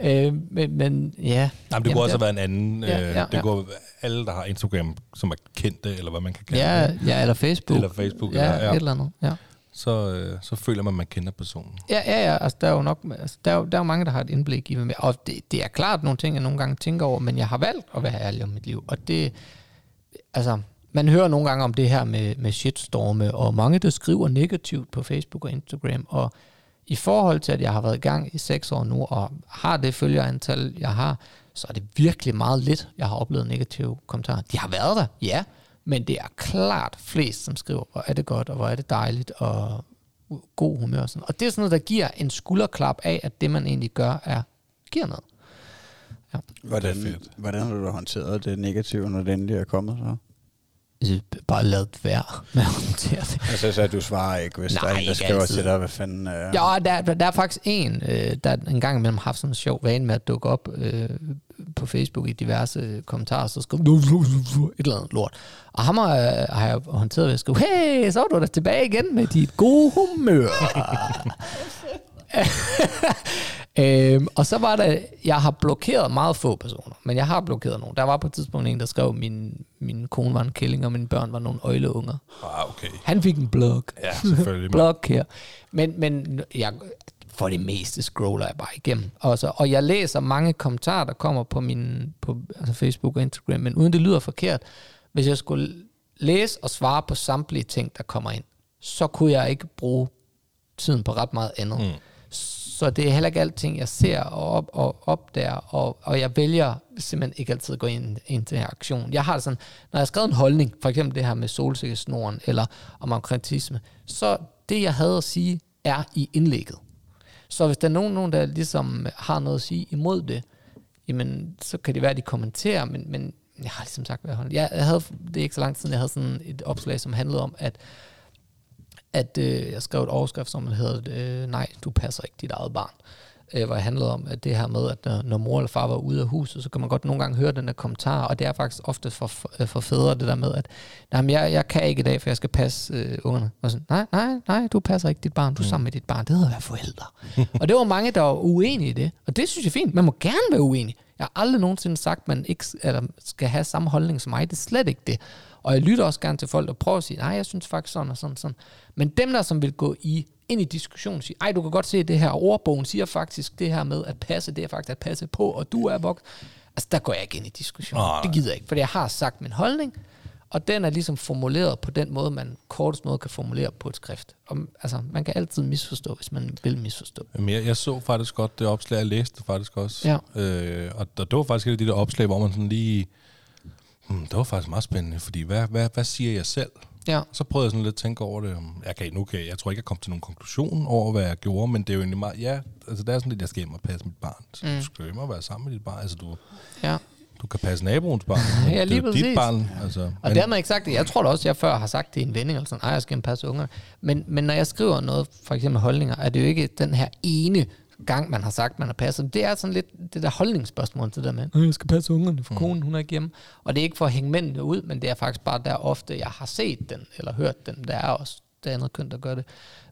øh, men, men ja. Nej, men det kunne også jeg- været en anden. Ja, øh, ja, det ja. kunne alle, der har Instagram, som er kendte, eller hvad man kan kalde Ja, det. ja, eller Facebook. Eller Facebook, Ja, eller- ja. et eller andet. Ja. Så, øh, så føler man, at man kender personen. Ja, ja, ja, altså der er jo nok, altså, der er jo, der er jo mange, der har et indblik i, er. og det, det er klart nogle ting, jeg nogle gange tænker over, men jeg har valgt at være ærlig om mit liv, og det, altså, man hører nogle gange om det her med, med shitstorme, og mange, der skriver negativt på Facebook og Instagram, og i forhold til, at jeg har været i gang i seks år nu, og har det følgerantal, jeg har, så er det virkelig meget lidt, jeg har oplevet negative kommentarer. De har været der, ja, men det er klart flest, som skriver, hvor er det godt, og hvor er det dejligt, og god humør. Og, sådan. og det er sådan noget, der giver en skulderklap af, at det, man egentlig gør, er giver noget. Ja. Hvordan, er hvordan har du håndteret det negative, når det endelig er kommet så? Altså, bare lavet være med at håndtere det. Altså, så du svarer ikke, hvis Nej, der er en, der skriver altid. til dig, hvad fanden... Øh, Ja, der, der, der er faktisk en, øh, der en gang imellem har haft sådan en sjov vane med at dukke op øh, på Facebook i diverse øh, kommentarer, så skriver et eller andet lort. Og ham har, øh, har jeg håndteret ved at skrive, hey, så er du da tilbage igen med dit gode humør. øhm, og så var der, jeg har blokeret meget få personer, men jeg har blokeret nogen. Der var på et tidspunkt en, der skrev, min, min kone var en kælling, og mine børn var nogle øjleunger. Ah, okay. Han fik en blok. Ja, selvfølgelig. blok her. Men, men jeg, for det meste scroller jeg bare igennem. Og, så, og jeg læser mange kommentarer, der kommer på min på altså Facebook og Instagram, men uden det lyder forkert, hvis jeg skulle læse og svare på samtlige ting, der kommer ind, så kunne jeg ikke bruge tiden på ret meget andet. Mm. Så det er heller ikke alting, jeg ser og, op, og opdager, og, og jeg vælger simpelthen ikke altid at gå ind i en aktion. Jeg har det sådan, når jeg har skrevet en holdning, for eksempel det her med solsikkesnoren, eller om aukrentisme, så det, jeg havde at sige, er i indlægget. Så hvis der er nogen, nogen der ligesom har noget at sige imod det, jamen, så kan det være, at de kommenterer, men, men jeg har ligesom sagt, hvad jeg holder. Jeg jeg havde, det er ikke så lang tid siden, jeg havde sådan et opslag, som handlede om, at at øh, jeg skrev et overskrift, som hedder, øh, nej, du passer ikke dit eget barn. Øh, hvor jeg handlede om, at det her med, at når, når mor eller far var ude af huset, så kan man godt nogle gange høre den der kommentar, og det er faktisk ofte for, for, for fædre, det der med, at nej, men jeg, jeg kan ikke i dag, for jeg skal passe øh, ungerne. Og sådan, nej, nej, nej, du passer ikke dit barn, du er sammen med dit barn. Det hedder at være forældre. og det var mange, der var uenige i det, og det synes jeg er fint. Man må gerne være uenig. Jeg har aldrig nogensinde sagt, at man ikke eller skal have samme holdning som mig. Det er slet ikke det. Og jeg lytter også gerne til folk, der prøver at sige, nej, jeg synes faktisk sådan og sådan sådan. Men dem, der som vil gå i, ind i diskussionen sige, ej, du kan godt se det her, ordbogen siger faktisk det her med at passe, det er faktisk at passe på, og du er voksen. Altså, der går jeg ikke ind i diskussionen. Nej. Det gider jeg ikke, for jeg har sagt min holdning, og den er ligesom formuleret på den måde, man kortest måde kan formulere på et skrift. Og, altså, man kan altid misforstå, hvis man vil misforstå. Jamen, jeg, jeg så faktisk godt det opslag, jeg læste faktisk også. Ja. Øh, og der, det var faktisk et af de der opslag, hvor man sådan lige... Hmm, det var faktisk meget spændende, fordi hvad, hvad, hvad siger jeg selv? Ja, Så prøvede jeg sådan lidt at tænke over det. Jeg, kan, nu kan, jeg tror ikke, jeg kom til nogen konklusion over, hvad jeg gjorde, men det er jo egentlig meget... Ja, altså det er sådan lidt, jeg skal hjem og passe mit barn. Så Mm. Du skal hjem og være sammen med dit barn. Altså du, ja. du kan passe naboens barn. Ja, det lige er jo præcis. dit barn. Altså, Og men- det har man ikke sagt det. Jeg tror da også, jeg før har sagt det i en vending, eller sådan, ej, jeg skal hjem passe unger. Men, men når jeg skriver noget, for eksempel holdninger, er det jo ikke den her ene gang, man har sagt, man har passet. Det er sådan lidt det der holdningsspørgsmål, det der med, "Øh, jeg skal passe ungerne, for konen, hun er ikke hjemme. Og det er ikke for at hænge mændene ud, men det er faktisk bare der ofte, jeg har set den, eller hørt den. Der er også det andet køn, der gør det.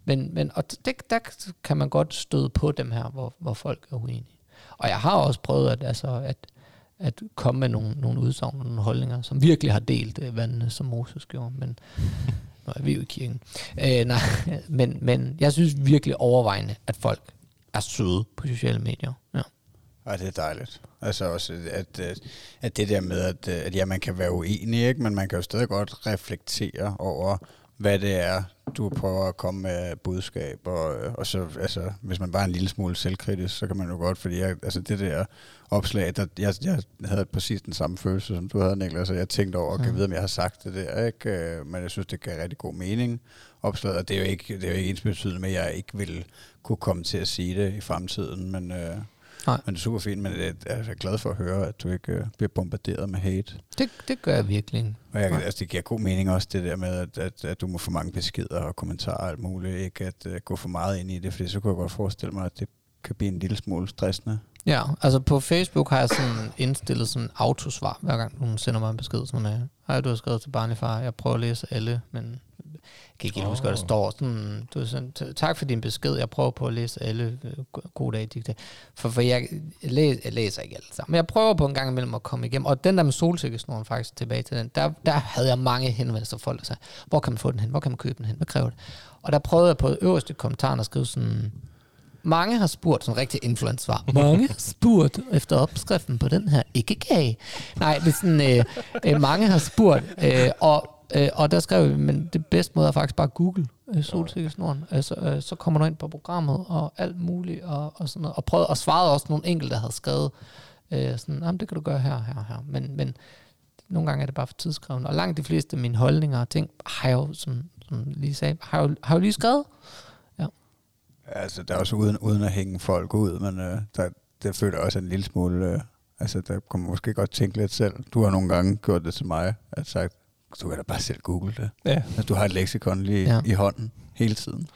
Men, men og det, der kan man godt støde på dem her, hvor, hvor folk er uenige. Og jeg har også prøvet at, altså, at, at komme med nogle, nogle udsagn og nogle holdninger, som virkelig har delt øh, vandene, som Moses gjorde. Men nu er vi jo i kirken. Øh, nej, men, men jeg synes virkelig overvejende, at folk er søde på sociale medier. Ja. Ja, det er dejligt. Altså også, at, at, at det der med, at, at ja, man kan være uenig, ikke? men man kan jo stadig godt reflektere over, hvad det er, du prøver at komme med budskab, og, og så, altså, hvis man bare er en lille smule selvkritisk, så kan man jo godt, fordi jeg, altså det der opslag, der, jeg, jeg havde præcis den samme følelse, som du havde, Niklas, og jeg tænkte over, kan jeg vide, om jeg har sagt det der, ikke? Øh, men jeg synes, det gav rigtig god mening, opslaget, og det er jo ikke, det er jo ikke ens betydende med, at jeg ikke vil kunne komme til at sige det i fremtiden, men... Øh, Nej. men det er super fint, men jeg er glad for at høre, at du ikke øh, bliver bombarderet med hate. Det, det gør jeg virkelig. Og jeg, Nej. altså, det giver god mening også, det der med, at, at, at du må få mange beskeder og kommentarer og alt muligt. Ikke at uh, gå for meget ind i det, fordi så kunne jeg godt forestille mig, at det kan blive en lille smule stressende. Ja, altså på Facebook har jeg sådan indstillet sådan autosvar, hver gang nogen sender mig en besked, sådan af, hej, du har skrevet til barnefar, jeg prøver at læse alle, men jeg kan ikke helt huske, hvad der står. Sådan, du sådan, "T- tak for din besked, jeg prøver på at læse alle. øh, go- God dag, diktat. For, for jeg, læser, jeg læser ikke alle sammen, men jeg prøver på en gang imellem at komme igennem. Og den der med solsikkesnoren faktisk tilbage til den, der, der havde jeg mange henvendelser fra folk, der sagde, hvor kan man få den hen, hvor kan man købe den hen, hvad kræver det? Og der prøvede jeg på øverste kommentar at skrive sådan, mange har spurgt, sådan rigtig influencer Mange har spurgt efter opskriften på den her ikke-kage. Nej, det er sådan, øh, øh, mange har spurgt, øh, og, øh, og der skrev vi, men det bedste måde er faktisk bare Google øh, solsikkesnoren. Altså, øh, så kommer du ind på programmet og alt muligt og, og sådan noget. Og, prøvede, og svarede også nogle enkelte, der havde skrevet, øh, sådan, jamen det kan du gøre her, her, her. Men, men nogle gange er det bare for tidskrævende. Og langt de fleste af mine holdninger og ting, har jeg jo, som, som lige sagde, har jeg, jo, har jeg jo lige skrevet. Altså, der er også uden, uden at hænge folk ud, men øh, der, der føler jeg også en lille smule, øh, Altså, der kunne man måske godt tænke lidt selv. Du har nogle gange gjort det til mig, at sagt, du kan da bare selv google det. Ja. Altså, du har et leksikon lige Ja. i hånden hele tiden.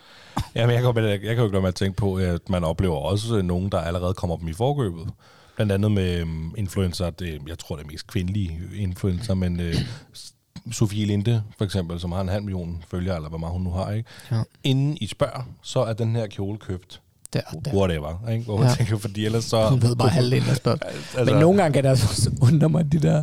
Ja, men jeg kan, jo- jeg kan jo ikke lade med at tænke på, at man oplever også øh, nogen, der allerede kommer dem i forkøbet. Blandt andet med um, influencer, det, jeg tror det er mest kvindelige influencer, men uh, Sofie Linde for eksempel, som har en halv million følgere, eller hvor meget hun nu har, ikke? Ja. Inden I spørger, så er den her kjole købt. Der, der. Whatever, ikke? Hvor Ja. jeg tænker, fordi ellers så... Hun ved bare halvdelen af spørgsmålet. Altså, Men nogle gange kan det altså undre mig, de der,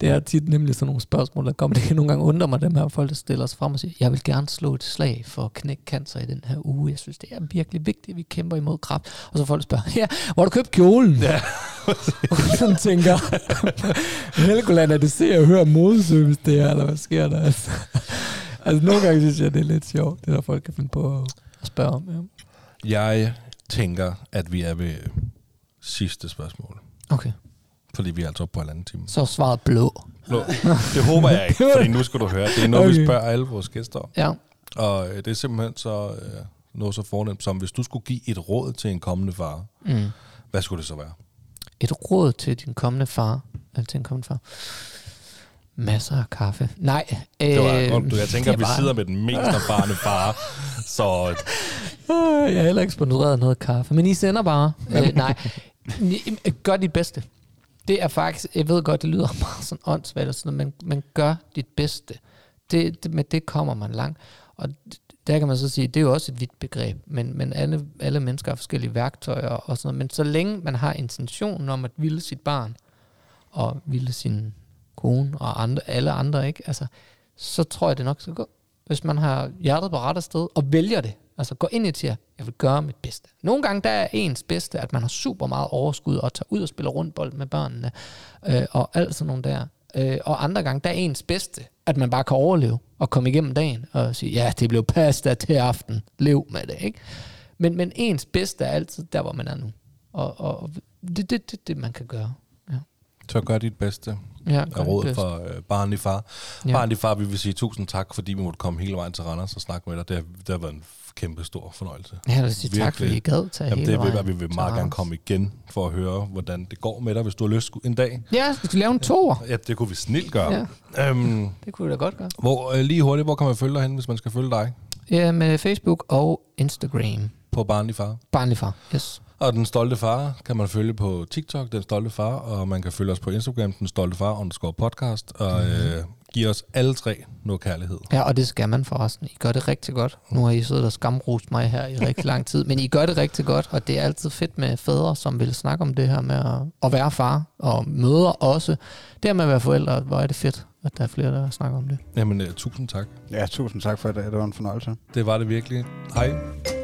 det er tit nemlig sådan nogle spørgsmål, der kommer. Det kan nogle gange undre mig, dem her folk, der stiller sig frem og siger, jeg vil gerne slå et slag for at knække cancer i den her uge. Jeg synes, det er virkelig vigtigt, at vi kæmper imod kræft. Og så folk spørger, ja, hvor har du købt kjolen? Ja. og sådan tænker, Helgoland, er det se og høre modeservice det her, eller hvad sker der? Altså, altså nogle gange synes jeg, det er lidt sjovt, det der folk kan finde på at spørge om. Ja. Jeg tænker, at vi er ved sidste spørgsmål. Okay, Fordi vi er altså oppe på halvanden time. så er svaret blå. Blå. Det håber jeg ikke, fordi nu skal du høre. Det er noget, okay. vi spørger alle vores gæster om. Ja. Og øh, det er simpelthen så øh, noget så fornemt som, hvis du skulle give et råd til en kommende far, Mm. hvad skulle det så være? Et råd til din kommende far. Eller til en kommende far. Masser af kaffe. Nej. Det var øh, godt, du. Jeg tænker, at vi var- sidder med den mest erfarne far. Så Øh, Jeg har heller ikke sponsoreret noget kaffe. Men I sender bare. øh, nej. Gør dit bedste. Det er faktisk, jeg ved godt, det lyder meget sådan åndssvagt, og sådan, noget, men, men gør dit bedste. Det, det, med det kommer man langt. Og der kan man så sige, det er jo også et vidt begreb, men, men alle, alle mennesker har forskellige værktøjer og sådan noget. Men så længe man har intentionen om at ville sit barn, og ville sin kone og andre, alle andre, ikke? Altså, så tror jeg, det nok skal gå. Hvis man har hjertet på rette sted og vælger det, altså går ind i siger, jeg vil gøre mit bedste. Nogle gange der er ens bedste, at man har super meget overskud og tager ud og spiller rundt bold med børnene øh, og alt sådan nogle der. Øh, og andre gange der er ens bedste, at man bare kan overleve og komme igennem dagen og sige, ja, det blev pasta til aften, lev med det, ikke? Men, men ens bedste er altid der, hvor man er nu. Og, og det er det, det, det, man kan gøre. Ja. så gør dit bedste. Ja, Er råd for øh, barnlig far. Ja. Ja. Barnlig far, vi vil sige tusind tak, fordi vi måtte komme hele vejen til Randers og snakke med dig. Det har, det har været en kæmpe stor fornøjelse. Ja, jeg vil sige tak, fordi I gad tage Jamen, hele det vil vejen vi vil meget gerne komme igen for at høre, hvordan det går med dig, hvis du har lyst en dag. Ja, vi skal lave en tour. Ja, det kunne vi snilt gøre. Ja. Øhm, Det kunne vi da godt gøre. hvor, øh, lige hurtigt, hvor kan man følge dig hen, hvis man skal følge dig Ja, med Facebook og Instagram. på Barnlig Far? Barnlig far, yes. Og Den Stolte Far kan man følge på TikTok, Den Stolte Far, og man kan følge os på Instagram, Den Stolte Far underscore podcast, og Mhm. øh, give os alle tre noget kærlighed. Ja, og det skal man forresten. I gør det rigtig godt. Nu har I siddet og skamrost mig her i rigtig lang tid, men I gør det rigtig godt, og det er altid fedt med fædre, som vil snakke om det her med at, at være far, og møder også. Det her med at være forældre, hvor er det fedt, at der er flere, der snakker om det. Jamen, øh, tusind tak. Ja, tusind tak for dag. Det var en fornøjelse. Det var det virkelig. Hej.